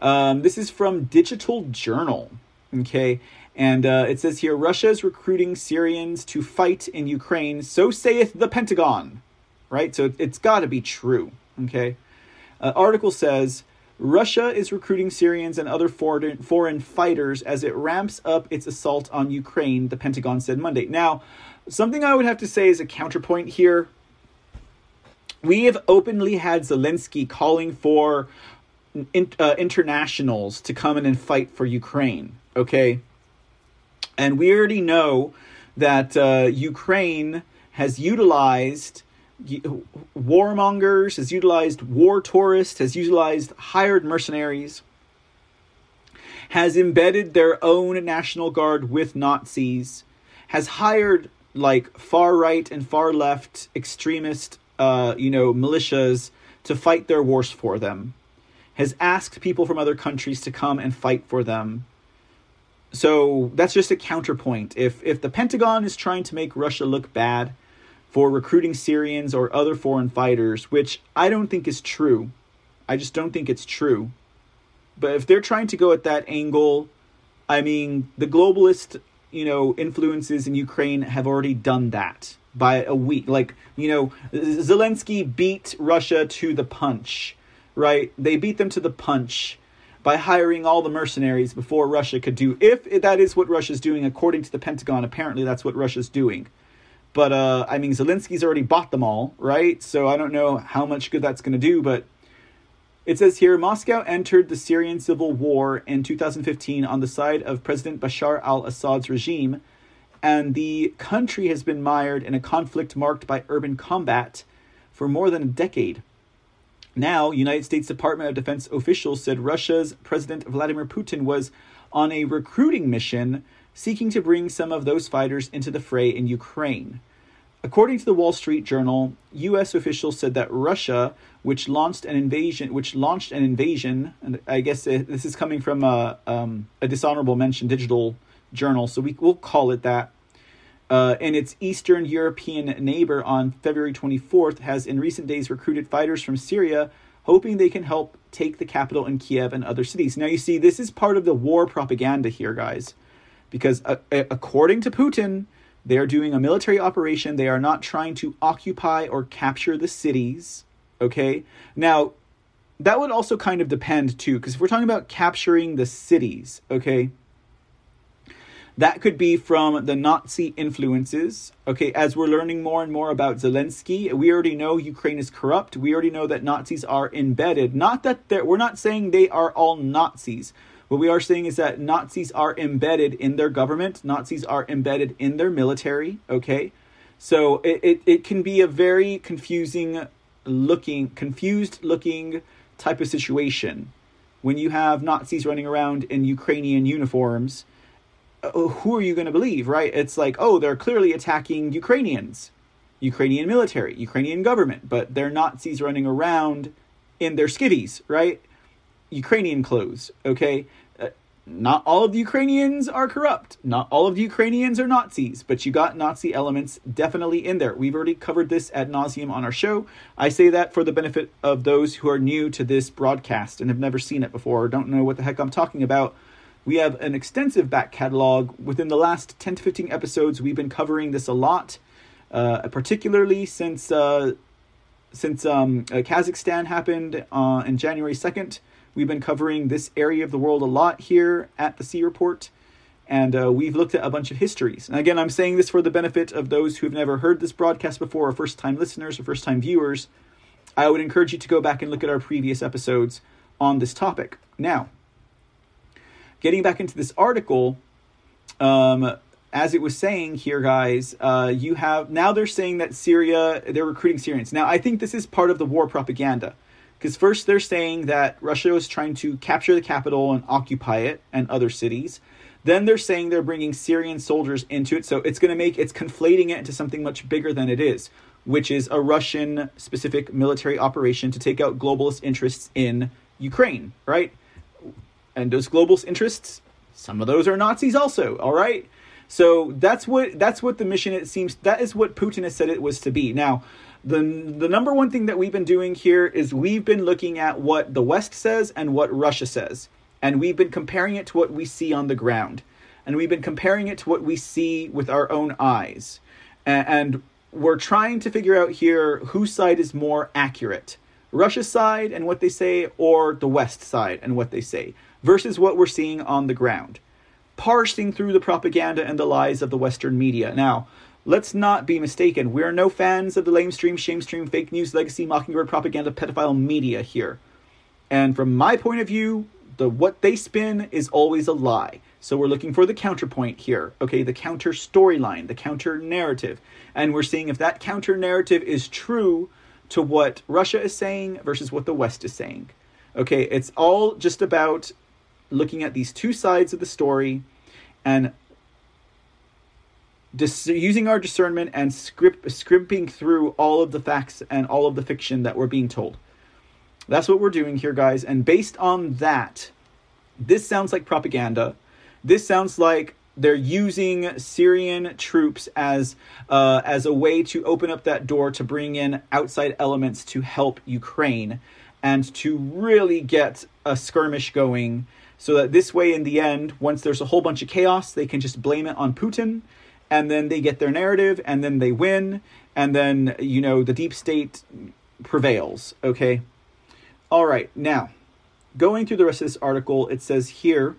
Um, this is from Digital Journal. Okay. And uh, it says here Russia is recruiting Syrians to fight in Ukraine. So saith the Pentagon. Right? So it's got to be true. Okay. Uh, article says Russia is recruiting Syrians and other foreign, foreign fighters as it ramps up its assault on Ukraine, the Pentagon said Monday. Now, Something I would have to say is a counterpoint here. We have openly had Zelensky calling for in, uh, internationals to come in and fight for Ukraine, okay? And we already know that uh, Ukraine has utilized warmongers, has utilized war tourists, has utilized hired mercenaries, has embedded their own National Guard with Nazis, has hired like far right and far left extremist, uh, you know, militias to fight their wars for them, has asked people from other countries to come and fight for them. So that's just a counterpoint. If if the Pentagon is trying to make Russia look bad for recruiting Syrians or other foreign fighters, which I don't think is true, I just don't think it's true. But if they're trying to go at that angle, I mean, the globalist you know, influences in Ukraine have already done that by a week. Like, you know, Zelensky beat Russia to the punch right? They beat them to the punch by hiring all the mercenaries before Russia could do. If that is what Russia's doing, according to the Pentagon, apparently that's what Russia's doing. But uh, I mean, Zelensky's already bought them all, right? So I don't know how much good that's going to do. But it says here Moscow entered the Syrian civil war in 2015 on the side of President Bashar al Assad's regime, and the country has been mired in a conflict marked by urban combat for more than a decade. Now, United States Department of Defense officials said Russia's President Vladimir Putin was on a recruiting mission seeking to bring some of those fighters into the fray in Ukraine. According to the Wall Street Journal, U.S. officials said that Russia, which launched an invasion, which launched an invasion, and I guess this is coming from a, um, a dishonorable mention digital journal, so we will call it that. Uh, and its Eastern European neighbor on February 24th has in recent days recruited fighters from Syria, hoping they can help take the capital in Kiev and other cities. Now, you see, this is part of the war propaganda here, guys, because uh, according to Putin, they are doing a military operation. They are not trying to occupy or capture the cities. Okay. Now, that would also kind of depend too, because if we're talking about capturing the cities, okay, that could be from the Nazi influences. Okay, as we're learning more and more about Zelensky, we already know Ukraine is corrupt. We already know that Nazis are embedded. Not that we're not saying they are all Nazis. What we are saying is that Nazis are embedded in their government, Nazis are embedded in their military. Okay, so it, it, it can be a very confusing looking, confused looking type of situation when you have Nazis running around in Ukrainian uniforms uh, who are you going to believe, right? It's like, oh, they're clearly attacking Ukrainians, Ukrainian military, Ukrainian government, but they're Nazis running around in their skivvies, right? Ukrainian clothes, okay? Uh, not all of the Ukrainians are corrupt. Not all of the Ukrainians are Nazis, but you got Nazi elements definitely in there. We've already covered this ad nauseum on our show. I say that for the benefit of those who are new to this broadcast and have never seen it before or don't know what the heck I'm talking about we have an extensive back catalog. Within the last 10 to 15 episodes, we've been covering this a lot, uh, particularly since uh, since um, uh, Kazakhstan happened uh, in January 2nd. We've been covering this area of the world a lot here at the C Report, and uh, we've looked at a bunch of histories. And again, I'm saying this for the benefit of those who have never heard this broadcast before, or first time listeners, or first time viewers. I would encourage you to go back and look at our previous episodes on this topic. Now, getting back into this article, um, as it was saying here, guys, uh, you have now they're saying that Syria, they're recruiting Syrians. Now, I think this is part of the war propaganda. Because first they're saying that Russia is trying to capture the capital and occupy it and other cities. Then they're saying they're bringing Syrian soldiers into it. So it's going to make, it's conflating it into something much bigger than it is, which is a Russian specific military operation to take out globalist interests in Ukraine, right? and those globalist interests, some of those are Nazis also. All right. So that's what that's what the mission it seems that is what Putin has said it was to be. Now, the the number one thing that we've been doing here is we've been looking at what the West says and what Russia says, and we've been comparing it to what we see on the ground, and we've been comparing it to what we see with our own eyes, and, and we're trying to figure out here whose side is more accurate, Russia's side and what they say, or the West side and what they say versus what we're seeing on the ground, parsing through the propaganda and the lies of the Western media. Now, let's not be mistaken. We're no fans of the lamestream, shamestream, fake news, legacy, mockingbird, propaganda, pedophile media here. And from my point of view, the what they spin is always a lie. So we're looking for the counterpoint here, okay, the counter storyline, the counter narrative. And we're seeing if that counter narrative is true to what Russia is saying versus what the West is saying. Okay, it's all just about looking at these two sides of the story and dis- using our discernment and script scrimping through all of the facts and all of the fiction that we're being told. That's what we're doing here, guys. And based on that, this sounds like propaganda. This sounds like they're using Syrian troops as uh, as a way to open up that door to bring in outside elements to help Ukraine and to really get a skirmish going so that this way, in the end, once there's a whole bunch of chaos, they can just blame it on Putin, and then they get their narrative, and then they win, and then, you know, the deep state prevails, okay? All right, now going through the rest of this article, it says here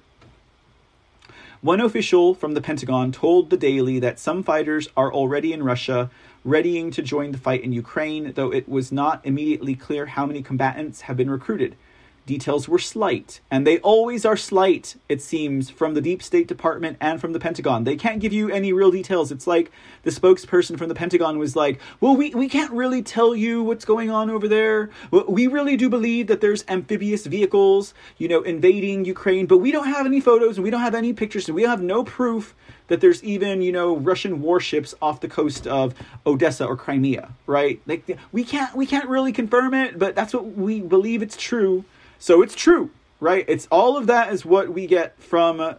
one official from the Pentagon told the Daily that some fighters are already in Russia, readying to join the fight in Ukraine, though it was not immediately clear how many combatants have been recruited. Details were slight, and they always are slight, it seems, from the Deep State Department and from the Pentagon. They can't give you any real details. It's like the spokesperson from the Pentagon was like, Well, we, we can't really tell you what's going on over there. We really do believe that there's amphibious vehicles, you know, invading Ukraine, but we don't have any photos and we don't have any pictures and we have no proof that there's even, you know, Russian warships off the coast of Odessa or Crimea, right? Like we can't we can't really confirm it, but that's what we believe it's true. So it's true, right? It's all of that is what we get from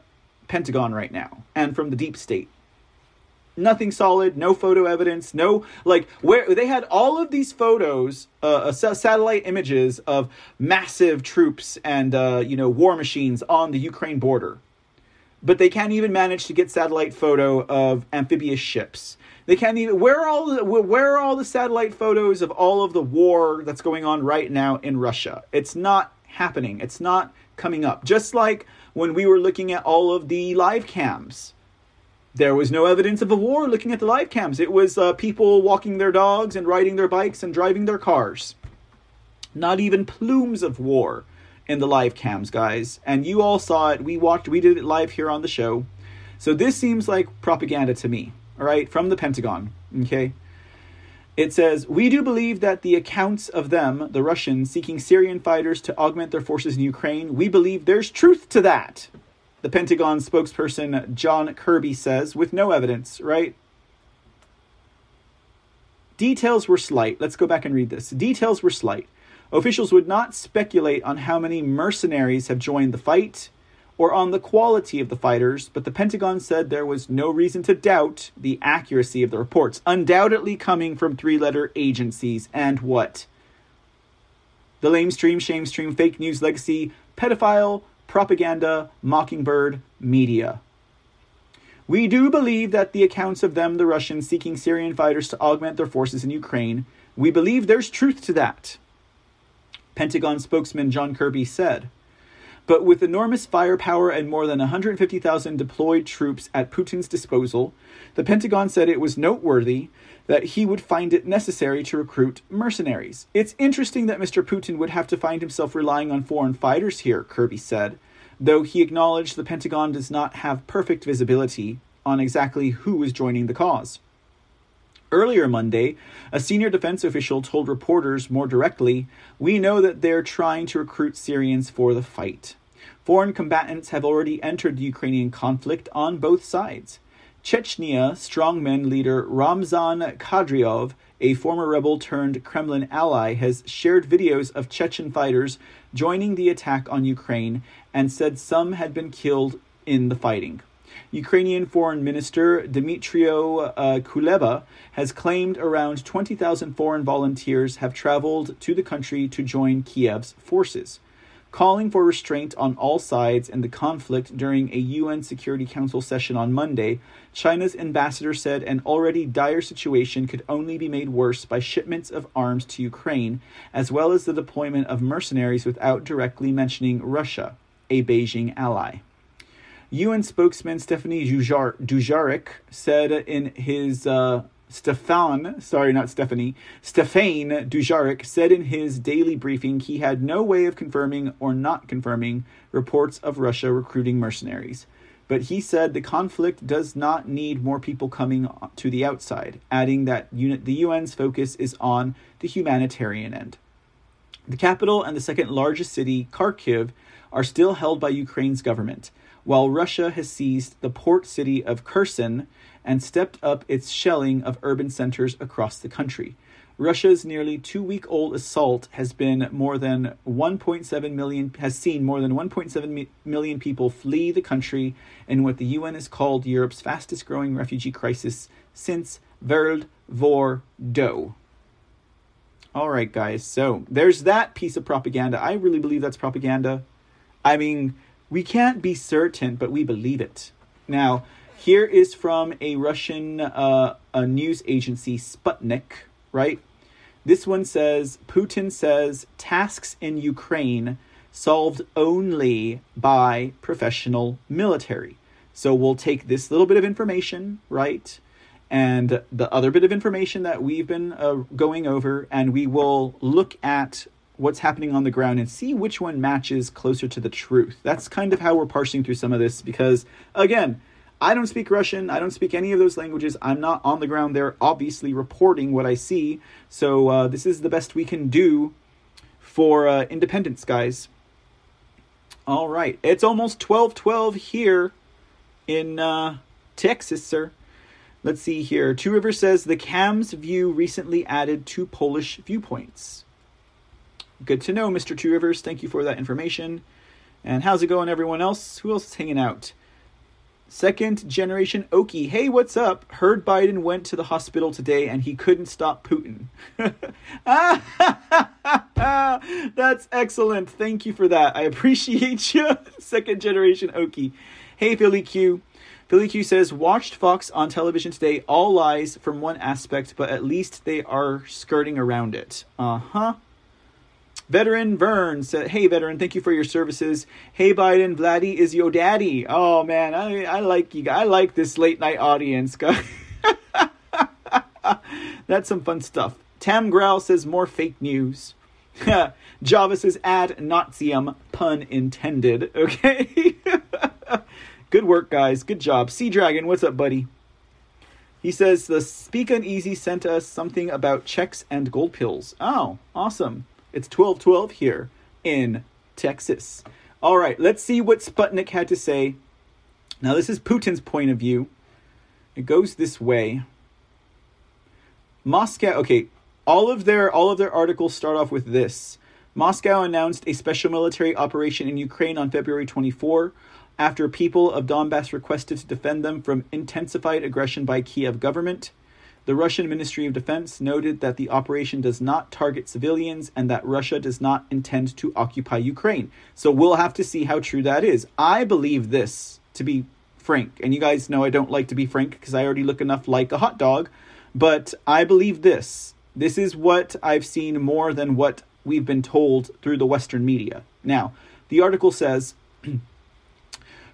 Pentagon right now and from the deep state. Nothing solid, no photo evidence, no like where they had all of these photos, uh, satellite images of massive troops and uh, you know war machines on the Ukraine border, but they can't even manage to get satellite photo of amphibious ships. They can't even where are all the where are all the satellite photos of all of the war that's going on right now in Russia? It's not happening. It's not coming up. Just like when we were looking at all of the live cams, there was no evidence of a war looking at the live cams. It was uh, people walking their dogs and riding their bikes and driving their cars. Not even plumes of war in the live cams, guys. And you all saw it. We watched, we did it live here on the show. So this seems like propaganda to me, all right, from the Pentagon, okay? It says, We do believe that the accounts of them, the Russians, seeking Syrian fighters to augment their forces in Ukraine, we believe there's truth to that. The Pentagon spokesperson John Kirby says, with no evidence, right? Details were slight. Let's go back and read this. Details were slight. Officials would not speculate on how many mercenaries have joined the fight or on the quality of the fighters, but the Pentagon said there was no reason to doubt the accuracy of the reports, undoubtedly coming from three letter agencies. And what? The lamestream, shamestream, fake news legacy, pedophile, propaganda, mockingbird, media. We do believe that the accounts of them, the Russians, seeking Syrian fighters to augment their forces in Ukraine, we believe there's truth to that. Pentagon spokesman John Kirby said. But with enormous firepower and more than 150,000 deployed troops at Putin's disposal, the Pentagon said it was noteworthy that he would find it necessary to recruit mercenaries. It's interesting that Mr. Putin would have to find himself relying on foreign fighters here, Kirby said, though he acknowledged the Pentagon does not have perfect visibility on exactly who is joining the cause. Earlier Monday, a senior defense official told reporters more directly, We know that they're trying to recruit Syrians for the fight. Foreign combatants have already entered the Ukrainian conflict on both sides. Chechnya strongman leader Ramzan Kadyrov, a former rebel turned Kremlin ally, has shared videos of Chechen fighters joining the attack on Ukraine and said some had been killed in the fighting. Ukrainian Foreign Minister Dmytro uh, Kuleba has claimed around 20,000 foreign volunteers have traveled to the country to join Kiev's forces. Calling for restraint on all sides in the conflict during a UN Security Council session on Monday, China's ambassador said an already dire situation could only be made worse by shipments of arms to Ukraine, as well as the deployment of mercenaries without directly mentioning Russia, a Beijing ally. UN spokesman Stephanie Dujarric said in his uh, Stefan, sorry, not Stephanie, Stéphane Dujarric said in his daily briefing he had no way of confirming or not confirming reports of Russia recruiting mercenaries. But he said the conflict does not need more people coming to the outside, adding that the UN's focus is on the humanitarian end. The capital and the second largest city, Kharkiv, are still held by Ukraine's government while Russia has seized the port city of Kherson and stepped up its shelling of urban centers across the country. Russia's nearly two-week-old assault has been more than 1.7 million has seen more than 1.7 million people flee the country in what the UN has called Europe's fastest-growing refugee crisis since World War II. All right, guys. So there's that piece of propaganda. I really believe that's propaganda. I mean, we can't be certain, but we believe it. Now, here is from a Russian uh, a news agency, Sputnik, right? This one says Putin says tasks in Ukraine solved only by professional military. So we'll take this little bit of information, right? And the other bit of information that we've been uh, going over, and we will look at what's happening on the ground and see which one matches closer to the truth. That's kind of how we're parsing through some of this because, again, I don't speak Russian. I don't speak any of those languages. I'm not on the ground there, obviously reporting what I see. So uh, this is the best we can do for uh, independence, guys. All right, it's almost twelve twelve here in uh, Texas, sir. Let's see here. Two Rivers says the CAM's view recently added two Polish viewpoints. Good to know, Mr. Two Rivers. Thank you for that information. And how's it going, everyone else? Who else is hanging out? Second generation Oki. Hey, what's up? Heard Biden went to the hospital today and he couldn't stop Putin. [laughs] That's excellent. Thank you for that. I appreciate you. [laughs] Second generation Oki. Hey, Philly Q. Philly Q says, watched Fox on television today. All lies from one aspect, but at least they are skirting around it. Uh huh. Veteran Vern said, Hey, veteran, thank you for your services. Hey, Biden, Vladdy is your daddy. Oh, man, I, I like you. I like this late night audience. [laughs] That's some fun stuff. Tam Growl says, More fake news. [laughs] Java says, Ad Nazium, pun intended. [laughs] Okay. Good work, guys. Good job. Sea Dragon, what's up, buddy? He says the Speak Uneasy sent us something about checks and gold pills. Oh, awesome. It's 1212 here in Texas. All right, let's see what Sputnik had to say. Now, this is Putin's point of view. It goes this way. Moscow, okay, all of their all of their articles start off with this. Moscow announced a special military operation in Ukraine on February 24 after people of Donbass requested to defend them from intensified aggression by Kiev government. The Russian Ministry of Defense noted that the operation does not target civilians and that Russia does not intend to occupy Ukraine. So we'll have to see how true that is. I believe this to be frank, and you guys know I don't like to be frank because I already look enough like a hot dog, but I believe this. This is what I've seen more than what we've been told through the Western media. Now, the article says [clears throat]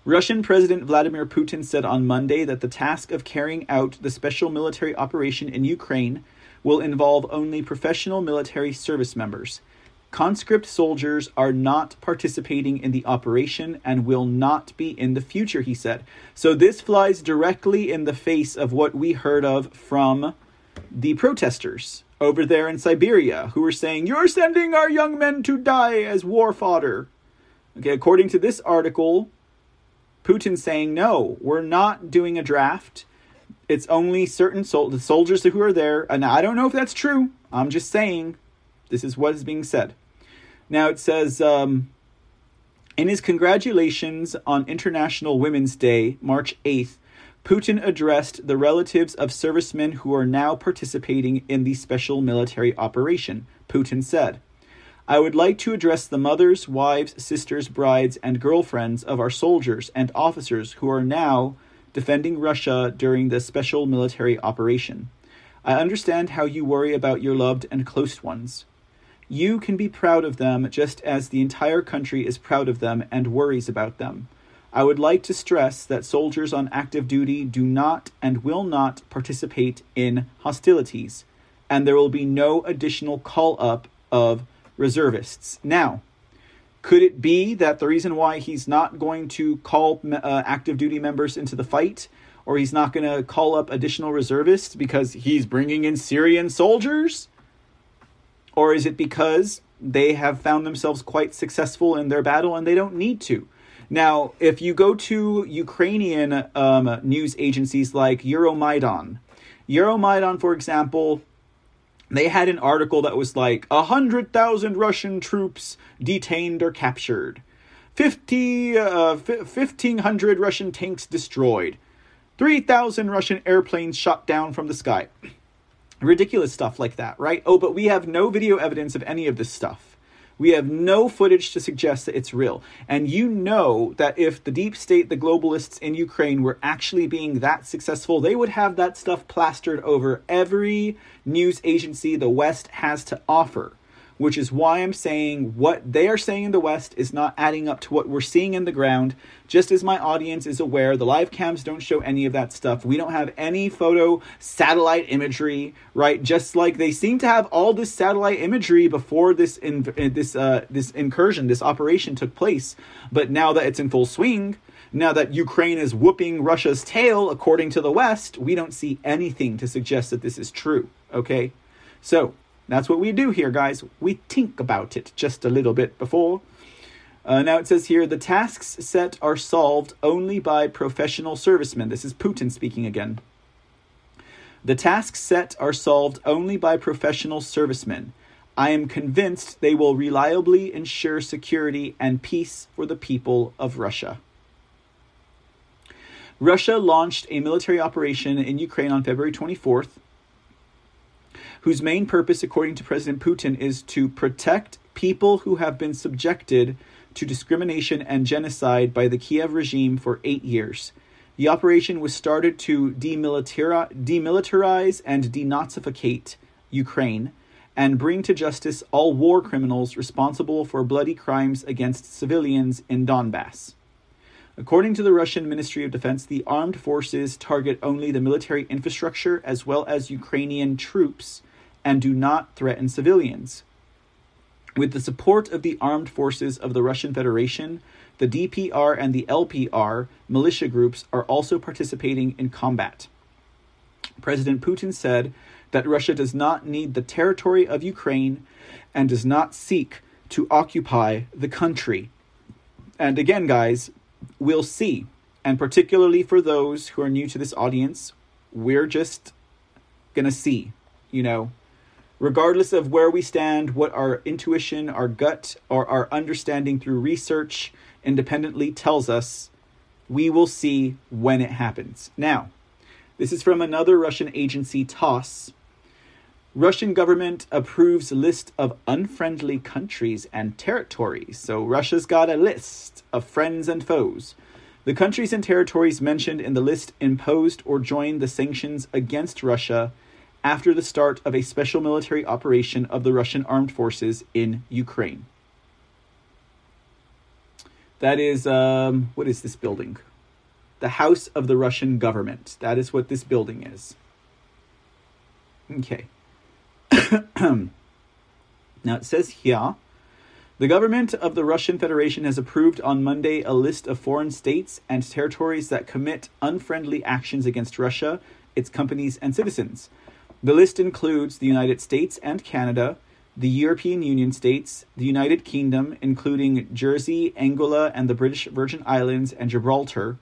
Russian President Vladimir Putin said on Monday that the task of carrying out the special military operation in Ukraine will involve only professional military service members. Conscript soldiers are not participating in the operation and will not be in the future, he said. So this flies directly in the face of what we heard of from the protesters over there in Siberia who were saying, You're sending our young men to die as war fodder. Okay, according to this article, Putin saying, no, we're not doing a draft. It's only certain sol- soldiers who are there. And I don't know if that's true. I'm just saying this is what is being said. Now it says, um, in his congratulations on International Women's Day, March 8th, Putin addressed the relatives of servicemen who are now participating in the special military operation. Putin said, I would like to address the mothers, wives, sisters, brides, and girlfriends of our soldiers and officers who are now defending Russia during this special military operation. I understand how you worry about your loved and close ones. You can be proud of them just as the entire country is proud of them and worries about them. I would like to stress that soldiers on active duty do not and will not participate in hostilities, and there will be no additional call up of reservists. Now, could it be that the reason why he's not going to call uh, active duty members into the fight, or he's not going to call up additional reservists because he's bringing in Syrian soldiers? Or is it because they have found themselves quite successful in their battle and they don't need to? Now, if you go to Ukrainian um, news agencies like Euromaidan, Euromaidan, for example, they had an article that was like a hundred thousand Russian troops detained or captured, 50, uh, 1500 Russian tanks destroyed, 3,000 Russian airplanes shot down from the sky. [clears throat] Ridiculous stuff like that, right? Oh, but we have no video evidence of any of this stuff. We have no footage to suggest that it's real. And you know that if the deep state, the globalists in Ukraine, were actually being that successful, they would have that stuff plastered over every news agency the West has to offer which is why I'm saying what they are saying in the West is not adding up to what we're seeing in the ground. Just as my audience is aware, the live cams don't show any of that stuff. We don't have any photo satellite imagery, right? Just like they seem to have all this satellite imagery before this in, this uh, this incursion, this operation took place. But now that it's in full swing, now that Ukraine is whooping Russia's tail, according to the West, we don't see anything to suggest that this is true. Okay, so that's what we do here, guys. We think about it just a little bit before. Uh, now it says here the tasks set are solved only by professional servicemen. This is Putin speaking again. The tasks set are solved only by professional servicemen. I am convinced they will reliably ensure security and peace for the people of Russia. Russia launched a military operation in Ukraine on February 24th whose main purpose, according to President Putin, is to protect people who have been subjected to discrimination and genocide by the Kiev regime for eight years. The operation was started to demilitarize, and denazificate Ukraine and bring to justice all war criminals responsible for bloody crimes against civilians in Donbass. According to the Russian Ministry of Defense, the armed forces target only the military infrastructure as well as Ukrainian troops and do not threaten civilians. With the support of the armed forces of the Russian Federation, the DPR and the LPR militia groups are also participating in combat. President Putin said that Russia does not need the territory of Ukraine and does not seek to occupy the country. And again, guys, we'll see. And particularly for those who are new to this audience, we're just going to see, you know, regardless of where we stand, what our intuition, our gut, or our understanding through research independently tells us, we will see when it happens. Now, this is from another Russian agency, TASS. Russian government approves list of unfriendly countries and territories. So Russia's got a list of friends and foes. The countries and territories mentioned in the list imposed or joined the sanctions against Russia after the start of a special military operation of the Russian armed forces in Ukraine. That is, um, what is this building? The House of the Russian Government. That is what this building is. Okay. [coughs] now it says here the government of the Russian Federation has approved on Monday a list of foreign states and territories that commit unfriendly actions against Russia, its companies, and citizens. The list includes the United States and Canada, the European Union states, the United Kingdom, including Jersey, Angola, and the British Virgin Islands and Gibraltar,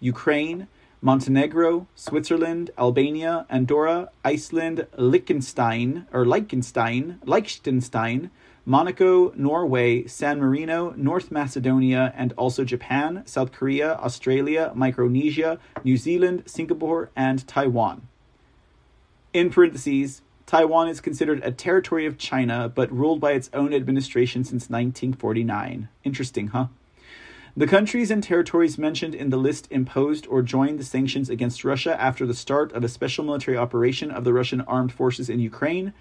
Ukraine, Montenegro, Switzerland, Albania, Andorra, Iceland, Liechtenstein or Liechtenstein, Liechtenstein, Monaco, Norway, San Marino, North Macedonia, and also Japan, South Korea, Australia, Micronesia, New Zealand, Singapore, and Taiwan. In parentheses, Taiwan is considered a territory of China, but ruled by its own administration since 1949. Interesting, huh? The countries and territories mentioned in the list imposed or joined the sanctions against Russia after the start of a special military operation of the Russian armed forces in Ukraine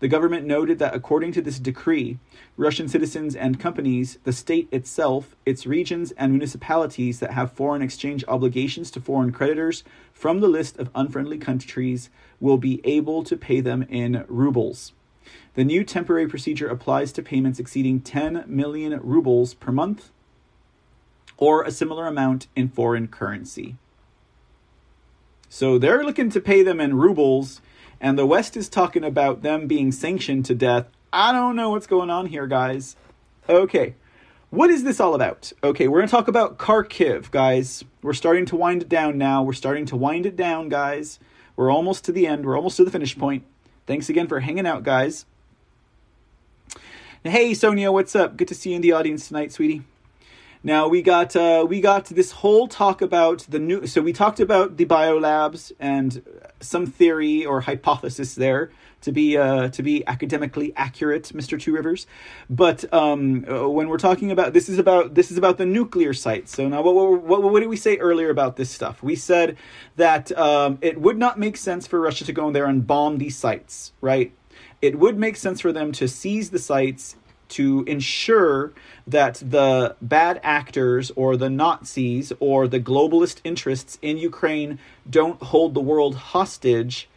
the government noted that according to this decree, Russian citizens and companies, the state itself, its regions, and municipalities that have foreign exchange obligations to foreign creditors from the list of unfriendly countries will be able to pay them in rubles. The new temporary procedure applies to payments exceeding 10 million rubles per month or a similar amount in foreign currency. So they're looking to pay them in rubles and the West is talking about them being sanctioned to death. I don't know what's going on here, guys. Okay, what is this all about? Okay, we're going to talk about Kharkiv, guys. We're starting to wind it down now. We're starting to wind it down, guys. We're almost to the end. We're almost to the finish point. Thanks again for hanging out, guys. Hey, Sonia, what's up? Good to see you in the audience tonight, sweetie. Now we got uh, we got this whole talk about the new. So we talked about the biolabs and some theory or hypothesis there to be uh, to be academically accurate, Mister Two Rivers. But um, uh, when we're talking about this is about this is about the nuclear sites. So now what what, what, what did we say earlier about this stuff? We said that um, it would not make sense for Russia to go in there and bomb these sites, right? It would make sense for them to seize the sites to ensure that the bad actors or the Nazis or the globalist interests in Ukraine don't hold the world hostage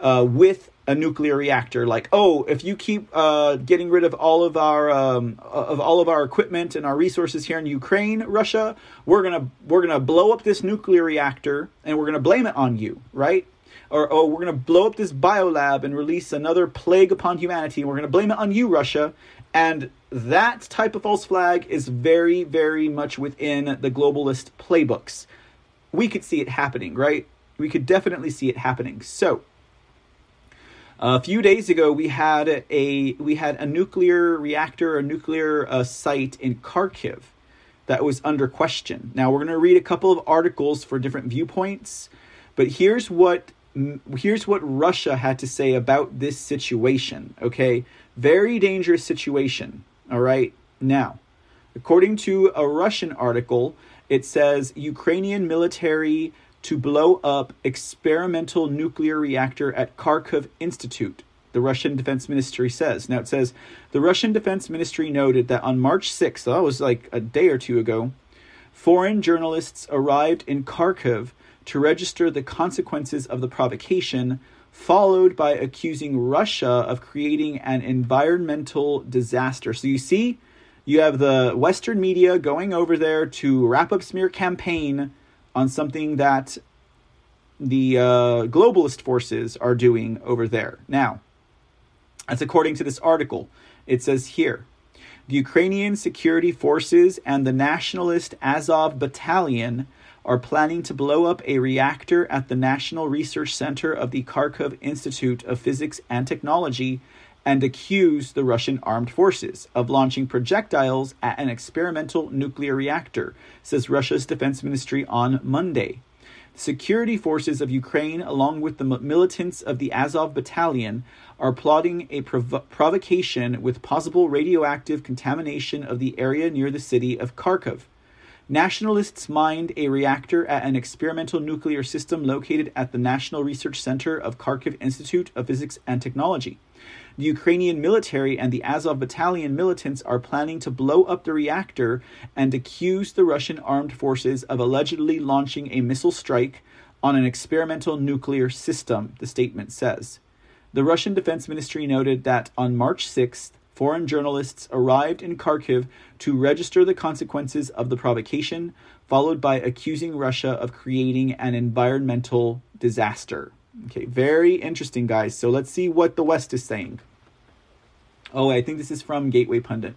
uh, with a nuclear reactor. Like, oh, if you keep uh, getting rid of all of our um, of all of our equipment and our resources here in Ukraine, Russia, we're gonna we're gonna blow up this nuclear reactor and we're gonna blame it on you, right? Or oh, we're gonna blow up this biolab and release another plague upon humanity. And we're gonna blame it on you, Russia, and that type of false flag is very, very much within the globalist playbooks. We could see it happening, right? We could definitely see it happening. So, a few days ago, we had a we had a nuclear reactor, a nuclear uh, site in Kharkiv that was under question. Now we're going to read a couple of articles for different viewpoints, but here's what here's what Russia had to say about this situation. Okay, very dangerous situation. All right. Now, according to a Russian article, it says Ukrainian military to blow up experimental nuclear reactor at Kharkov Institute. The Russian Defense Ministry says. Now it says the Russian Defense Ministry noted that on March 6th, so that was like a day or two ago, foreign journalists arrived in Kharkov to register the consequences of the provocation followed by accusing Russia of creating an environmental disaster. So you see, you have the Western media going over there to wrap up smear campaign on something that the uh, globalist forces are doing over there. Now, that's according to this article. It says here the Ukrainian security forces and the nationalist Azov battalion are planning to blow up a reactor at the National Research Center of the Kharkov Institute of Physics and Technology and accuse the Russian armed forces of launching projectiles at an experimental nuclear reactor, says Russia's defense ministry on Monday. The security forces of Ukraine, along with the militants of the Azov battalion, are plotting a prov- provocation with possible radioactive contamination of the area near the city of Kharkov. Nationalists mined a reactor at an experimental nuclear system located at the National Research Center of Kharkiv Institute of Physics and Technology. The Ukrainian military and the Azov battalion militants are planning to blow up the reactor and accuse the Russian armed forces of allegedly launching a missile strike on an experimental nuclear system, the statement says. The Russian Defense Ministry noted that on March 6th, foreign journalists arrived in Kharkiv to register the consequences of the provocation, followed by accusing Russia of creating an environmental disaster. Okay, very interesting, guys. So let's see what the West is saying. Oh, I think this is from Gateway Pundit.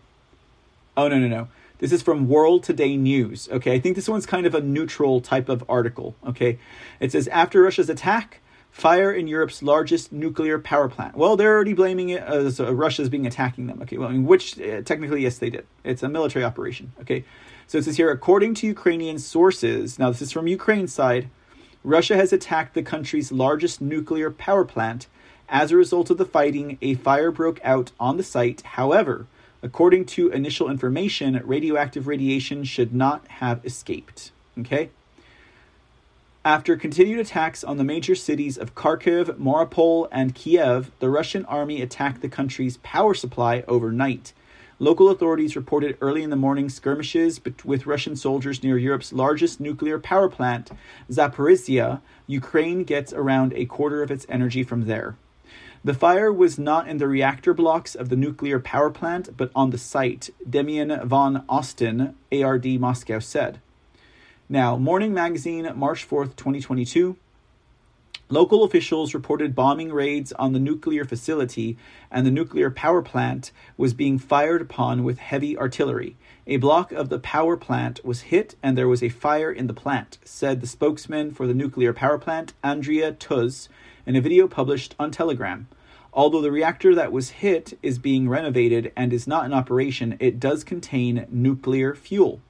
Oh, no, no, no. This is from World Today News. Okay, I think this one's kind of a neutral type of article. Okay, it says after Russia's attack, fire in Europe's largest nuclear power plant. Well, they're already blaming it as uh, Russia's being attacking them. Okay, well, I mean, which uh, technically, yes, they did. It's a military operation. Okay, so it says here, according to Ukrainian sources, now this is from Ukraine's side, Russia has attacked the country's largest nuclear power plant. As a result of the fighting, a fire broke out on the site. However, according to initial information, radioactive radiation should not have escaped. Okay? After continued attacks on the major cities of Kharkiv, Mariupol, and Kiev, the Russian army attacked the country's power supply overnight. Local authorities reported early in the morning skirmishes with Russian soldiers near Europe's largest nuclear power plant, Zaporizhia. Ukraine gets around a quarter of its energy from there. The fire was not in the reactor blocks of the nuclear power plant, but on the site, Demian von Osten, ARD Moscow said. Now, Morning Magazine, March 4th, 2022. Local officials reported bombing raids on the nuclear facility, and the nuclear power plant was being fired upon with heavy artillery. A block of the power plant was hit, and there was a fire in the plant, said the spokesman for the nuclear power plant, Andrea Tuz, in a video published on Telegram. Although the reactor that was hit is being renovated and is not in operation, it does contain nuclear fuel.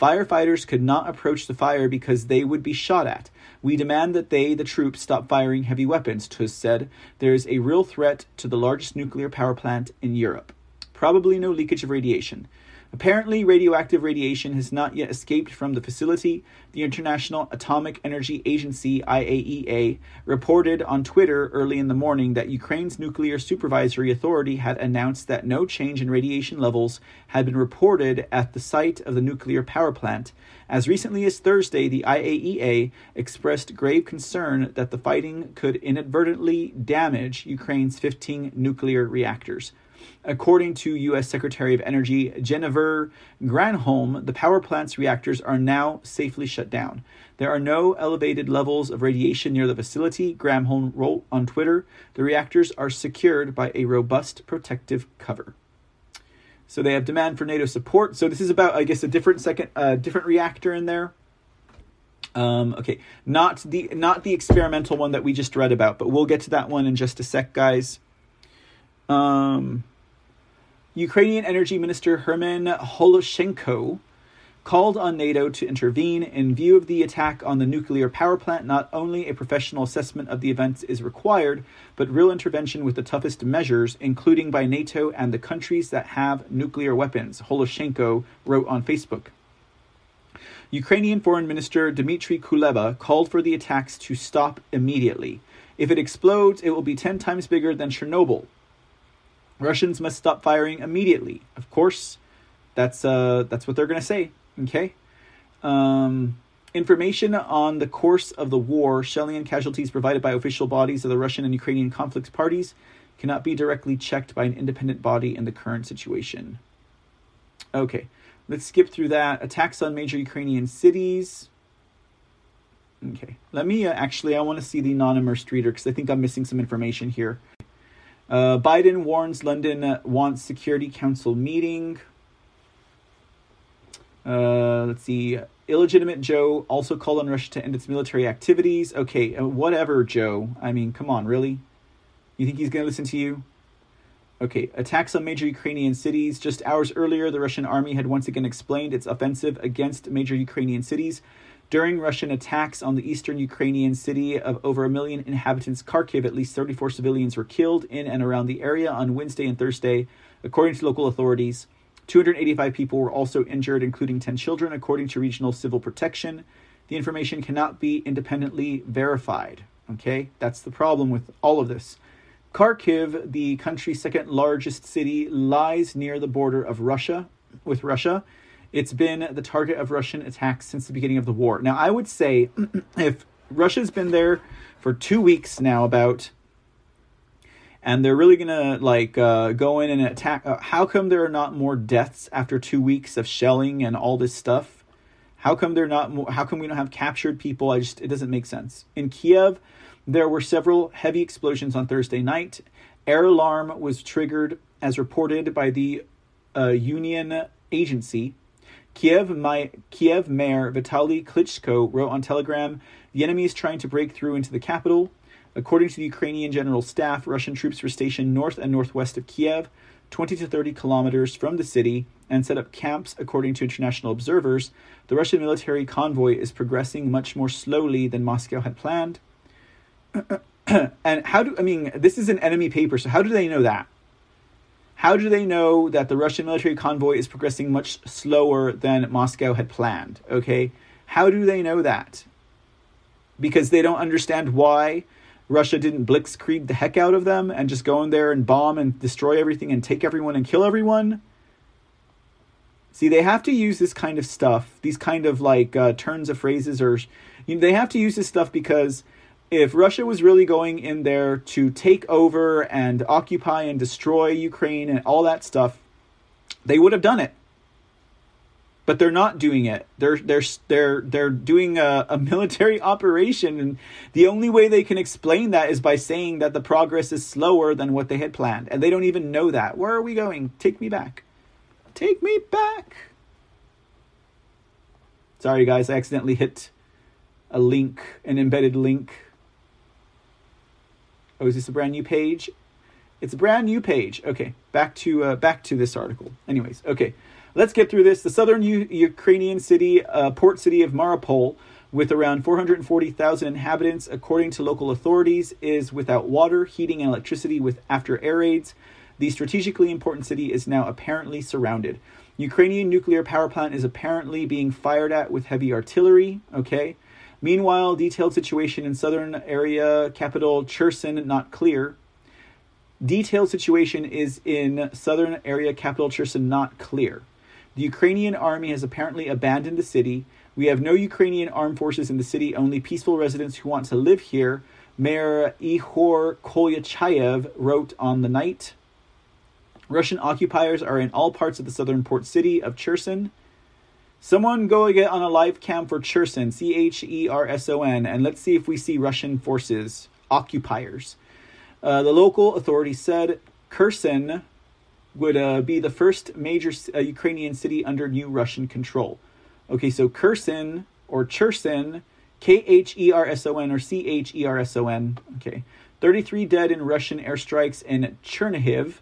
Firefighters could not approach the fire because they would be shot at. We demand that they, the troops, stop firing heavy weapons, Tuz said. There is a real threat to the largest nuclear power plant in Europe. Probably no leakage of radiation. Apparently, radioactive radiation has not yet escaped from the facility. The International Atomic Energy Agency, IAEA, reported on Twitter early in the morning that Ukraine's Nuclear Supervisory Authority had announced that no change in radiation levels had been reported at the site of the nuclear power plant. As recently as Thursday, the IAEA expressed grave concern that the fighting could inadvertently damage Ukraine's 15 nuclear reactors. According to U.S. Secretary of Energy Jennifer Granholm, the power plant's reactors are now safely shut down. There are no elevated levels of radiation near the facility, Granholm wrote on Twitter. The reactors are secured by a robust protective cover. So they have demand for NATO support. So this is about, I guess, a different second, uh, different reactor in there. Um, okay, not the not the experimental one that we just read about, but we'll get to that one in just a sec, guys. Um, Ukrainian Energy Minister Herman Holoshenko called on NATO to intervene in view of the attack on the nuclear power plant. Not only a professional assessment of the events is required, but real intervention with the toughest measures, including by NATO and the countries that have nuclear weapons, Holoshenko wrote on Facebook. Ukrainian Foreign Minister Dmitry Kuleba called for the attacks to stop immediately. If it explodes, it will be 10 times bigger than Chernobyl, Russians must stop firing immediately. Of course, that's uh, that's what they're going to say. Okay. Um, information on the course of the war, shelling and casualties provided by official bodies of the Russian and Ukrainian conflict parties cannot be directly checked by an independent body in the current situation. Okay, let's skip through that. Attacks on major Ukrainian cities. Okay, let me uh, actually, I want to see the non immersed reader because I think I'm missing some information here. Uh, Biden warns London wants Security Council meeting. Uh, let's see. Illegitimate Joe also called on Russia to end its military activities. Okay, uh, whatever, Joe. I mean, come on, really? You think he's going to listen to you? Okay, attacks on major Ukrainian cities. Just hours earlier, the Russian army had once again explained its offensive against major Ukrainian cities. During Russian attacks on the eastern Ukrainian city of over a million inhabitants, Kharkiv, at least 34 civilians were killed in and around the area on Wednesday and Thursday, according to local authorities. 285 people were also injured, including 10 children, according to regional civil protection. The information cannot be independently verified. Okay, that's the problem with all of this. Kharkiv, the country's second largest city, lies near the border of Russia with Russia it's been the target of Russian attacks since the beginning of the war. Now, I would say [clears throat] if Russia's been there for two weeks now, about, and they're really gonna like uh, go in and attack. Uh, how come there are not more deaths after two weeks of shelling and all this stuff? How come they're not more? How come we don't have captured people? I just it doesn't make sense. In Kiev, there were several heavy explosions on Thursday night. Air alarm was triggered, as reported by the uh, UNIAN agency Kiev, my, Kiev Mayor Vitaly Klitschko wrote on Telegram The enemy is trying to break through into the capital. According to the Ukrainian General Staff, Russian troops were stationed north and northwest of Kiev, 20 to 30 kilometers from the city, and set up camps, according to international observers. The Russian military convoy is progressing much more slowly than Moscow had planned. [clears throat] and how do, I mean, this is an enemy paper, so how do they know that? How do they know that the Russian military convoy is progressing much slower than Moscow had planned? Okay. How do they know that? Because they don't understand why Russia didn't blitzkrieg the heck out of them and just go in there and bomb and destroy everything and take everyone and kill everyone? See, they have to use this kind of stuff, these kind of like uh, turns of phrases, or you know, they have to use this stuff because if Russia was really going in there to take over and occupy and destroy Ukraine and all that stuff, they would have done it. But they're not doing it. They're they're they're they're doing a, a [laughs] military operation, and the only way they can explain that is by saying that the progress is slower than what they had planned, and they don't even know that. Where are we going? Take me back. Take me back. Sorry, guys, I accidentally hit a link, an embedded link Oh, is this a brand new page? It's a brand new page. Okay, back to uh, back to this article. Anyways, okay. Let's get through this. The southern U- Ukrainian city, uh, port city of Mariupol, with around 440,000 inhabitants, according to local authorities, is without water, heating, and electricity with after air raids. The strategically important city is now apparently surrounded. Ukrainian nuclear power plant is apparently being fired at with heavy artillery. Okay. Meanwhile, detailed situation in southern area capital Cherson not clear. Detailed situation is in southern area capital Cherson not clear. The Ukrainian army has apparently abandoned the city. We have no Ukrainian armed forces in the city, only peaceful residents who want to live here. Mayor Ihor Kolyachayev wrote on the night. Russian occupiers are in all parts of the southern port city of Cherson. Someone go get on a live cam for Cherson, C H E R S O N, and let's see if we see Russian forces, occupiers. Uh, the local authorities said Kherson would uh, be the first major uh, Ukrainian city under new Russian control. Okay, so Kherson or Cherson, K H E R S O N or C H E R S O N. Okay, 33 dead in Russian airstrikes in Chernihiv.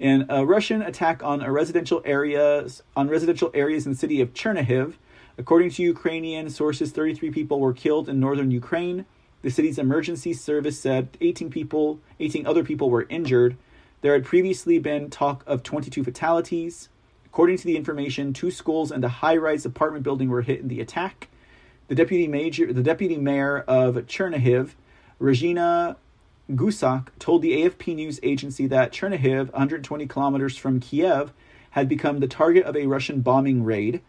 In a uh, Russian attack on a residential areas on residential areas in the city of Chernihiv, according to Ukrainian sources, 33 people were killed in northern Ukraine. The city's emergency service said 18 people, 18 other people were injured. There had previously been talk of 22 fatalities. According to the information, two schools and a high-rise apartment building were hit in the attack. The deputy major, the deputy mayor of Chernihiv, Regina Gusak, told the AFP news agency that Chernihiv, 120 kilometers from Kiev, had become the target of a Russian bombing raid.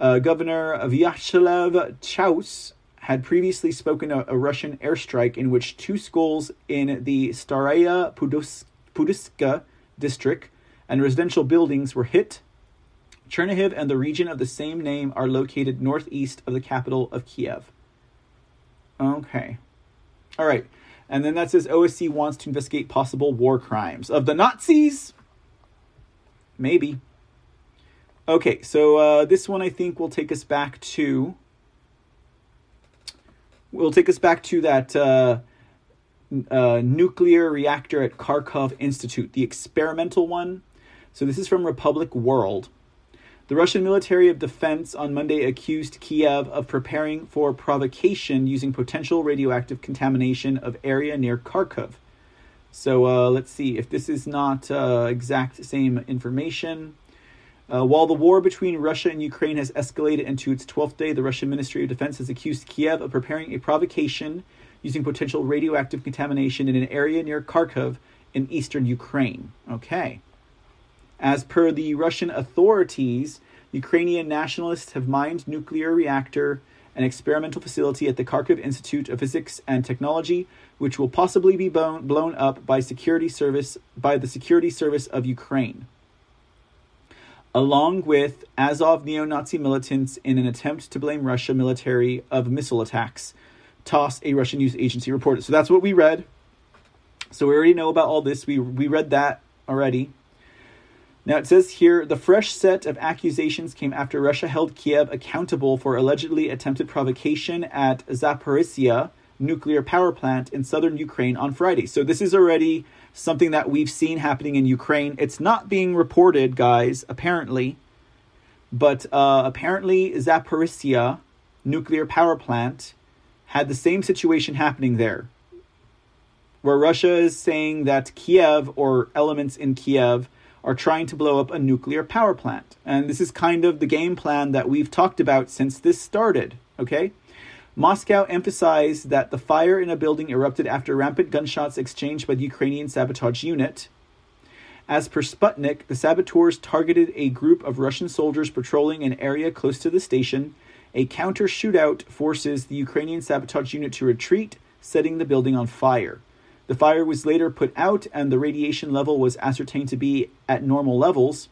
Uh, Governor Vyacheslav Chaus had previously spoken of a Russian airstrike in which two schools in the Staraya Puduska district and residential buildings were hit. Chernihiv and the region of the same name are located northeast of the capital of Kiev. Okay. All right. And then that says OSC wants to investigate possible war crimes of the Nazis. Maybe. Okay, so uh, this one I think will take us back to. Will take us back to that uh, uh, nuclear reactor at Kharkov Institute, the experimental one. So this is from Republic World. The Russian Military of Defense on Monday accused Kiev of preparing for provocation using potential radioactive contamination of area near Kharkov. So uh, let's see if this is not uh, exact same information. Uh, while the war between Russia and Ukraine has escalated into its 12th day, the Russian Ministry of Defense has accused Kiev of preparing a provocation using potential radioactive contamination in an area near Kharkov in eastern Ukraine. Okay. As per the Russian authorities, Ukrainian nationalists have mined nuclear reactor an experimental facility at the Kharkiv Institute of Physics and Technology, which will possibly be blown, blown up by security service by the security service of Ukraine, along with Azov neo-Nazi militants in an attempt to blame Russia military of missile attacks. TASS, a Russian news agency, reported. So that's what we read. So we already know about all this. We we read that already. Now it says here the fresh set of accusations came after Russia held Kiev accountable for allegedly attempted provocation at Zaporizhia nuclear power plant in southern Ukraine on Friday. So this is already something that we've seen happening in Ukraine. It's not being reported, guys, apparently. But uh, apparently Zaporizhia nuclear power plant had the same situation happening there. Where Russia is saying that Kiev or elements in Kiev are trying to blow up a nuclear power plant. And this is kind of the game plan that we've talked about since this started, okay? Moscow emphasized that the fire in a building erupted after rampant gunshots exchanged by the Ukrainian sabotage unit. As per Sputnik, the saboteurs targeted a group of Russian soldiers patrolling an area close to the station. A counter shootout forces the Ukrainian sabotage unit to retreat, setting the building on fire. The fire was later put out and the radiation level was ascertained to be at normal levels.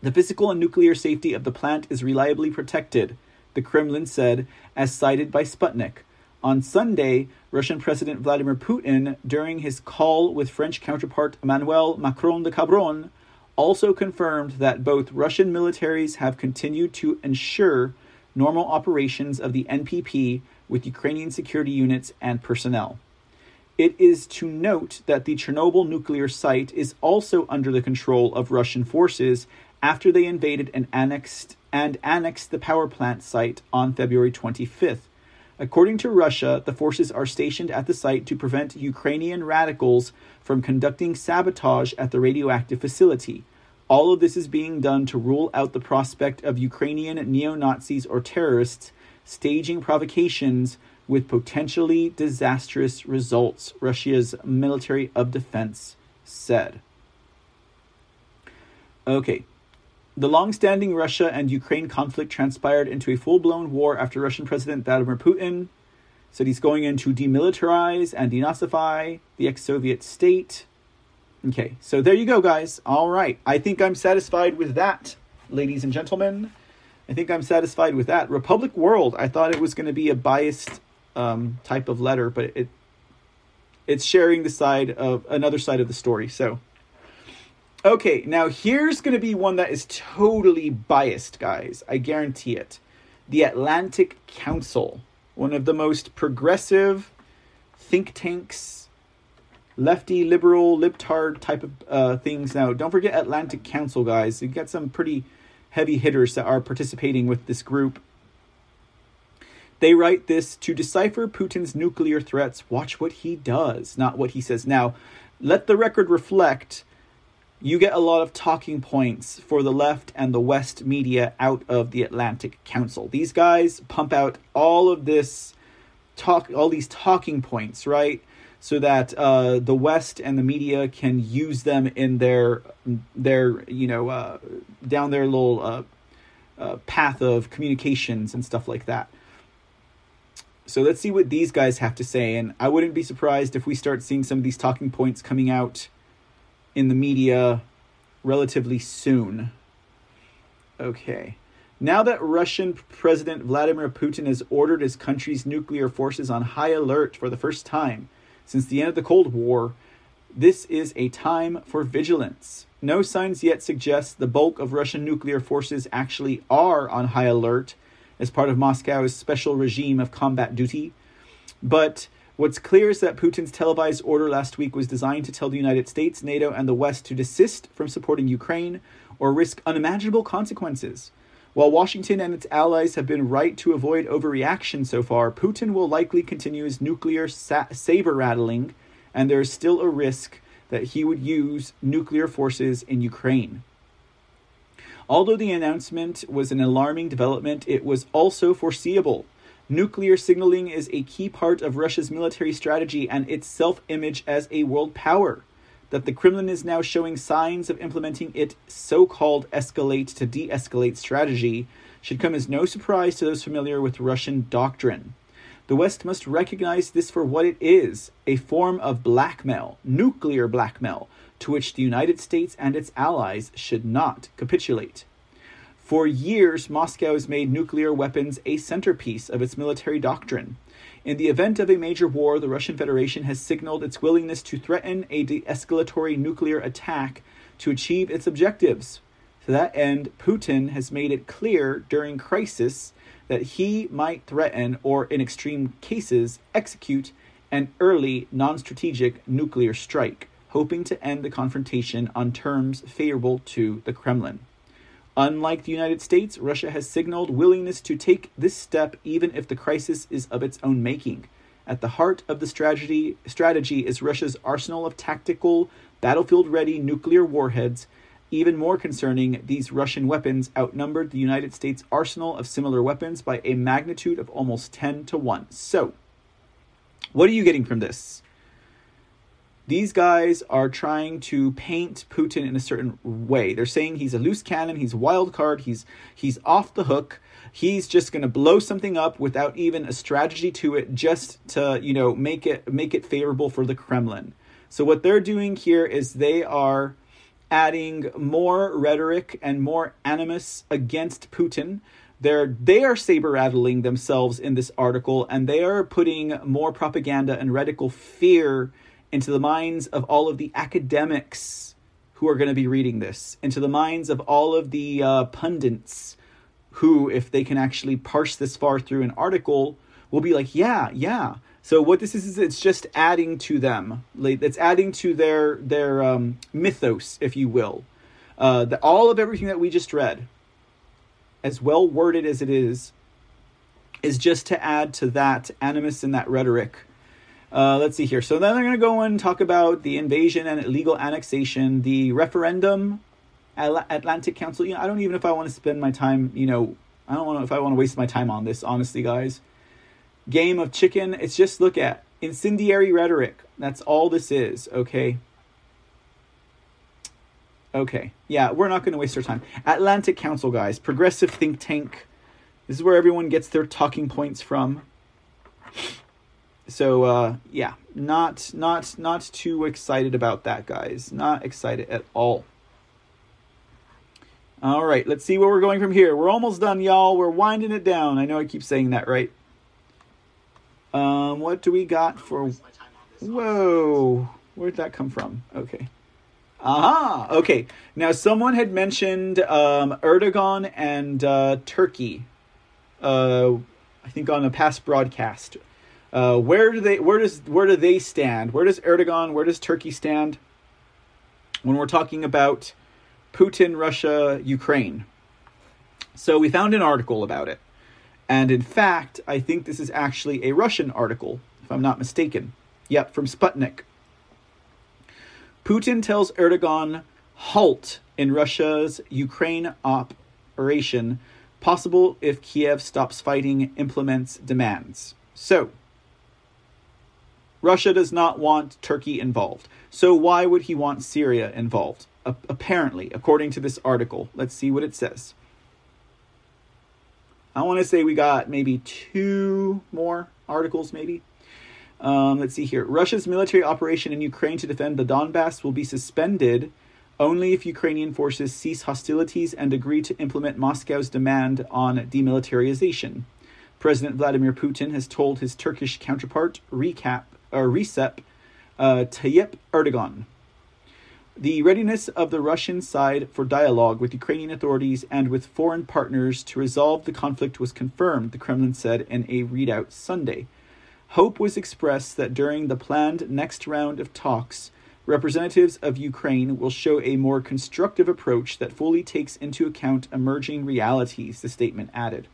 The physical and nuclear safety of the plant is reliably protected, the Kremlin said, as cited by Sputnik. On Sunday, Russian President Vladimir Putin, during his call with French counterpart Emmanuel Macron de Cabron, also confirmed that both Russian militaries have continued to ensure normal operations of the NPP with Ukrainian security units and personnel. It is to note that the Chernobyl nuclear site is also under the control of Russian forces, after they invaded and annexed and annexed the power plant site on February 25th. According to Russia, the forces are stationed at the site to prevent Ukrainian radicals from conducting sabotage at the radioactive facility. All of this is being done to rule out the prospect of Ukrainian neo Nazis or terrorists staging provocations with potentially disastrous results, Russia's military of defense said. Okay. The long standing Russia and Ukraine conflict transpired into a full blown war after Russian President Vladimir Putin said he's going in to demilitarize and denazify the ex Soviet state. Okay, so there you go, guys. All right. I think I'm satisfied with that, ladies and gentlemen. I think I'm satisfied with that. Republic World, I thought it was going to be a biased um, type of letter, but it it's sharing the side of another side of the story. So, okay, now here's going to be one that is totally biased, guys. I guarantee it. The Atlantic Council, one of the most progressive think tanks, lefty, liberal, libtard type of uh, things. Now, don't forget Atlantic Council, guys. You got some pretty heavy hitters that are participating with this group. They write this to decipher Putin's nuclear threats. Watch what he does, not what he says. Now, let the record reflect you get a lot of talking points for the left and the West media out of the Atlantic Council. These guys pump out all of this talk, all these talking points, right? So that uh, the West and the media can use them in their their you know uh, down their little uh, uh path of communications and stuff like that. So let's see what these guys have to say. And I wouldn't be surprised if we start seeing some of these talking points coming out in the media relatively soon. Okay. Now that Russian President Vladimir Putin has ordered his country's nuclear forces on high alert for the first time since the end of the Cold War, this is a time for vigilance. No signs yet suggest the bulk of Russian nuclear forces actually are on high alert as part of Moscow's special regime of combat duty. But what's clear is that Putin's televised order last week was designed to tell the United States, NATO, and the West to desist from supporting Ukraine or risk unimaginable consequences. While Washington and its allies have been right to avoid overreaction so far, Putin will likely continue his nuclear sa- saber rattling, and there is still a risk that he would use nuclear forces in Ukraine. Although the announcement was an alarming development, it was also foreseeable. Nuclear signaling is a key part of Russia's military strategy and its self image as a world power. That the Kremlin is now showing signs of implementing its so called escalate to de escalate strategy should come as no surprise to those familiar with Russian doctrine. The West must recognize this for what it is a form of blackmail, nuclear blackmail, to which the United States and its allies should not capitulate. For years, Moscow has made nuclear weapons a centerpiece of its military doctrine. In the event of a major war, the Russian Federation has signaled its willingness to threaten a de escalatory nuclear attack to achieve its objectives. To that end, Putin has made it clear during crisis that he might threaten, or in extreme cases, execute an early non strategic nuclear strike hoping to end the confrontation on terms favorable to the Kremlin. Unlike the United States, Russia has signaled willingness to take this step even if the crisis is of its own making. At the heart of the strategy, strategy is Russia's arsenal of tactical, battlefield ready nuclear warheads. Even more concerning, these Russian weapons outnumbered the United States' arsenal of similar weapons by a magnitude of almost 10 to 1. So, what are you getting from this? These guys are trying to paint Putin in a certain way. They're saying he's a loose cannon, he's a wild card, he's he's off the hook. He's just going to blow something up without even a strategy to it just to, you know, make it make it favorable for the Kremlin. So what they're doing here is they are adding more rhetoric and more animus against Putin. They're they are saber rattling themselves in this article and they are putting more propaganda and radical fear into the minds of all of the academics who are going to be reading this, into the minds of all of the uh, pundits who, if they can actually parse this far through an article, will be like, yeah, yeah. So what this is is it's just adding to them. Like, It's adding to their their um, mythos, if you will. Uh, all of everything that we just read, as well worded as it is, is just to add to that animus and that rhetoric. Uh, let's see here. So then they're going to go and talk about the invasion and illegal annexation, the referendum, Atlantic Council. You know, I don't even know if I want to spend my time. You know, I don't know if I want to waste my time on this. Honestly, guys, game of chicken. It's just look at incendiary rhetoric. That's all this is. Okay. Okay. Yeah, we're not going to waste our time. Atlantic Council, guys, progressive think tank. This is where everyone gets their talking points from. So uh, yeah, not not not too excited about that, guys. Not excited at all. All right, let's see where we're going from here. We're almost done, y'all. We're winding it down. I know I keep saying that, right? Um, what do we got for? Whoa, where'd that come from? Okay. Aha. Okay. Now, someone had mentioned um, Erdogan and uh, Turkey. Uh, I think on a past broadcast. Uh, where do they? Where does where do they stand? Where does Erdogan? Where does Turkey stand? When we're talking about Putin, Russia, Ukraine. So we found an article about it. And in fact, I think this is actually a Russian article, if I'm not mistaken. Yep, from Sputnik. Putin tells Erdogan halt in Russia's Ukraine operation, possible if Kiev stops fighting, implements demands. So, Russia does not want Turkey involved. So, why would he want Syria involved? apparently, according to this article. Let's see what it says. I want to say we got maybe two more articles, maybe. Um, let's see here. Russia's military operation in Ukraine to defend the Donbass will be suspended only if Ukrainian forces cease hostilities and agree to implement Moscow's demand on demilitarization. President Vladimir Putin has told his Turkish counterpart, Recap, or Recep uh, Tayyip Erdogan. The readiness of the Russian side for dialogue with Ukrainian authorities and with foreign partners to resolve the conflict was confirmed, the Kremlin said in a readout Sunday. Hope was expressed that during the planned next round of talks, representatives of Ukraine will show a more constructive approach that fully takes into account emerging realities, the statement added.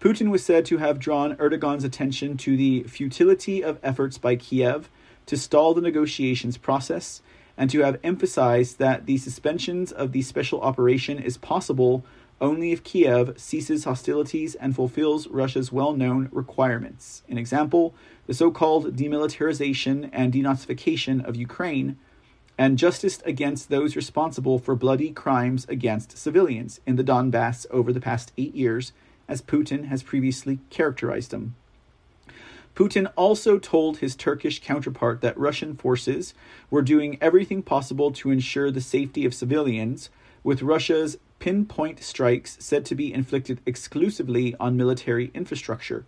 Putin was said to have drawn Erdogan's attention to the futility of efforts by Kiev to stall the negotiations process and to have emphasized that the suspensions of the special operation is possible only if Kiev ceases hostilities and fulfills Russia's well known requirements. An example, the so called demilitarization and denazification of Ukraine, and justice against those responsible for bloody crimes against civilians in the Donbass over the past eight years, as Putin has previously characterized them. Putin also told his Turkish counterpart that Russian forces were doing everything possible to ensure the safety of civilians, with Russia's pinpoint strikes said to be inflicted exclusively on military infrastructure.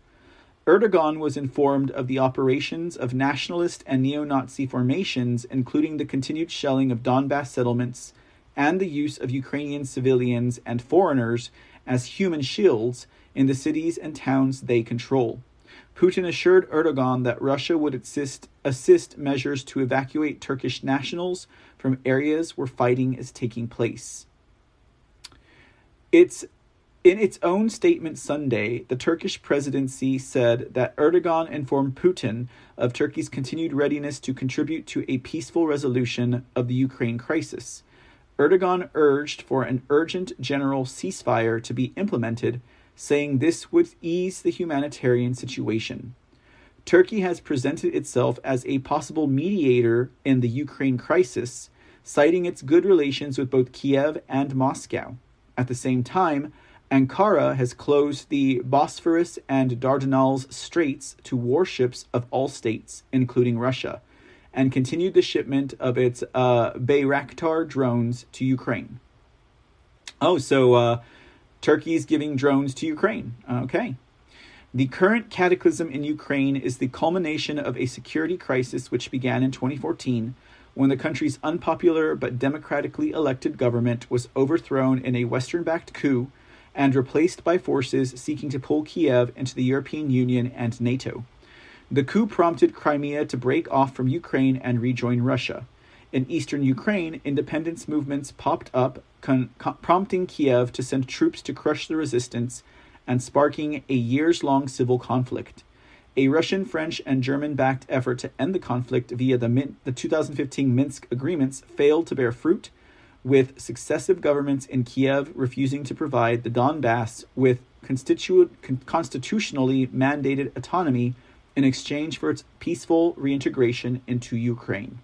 Erdogan was informed of the operations of nationalist and neo Nazi formations, including the continued shelling of Donbass settlements and the use of Ukrainian civilians and foreigners as human shields in the cities and towns they control. Putin assured Erdogan that Russia would assist, assist measures to evacuate Turkish nationals from areas where fighting is taking place. It's in its own statement Sunday, the Turkish presidency said that Erdogan informed Putin of Turkey's continued readiness to contribute to a peaceful resolution of the Ukraine crisis. Erdogan urged for an urgent general ceasefire to be implemented saying this would ease the humanitarian situation. Turkey has presented itself as a possible mediator in the Ukraine crisis, citing its good relations with both Kiev and Moscow. At the same time, Ankara has closed the Bosphorus and Dardanelles Straits to warships of all states, including Russia, and continued the shipment of its uh, Bayraktar drones to Ukraine. Oh, so uh, Turkey's giving drones to Ukraine. Okay. The current cataclysm in Ukraine is the culmination of a security crisis which began in 2014 when the country's unpopular but democratically elected government was overthrown in a Western backed coup and replaced by forces seeking to pull Kiev into the European Union and NATO. The coup prompted Crimea to break off from Ukraine and rejoin Russia. In eastern Ukraine, independence movements popped up con- co- prompting Kiev to send troops to crush the resistance and sparking a years long civil conflict. A Russian, French, and German backed effort to end the conflict via the, Min- the 2015 Minsk agreements failed to bear fruit, with successive governments in Kiev refusing to provide the Donbass with constitu- con- constitutionally mandated autonomy in exchange for its peaceful reintegration into Ukraine.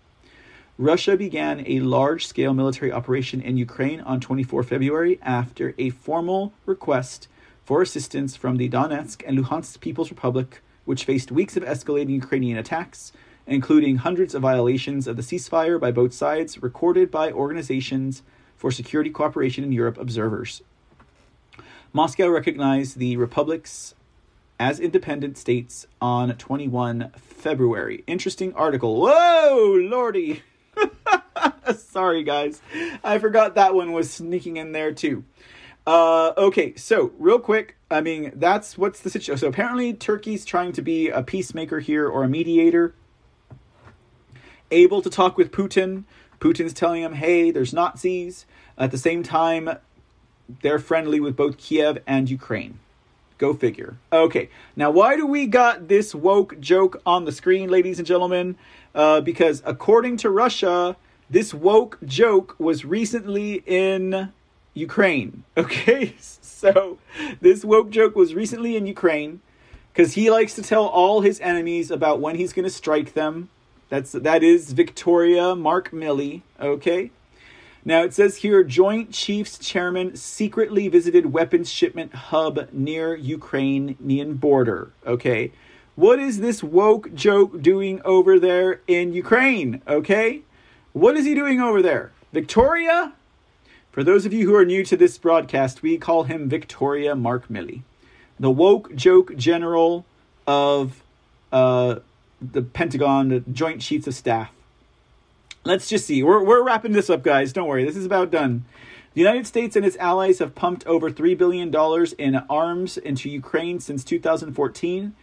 Russia began a large scale military operation in Ukraine on 24 February after a formal request for assistance from the Donetsk and Luhansk People's Republic, which faced weeks of escalating Ukrainian attacks, including hundreds of violations of the ceasefire by both sides, recorded by organizations for security cooperation in Europe observers. Moscow recognized the republics as independent states on 21 February. Interesting article. Whoa, lordy. [laughs] Sorry, guys. I forgot that one was sneaking in there too. Uh, okay, so real quick, I mean, that's what's the situation. So apparently, Turkey's trying to be a peacemaker here or a mediator, able to talk with Putin. Putin's telling him, hey, there's Nazis. At the same time, they're friendly with both Kiev and Ukraine. Go figure. Okay, now why do we got this woke joke on the screen, ladies and gentlemen? Uh, because according to Russia, this woke joke was recently in Ukraine. [laughs] Okay, so this woke joke was recently in Ukraine because he likes to tell all his enemies about when he's going to strike them. That's that is Victoria Mark Milley. Okay. Now it says here Joint Chiefs Chairman secretly visited weapons shipment hub near Ukrainian border. Okay. What is this woke joke doing over there in Ukraine? Okay. What is he doing over there? Victoria? For those of you who are new to this broadcast, we call him Victoria Mark Milley, the woke joke general of uh, the Pentagon, the Joint Chiefs of Staff. Let's just see. We're, we're wrapping this up, guys. Don't worry. This is about done. The United States and its allies have pumped over $3 billion in arms into Ukraine since 2014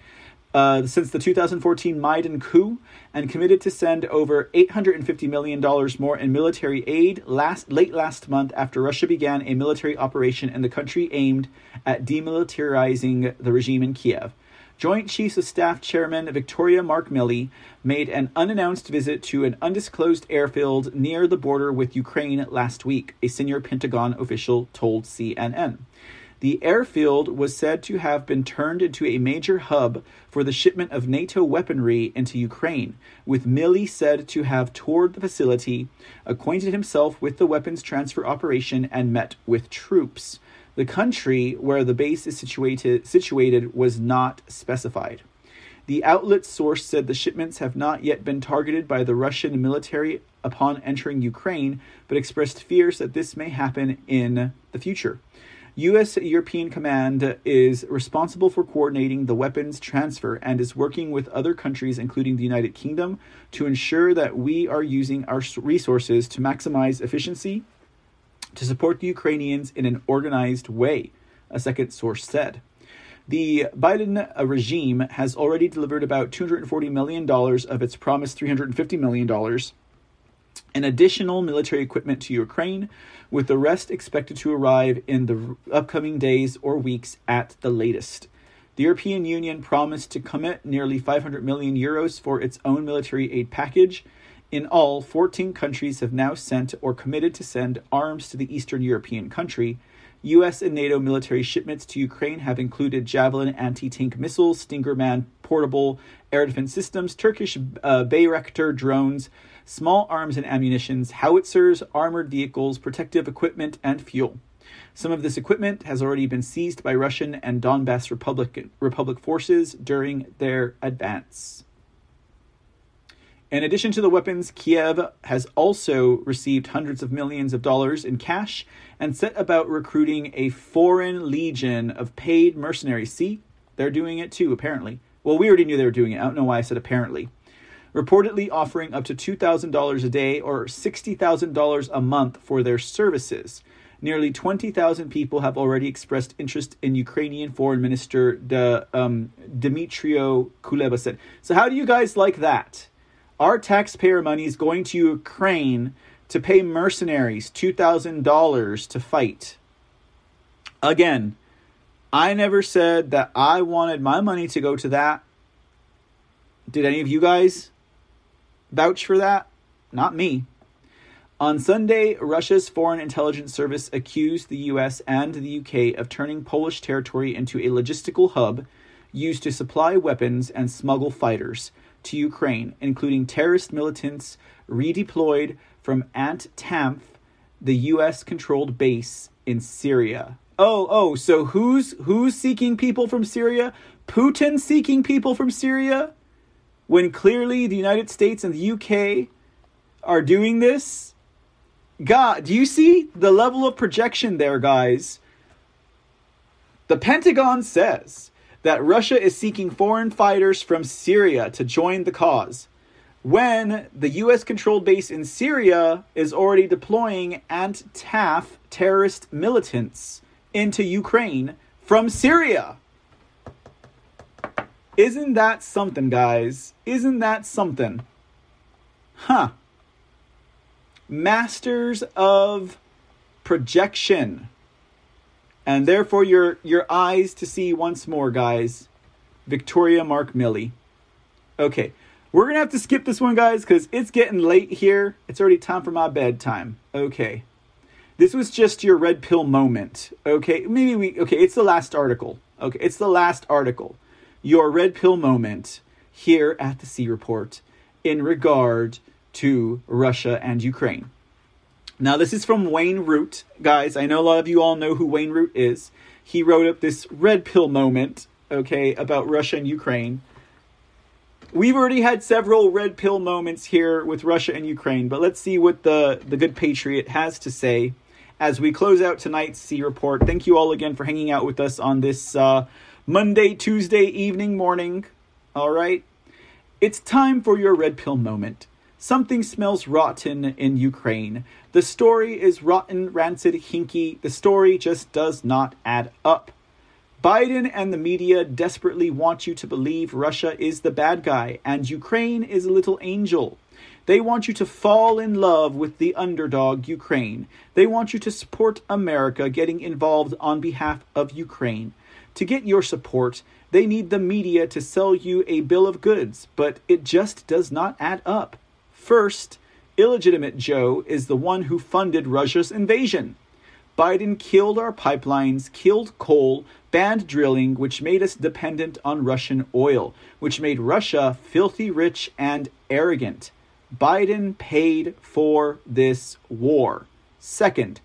uh, since the 2014 Maidan coup and committed to send over $850 million more in military aid last, late last month after Russia began a military operation in the country aimed at demilitarizing the regime in Kiev. Joint Chiefs of Staff Chairman Victoria Mark Milley made an unannounced visit to an undisclosed airfield near the border with Ukraine last week, a senior Pentagon official told CNN. The airfield was said to have been turned into a major hub for the shipment of NATO weaponry into Ukraine, with Milley said to have toured the facility, acquainted himself with the weapons transfer operation, and met with troops. The country where the base is situated, situated was not specified. The outlet source said the shipments have not yet been targeted by the Russian military upon entering Ukraine, but expressed fears that this may happen in the future. U.S. European Command is responsible for coordinating the weapons transfer and is working with other countries, including the United Kingdom, to ensure that we are using our resources to maximize efficiency to support the Ukrainians in an organized way, a second source said. The Biden uh, regime has already delivered about $240 million of its promised $350 million in additional military equipment to Ukraine, with the rest expected to arrive in the upcoming days or weeks at the latest. The European Union promised to commit nearly 500 million euros for its own military aid package. In all, 14 countries have now sent or committed to send arms to the Eastern European country. US and NATO military shipments to Ukraine have included Javelin anti tank missiles, Stinger Man portable air defense systems, Turkish uh, Bayraktar drones, small arms and ammunitions, howitzers, armored vehicles, protective equipment, and fuel. Some of this equipment has already been seized by Russian and Donbass Republic, Republic forces during their advance. In addition to the weapons, Kiev has also received hundreds of millions of dollars in cash and set about recruiting a foreign legion of paid mercenaries. See, they're doing it too, apparently. Well, we already knew they were doing it. I don't know why I said apparently reportedly offering up to $2,000 a day or $60,000 a month for their services. Nearly 20,000 people have already expressed interest in Ukrainian Foreign Minister the, um, Dmytro Kuleba said. So, how do you guys like that? Our taxpayer money is going to Ukraine to pay mercenaries $2,000 to fight. Again, I never said that I wanted my money to go to that. Did any of you guys vouch for that? Not me. On Sunday, Russia's Foreign Intelligence Service accused the US and the UK of turning Polish territory into a logistical hub used to supply weapons and smuggle fighters to Ukraine, including terrorist militants redeployed from At-Tanf, the US controlled base in Syria. Oh, oh, so who's who's seeking people from Syria? Putin seeking people from Syria? When clearly the United States and the UK are doing this? God, do you see the level of projection there, guys? The Pentagon says that Russia is seeking foreign fighters from Syria to join the cause when the US controlled base in Syria is already deploying Ant Taff terrorist militants into Ukraine from Syria. Isn't that something, guys? Isn't that something? Huh. Masters of projection. And therefore your your eyes to see once more, guys. Victoria Mark Milley. Okay. We're gonna have to skip this one, guys, because it's getting late here. It's already time for my bedtime. Okay. This was just your red pill moment. Okay. Maybe we okay, it's the last article. Okay, it's the last article. Your red pill moment here at the C Report in regard to Russia and Ukraine. Now, this is from Wayne Root. Guys, I know a lot of you all know who Wayne Root is. He wrote up this red pill moment, okay, about Russia and Ukraine. We've already had several red pill moments here with Russia and Ukraine, but let's see what the, the good patriot has to say as we close out tonight's C Report. Thank you all again for hanging out with us on this uh, Monday, Tuesday evening, morning. All right. It's time for your red pill moment. Something smells rotten in Ukraine. The story is rotten, rancid, hinky. The story just does not add up. Biden and the media desperately want you to believe Russia is the bad guy and Ukraine is a little angel. They want you to fall in love with the underdog Ukraine. They want you to support America getting involved on behalf of Ukraine. To get your support, they need the media to sell you a bill of goods, but it just does not add up. First, illegitimate Joe is the one who funded Russia's invasion. Biden killed our pipelines, killed coal, banned drilling, which made us dependent on Russian oil, which made Russia filthy rich and arrogant. Biden paid for this war. Second,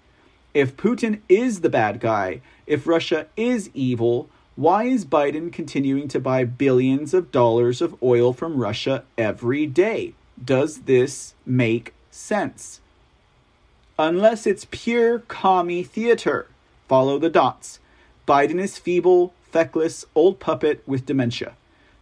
if Putin is the bad guy, if Russia is evil, why is Biden continuing to buy billions of dollars of oil from Russia every day? Does this make sense? Unless it's pure commie theater. Follow the dots. Biden is feeble, feckless, old puppet with dementia.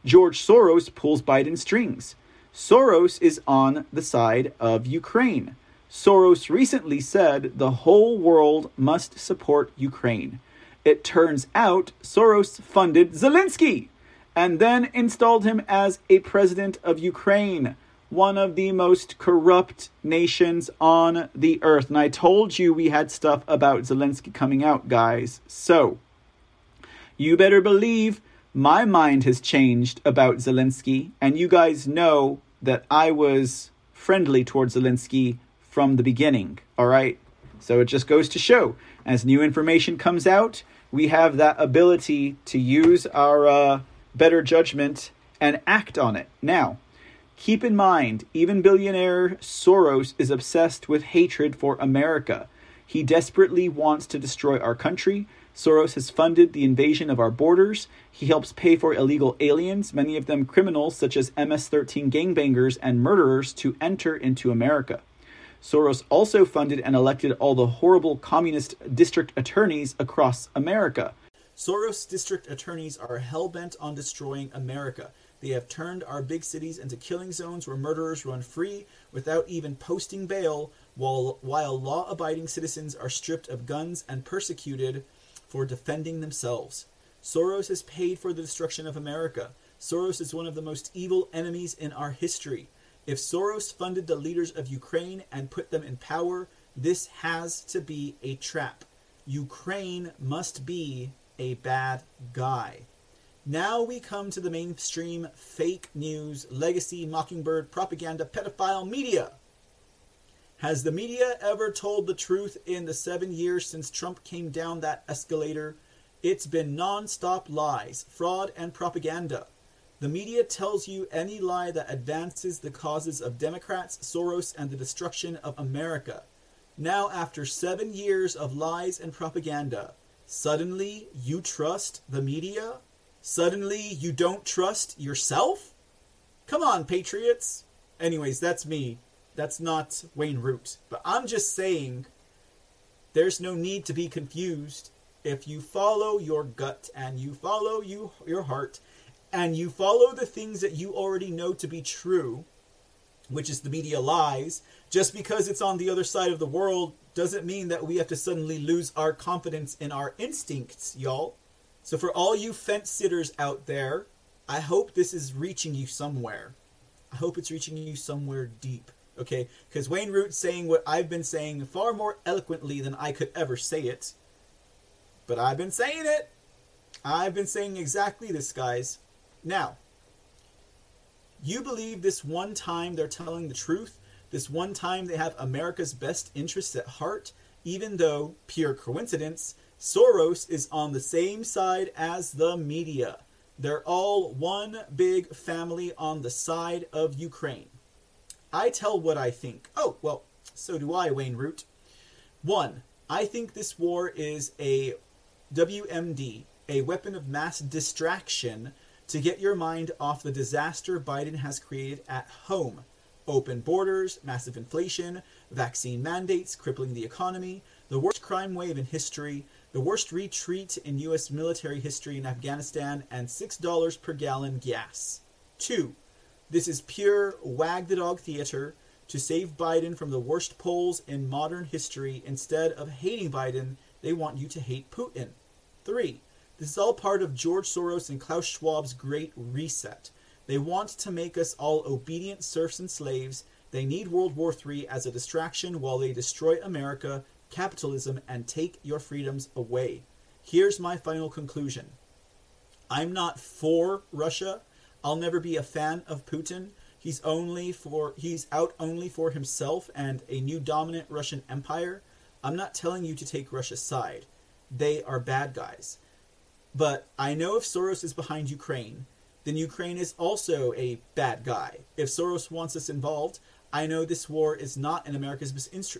George Soros pulls Biden strings. Soros is on the side of Ukraine. Soros recently said the whole world must support Ukraine. It turns out Soros funded Zelensky and then installed him as a president of Ukraine one of the most corrupt nations on the earth. And I told you we had stuff about Zelensky coming out, guys. So, you better believe my mind has changed about Zelensky. And you guys know that I was friendly towards Zelensky from the beginning, all right? So it just goes to show as new information comes out, we have that ability to use our uh, better judgment and act on it. Now, Keep in mind, even billionaire Soros is obsessed with hatred for America. He desperately wants to destroy our country. Soros has funded the invasion of our borders. He helps pay for illegal aliens, many of them criminals such as MS 13 gangbangers and murderers, to enter into America. Soros also funded and elected all the horrible communist district attorneys across America. Soros district attorneys are hell bent on destroying America. They have turned our big cities into killing zones where murderers run free without even posting bail, while, while law abiding citizens are stripped of guns and persecuted for defending themselves. Soros has paid for the destruction of America. Soros is one of the most evil enemies in our history. If Soros funded the leaders of Ukraine and put them in power, this has to be a trap. Ukraine must be a bad guy. Now we come to the mainstream fake news, legacy, mockingbird, propaganda, pedophile media. Has the media ever told the truth in the seven years since Trump came down that escalator? It's been non stop lies, fraud, and propaganda. The media tells you any lie that advances the causes of Democrats, Soros, and the destruction of America. Now, after seven years of lies and propaganda, suddenly you trust the media? Suddenly you don't trust yourself? Come on, Patriots! Anyways, that's me. That's not Wayne Root. But I'm just saying there's no need to be confused. If you follow your gut and you follow you, your heart and you follow the things that you already know to be true, which is the media lies, just because it's on the other side of the world doesn't mean that we have to suddenly lose our confidence in our instincts, y'all. So for all you fence sitters out there, I hope this is reaching you somewhere. I hope it's reaching you somewhere deep. Okay? Because Wayne Root's saying what I've been saying far more eloquently than I could ever say it. But I've been saying it. I've been saying exactly this, guys. Now, you believe this one time they're telling the truth, this one time they have America's best interests at heart, even though, pure coincidence, Soros is on the same side as the media. They're all one big family on the side of Ukraine. I tell what I think. Oh, well, so do I, Wayne Root. One, I think this war is a WMD, a weapon of mass distraction to get your mind off the disaster Biden has created at home. Open borders, massive inflation, vaccine mandates crippling the economy, the worst crime wave in history, the worst retreat in U.S. military history in Afghanistan, and $6 per gallon gas. 2. This is pure wag the dog theater to save Biden from the worst polls in modern history. Instead of hating Biden, they want you to hate Putin. 3. This is all part of George Soros and Klaus Schwab's Great Reset. They want to make us all obedient serfs and slaves. They need World War III as a distraction while they destroy America, capitalism, and take your freedoms away. Here's my final conclusion I'm not for Russia. I'll never be a fan of Putin. He's only for he's out only for himself and a new dominant Russian empire. I'm not telling you to take Russia's side. They are bad guys. But I know if Soros is behind Ukraine, then Ukraine is also a bad guy. If Soros wants us involved, I know this war is not in America's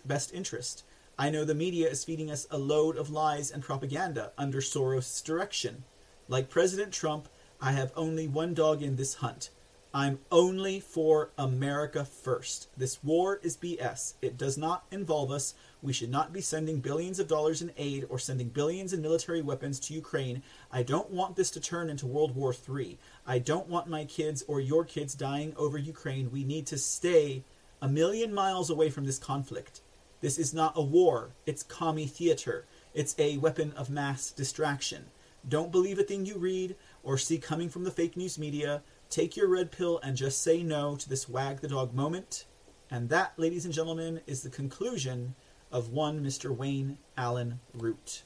best interest. I know the media is feeding us a load of lies and propaganda under Soros' direction. Like President Trump, I have only one dog in this hunt. I'm only for America first. This war is BS. It does not involve us. We should not be sending billions of dollars in aid or sending billions in military weapons to Ukraine. I don't want this to turn into World War III. I don't want my kids or your kids dying over Ukraine. We need to stay a million miles away from this conflict. This is not a war, it's commie theater. It's a weapon of mass distraction. Don't believe a thing you read or see coming from the fake news media. Take your red pill and just say no to this wag the dog moment. And that, ladies and gentlemen, is the conclusion of one Mr. Wayne Allen Root.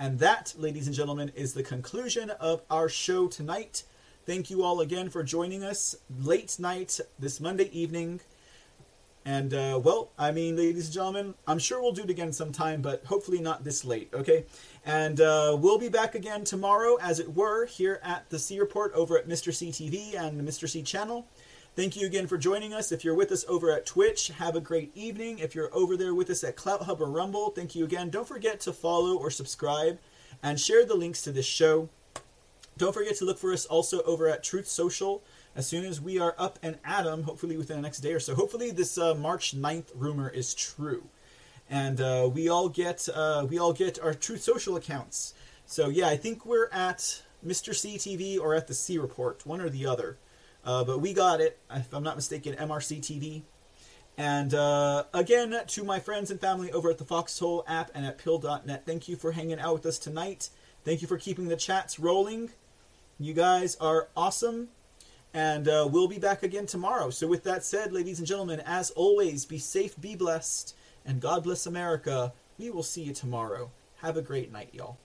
And that, ladies and gentlemen, is the conclusion of our show tonight. Thank you all again for joining us late night this Monday evening. And, uh, well, I mean, ladies and gentlemen, I'm sure we'll do it again sometime, but hopefully not this late, okay? And uh, we'll be back again tomorrow, as it were, here at the C Report over at Mr. C TV and Mr. C channel. Thank you again for joining us. If you're with us over at Twitch, have a great evening. If you're over there with us at CloutHub or Rumble, thank you again. Don't forget to follow or subscribe and share the links to this show. Don't forget to look for us also over at Truth Social as soon as we are up and at 'em, hopefully within the next day or so. Hopefully this uh, March 9th rumor is true, and uh, we all get uh, we all get our Truth Social accounts. So yeah, I think we're at Mr. CTV or at the C Report, one or the other. Uh, but we got it, if I'm not mistaken, MRC TV. And uh, again, to my friends and family over at the Foxhole app and at Pilled.net, thank you for hanging out with us tonight. Thank you for keeping the chats rolling. You guys are awesome. And uh, we'll be back again tomorrow. So, with that said, ladies and gentlemen, as always, be safe, be blessed, and God bless America. We will see you tomorrow. Have a great night, y'all.